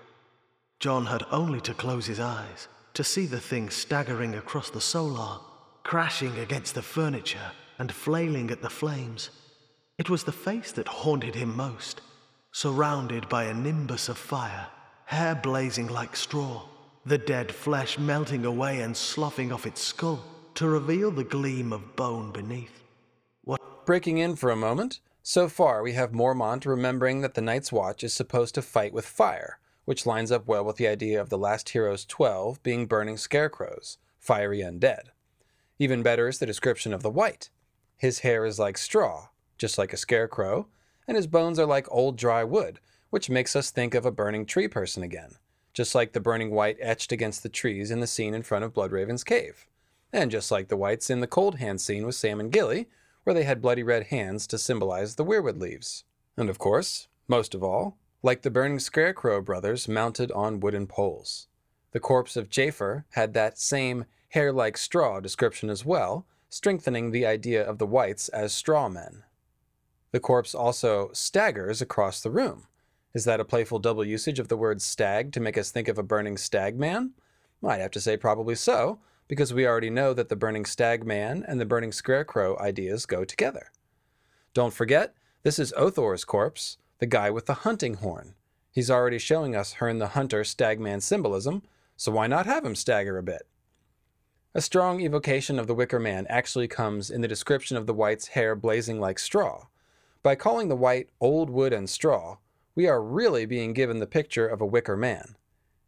Jon had only to close his eyes to see the thing staggering across the solar, crashing against the furniture and flailing at the flames. It was the face that haunted him most, surrounded by a nimbus of fire, hair blazing like straw, the dead flesh melting away and sloughing off its skull to reveal the gleam of bone beneath. What? Breaking in for a moment, So far, we have Mormont remembering that the Night's Watch is supposed to fight with fire, which lines up well with the idea of the last hero's 12 being burning scarecrows, fiery undead. Even better is the description of the wight. His hair is like straw, just like a scarecrow, and his bones are like old dry wood, which makes us think of a burning tree person again, just like the burning wight etched against the trees in the scene in front of Bloodraven's cave, and just like the wights in the Coldhand scene with Sam and Gilly, where they had bloody red hands to symbolize the weirwood leaves. And of course, most of all, like the burning Scarecrow brothers mounted on wooden poles. The corpse of Jafer had that same hair like straw description as well, strengthening the idea of the wights as straw men. The corpse also staggers across the room. Is that a playful double usage of the word stag to make us think of a burning stag man? I'd have to say probably so, because we already know that the burning stag man and the burning scarecrow ideas go together. Don't forget, this is Othor's corpse, the guy with the hunting horn. He's already showing us Herne the Hunter stagman symbolism, so why not have him stagger a bit? A strong evocation of the Wicker Man actually comes in the description of the wight's hair blazing like straw. By calling the wight old wood and straw, we are really being given the picture of a wicker man.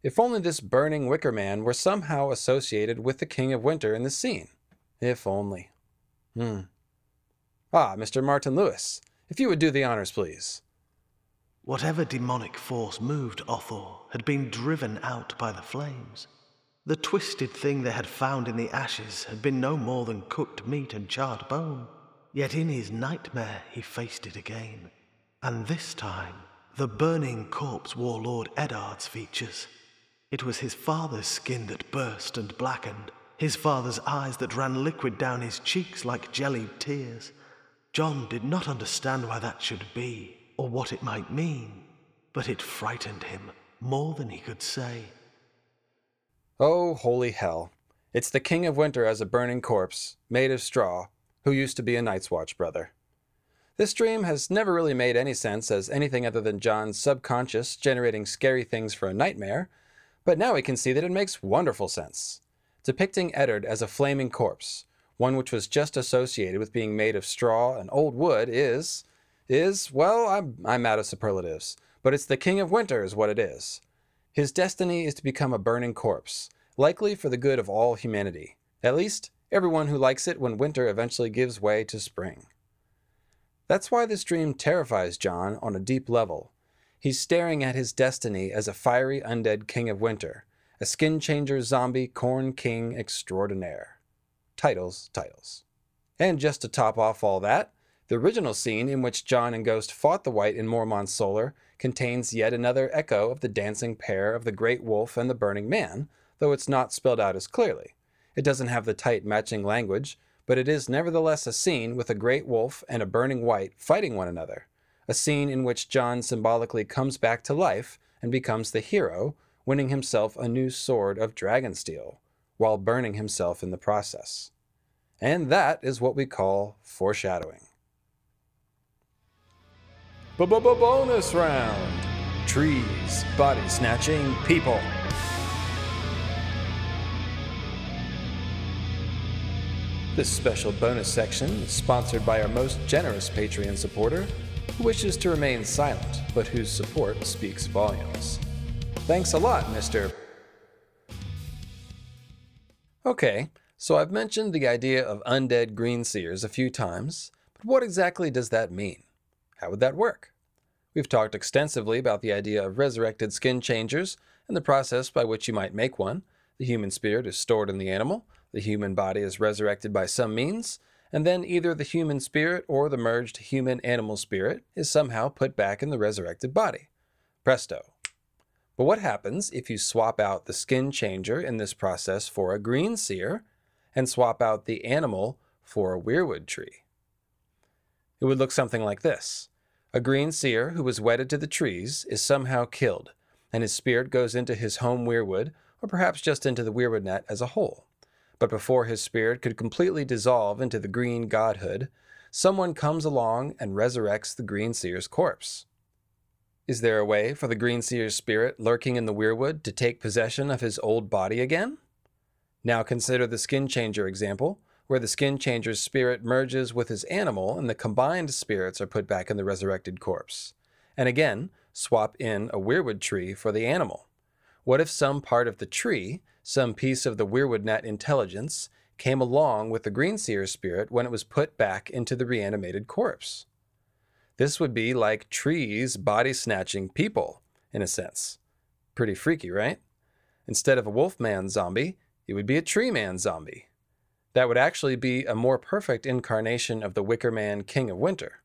If only this burning wicker man were somehow associated with the King of Winter in the scene. If only. Hmm. Ah, Mr. Martin Lewis, if you would do the honors, please. Whatever demonic force moved Othor had been driven out by the flames. The twisted thing they had found in the ashes had been no more than cooked meat and charred bone. Yet in his nightmare he faced it again. And this time, the burning corpse wore Lord Eddard's features. It was his father's skin that burst and blackened, his father's eyes that ran liquid down his cheeks like jellied tears. Jon did not understand why that should be, or what it might mean, but it frightened him more than he could say. Oh, holy hell. It's the King of Winter as a burning corpse, made of straw, who used to be a Night's Watch brother. This dream has never really made any sense as anything other than Jon's subconscious generating scary things for a nightmare, but now we can see that it makes wonderful sense. Depicting Eddard as a flaming corpse, one which was just associated with being made of straw and old wood, is, is, well, I'm, I'm out of superlatives, but it's the King of Winter, is what it is. His destiny is to become a burning corpse, likely for the good of all humanity, at least everyone who likes it when winter eventually gives way to spring. That's why this dream terrifies Jon on a deep level, He's staring at his destiny as a fiery undead king of winter, a skin changer zombie corn king extraordinaire. Titles, titles. And just to top off all that, the original scene in which Jon and Ghost fought the wight in Mormont's Solar contains yet another echo of the dancing pair of the Great Wolf and the Burning Man, though it's not spelled out as clearly. It doesn't have the tight matching language, but it is nevertheless a scene with a Great Wolf and a Burning wight fighting one another a scene in which Jon symbolically comes back to life and becomes the hero, winning himself a new sword of dragon steel, while burning himself in the process. And that is what we call foreshadowing. B-b-bonus round Trees, body snatching people. This special bonus section is sponsored by our most generous Patreon supporter, who wishes to remain silent, but whose support speaks volumes. Thanks a lot, Mr. Okay, so I've mentioned the idea of undead green seers a few times, but what exactly does that mean? How would that work? We've talked extensively about the idea of resurrected skin changers and the process by which you might make one. The human spirit is stored in the animal, the human body is resurrected by some means, and then either the human spirit or the merged human animal spirit is somehow put back in the resurrected body. Presto. But what happens if you swap out the skin changer in this process for a green seer and swap out the animal for a weirwood tree? It would look something like this. A green seer who was wedded to the trees is somehow killed, and his spirit goes into his home weirwood, or perhaps just into the weirwood net as a whole. But before his spirit could completely dissolve into the green godhood, someone comes along and resurrects the green seer's corpse. Is there a way for the green seer's spirit lurking in the weirwood to take possession of his old body again? Now consider the skin changer example, where the skin changer's spirit merges with his animal and the combined spirits are put back in the resurrected corpse. And again, swap in a weirwood tree for the animal. What if some part of the tree, some piece of the weirwood net intelligence, came along with the greenseer spirit when it was put back into the reanimated corpse? This would be like trees body snatching people, in a sense. Pretty freaky, right? Instead of a wolfman zombie, it would be a tree man zombie. That would actually be a more perfect incarnation of the Wicker Man King of Winter.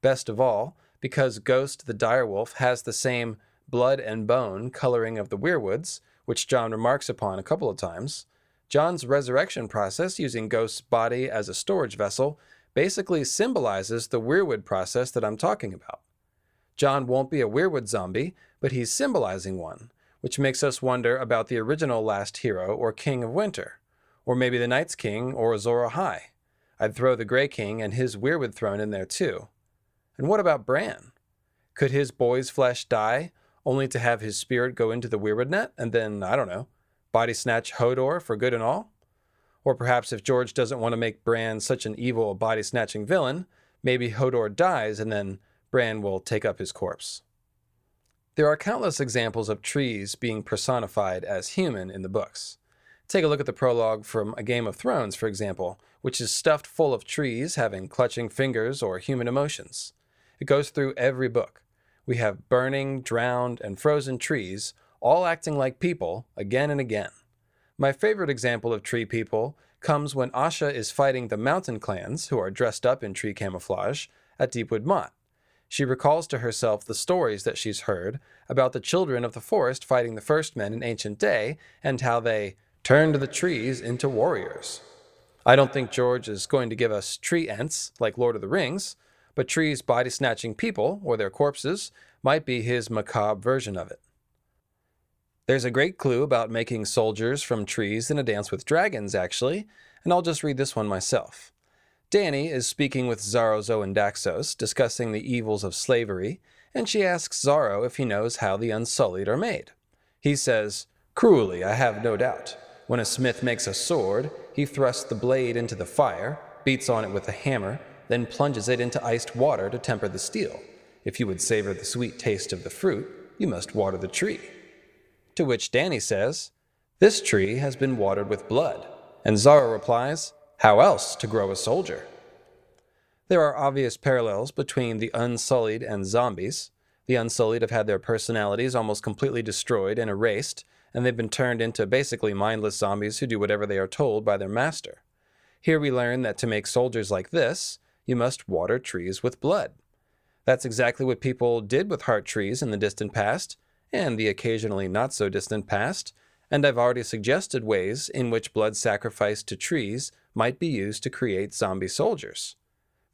Best of all, because Ghost the direwolf has the same blood and bone coloring of the weirwoods, which Jon remarks upon a couple of times, Jon's resurrection process using Ghost's body as a storage vessel basically symbolizes the weirwood process that I'm talking about. Jon won't be a weirwood zombie, but he's symbolizing one, which makes us wonder about the original last hero or king of winter, or maybe the Night's King or Azor Ahai. I'd throw the Grey King and his weirwood throne in there too. And what about Bran? Could his boy's flesh die only to have his spirit go into the weirwood net and then, I don't know, body snatch Hodor for good and all? Or perhaps if George doesn't want to make Bran such an evil body snatching villain, maybe Hodor dies and then Bran will take up his corpse. There are countless examples of trees being personified as human in the books. Take a look at the prologue from A Game of Thrones, for example, which is stuffed full of trees having clutching fingers or human emotions. It goes through every book. We have burning, drowned, and frozen trees, all acting like people again and again. My favorite example of tree people comes when Asha is fighting the mountain clans, who are dressed up in tree camouflage, at Deepwood Motte. She recalls to herself the stories that she's heard about the children of the forest fighting the first men in ancient day and how they turned the trees into warriors. I don't think George is going to give us tree ents like Lord of the Rings, but trees body snatching people, or their corpses, might be his macabre version of it. There's a great clue about making soldiers from trees in A Dance with Dragons, actually, and I'll just read this one myself. Dany is speaking with Xaro Xhoan Daxos, discussing the evils of slavery, and she asks Xaro if he knows how the Unsullied are made. He says, Cruelly, I have no doubt. When a smith makes a sword, he thrusts the blade into the fire, beats on it with a hammer, then plunges it into iced water to temper the steel. If you would savor the sweet taste of the fruit, you must water the tree. To which Dany says, This tree has been watered with blood. And Xaro replies, How else to grow a soldier? There are obvious parallels between the Unsullied and zombies. The Unsullied have had their personalities almost completely destroyed and erased, and they've been turned into basically mindless zombies who do whatever they are told by their master. Here we learn that to make soldiers like this, you must water trees with blood. That's exactly what people did with heart trees in the distant past, and the occasionally not so distant past, and I've already suggested ways in which blood sacrificed to trees might be used to create zombie soldiers.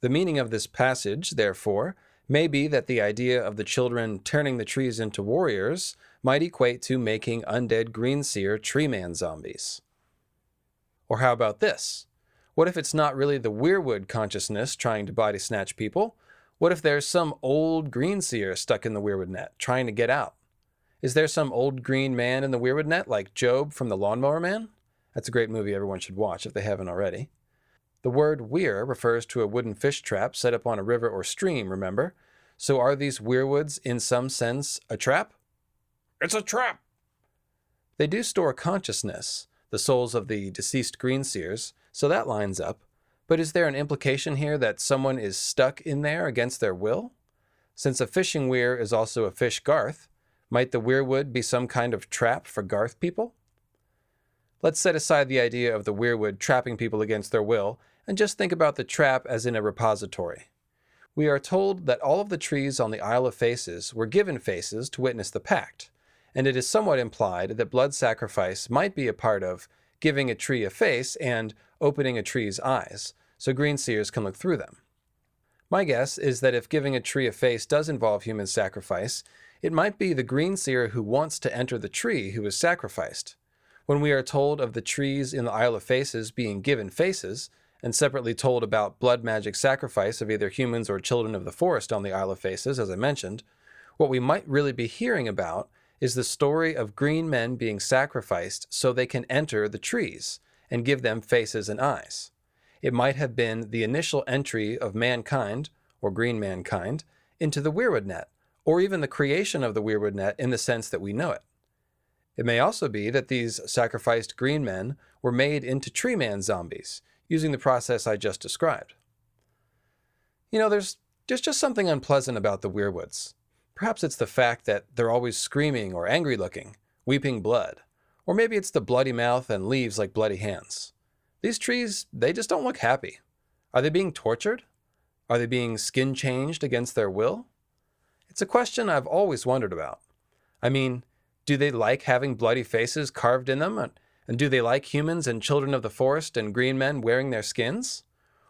The meaning of this passage, therefore, may be that the idea of the children turning the trees into warriors might equate to making undead greenseer tree man zombies. Or how about this? What if it's not really the weirwood consciousness trying to body snatch people? What if there's some old green seer stuck in the weirwood net trying to get out? Is there some old green man in the weirwood net like Jobe from the Lawnmower Man? That's a great movie everyone should watch if they haven't already. The word weir refers to a wooden fish trap set up on a river or stream, remember? So are these weirwoods in some sense a trap? It's a trap. They do store consciousness, the souls of the deceased greenseers, so that lines up. But is there an implication here that someone is stuck in there against their will? Since a fishing weir is also a fish garth, might the weirwood be some kind of trap for garth people? Let's set aside the idea of the weirwood trapping people against their will and just think about the trap as in a repository. We are told that all of the trees on the Isle of Faces were given faces to witness the pact, and it is somewhat implied that blood sacrifice might be a part of giving a tree a face and opening a tree's eyes, so green seers can look through them. My guess is that if giving a tree a face does involve human sacrifice, it might be the green seer who wants to enter the tree who is sacrificed. When we are told of the trees in the Isle of Faces being given faces, and separately told about blood magic sacrifice of either humans or children of the forest on the Isle of Faces, as I mentioned, what we might really be hearing about is the story of green men being sacrificed so they can enter the trees and give them faces and eyes. it might have been the initial entry of mankind, or green mankind, into the Weirwood net, or even the creation of the Weirwood net in the sense that we know it. It may also be that these sacrificed green men were made into tree man zombies, using the process I just described. You know, there's, there's just something unpleasant about the Weirwoods. Perhaps it's the fact that they're always screaming or angry looking, weeping blood. Or maybe it's the bloody mouth and leaves like bloody hands. These trees, they just don't look happy. Are they being tortured? Are they being skin changed against their will? It's a question I've always wondered about. I mean, do they like having bloody faces carved in them? And do they like humans and children of the forest and green men wearing their skins?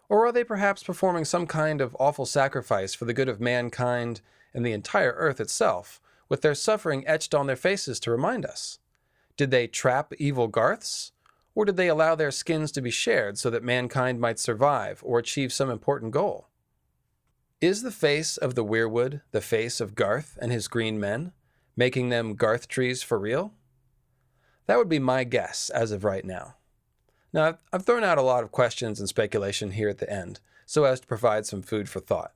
Or are they perhaps performing some kind of awful sacrifice for the good of mankind and the entire earth itself, with their suffering etched on their faces to remind us? Did they trap evil Garths? Or did they allow their skins to be shared so that mankind might survive or achieve some important goal? Is the face of the Weirwood the face of Garth and his green men, making them Garth trees for real? That would be my guess as of right now. Now, I've thrown out a lot of questions and speculation here at the end, so as to provide some food for thought.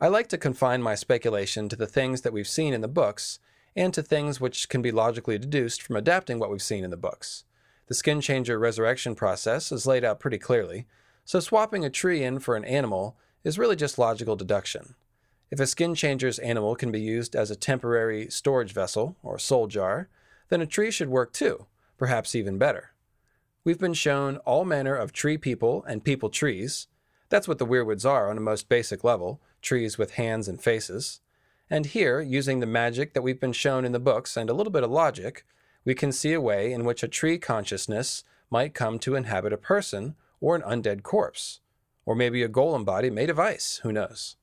I like to confine my speculation to the things that we've seen in the books and to things which can be logically deduced from adapting what we've seen in the books. The skin changer resurrection process is laid out pretty clearly, so swapping a tree in for an animal is really just logical deduction. If a skin changer's animal can be used as a temporary storage vessel, or soul jar, then a tree should work too, perhaps even better. We've been shown all manner of tree people and people trees. That's what the Weirwoods are on a most basic level trees with hands and faces. And here, using the magic that we've been shown in the books and a little bit of logic, we can see a way in which a tree consciousness might come to inhabit a person or an undead corpse, or maybe a golem body made of ice, who knows.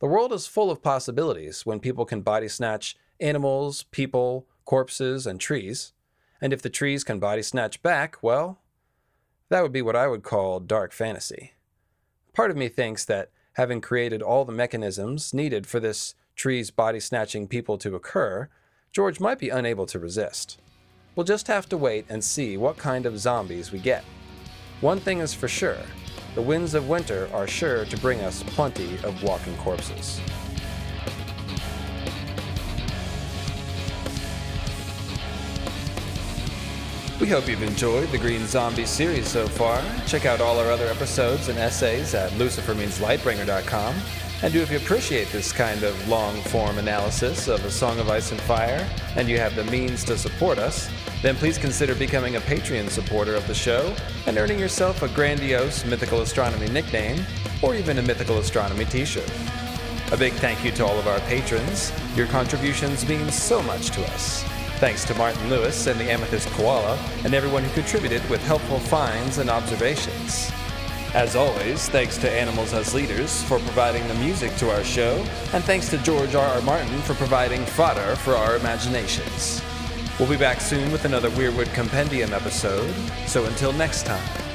The world is full of possibilities when people can body snatch animals, people, corpses, and trees. And if the trees can body snatch back, well, that would be what I would call dark fantasy. Part of me thinks that having created all the mechanisms needed for this trees body snatching people to occur, George might be unable to resist. We'll just have to wait and see what kind of zombies we get. One thing is for sure the winds of winter are sure to bring us plenty of walking corpses. We hope you've enjoyed the Green Zombie series so far. Check out all our other episodes and essays at lucifermeanslightbringer.com. And do if you appreciate this kind of long form analysis of A Song of Ice and Fire, and you have the means to support us, then please consider becoming a Patreon supporter of the show and earning yourself a grandiose mythical astronomy nickname or even a mythical astronomy t shirt. A big thank you to all of our patrons. Your contributions mean so much to us. Thanks to Martin Lewis and the Amethyst Koala and everyone who contributed with helpful finds and observations. As always, thanks to Animals as Leaders for providing the music to our show, and thanks to George R. R. Martin for providing fodder for our imaginations. We'll be back soon with another Weirwood Compendium episode, so until next time.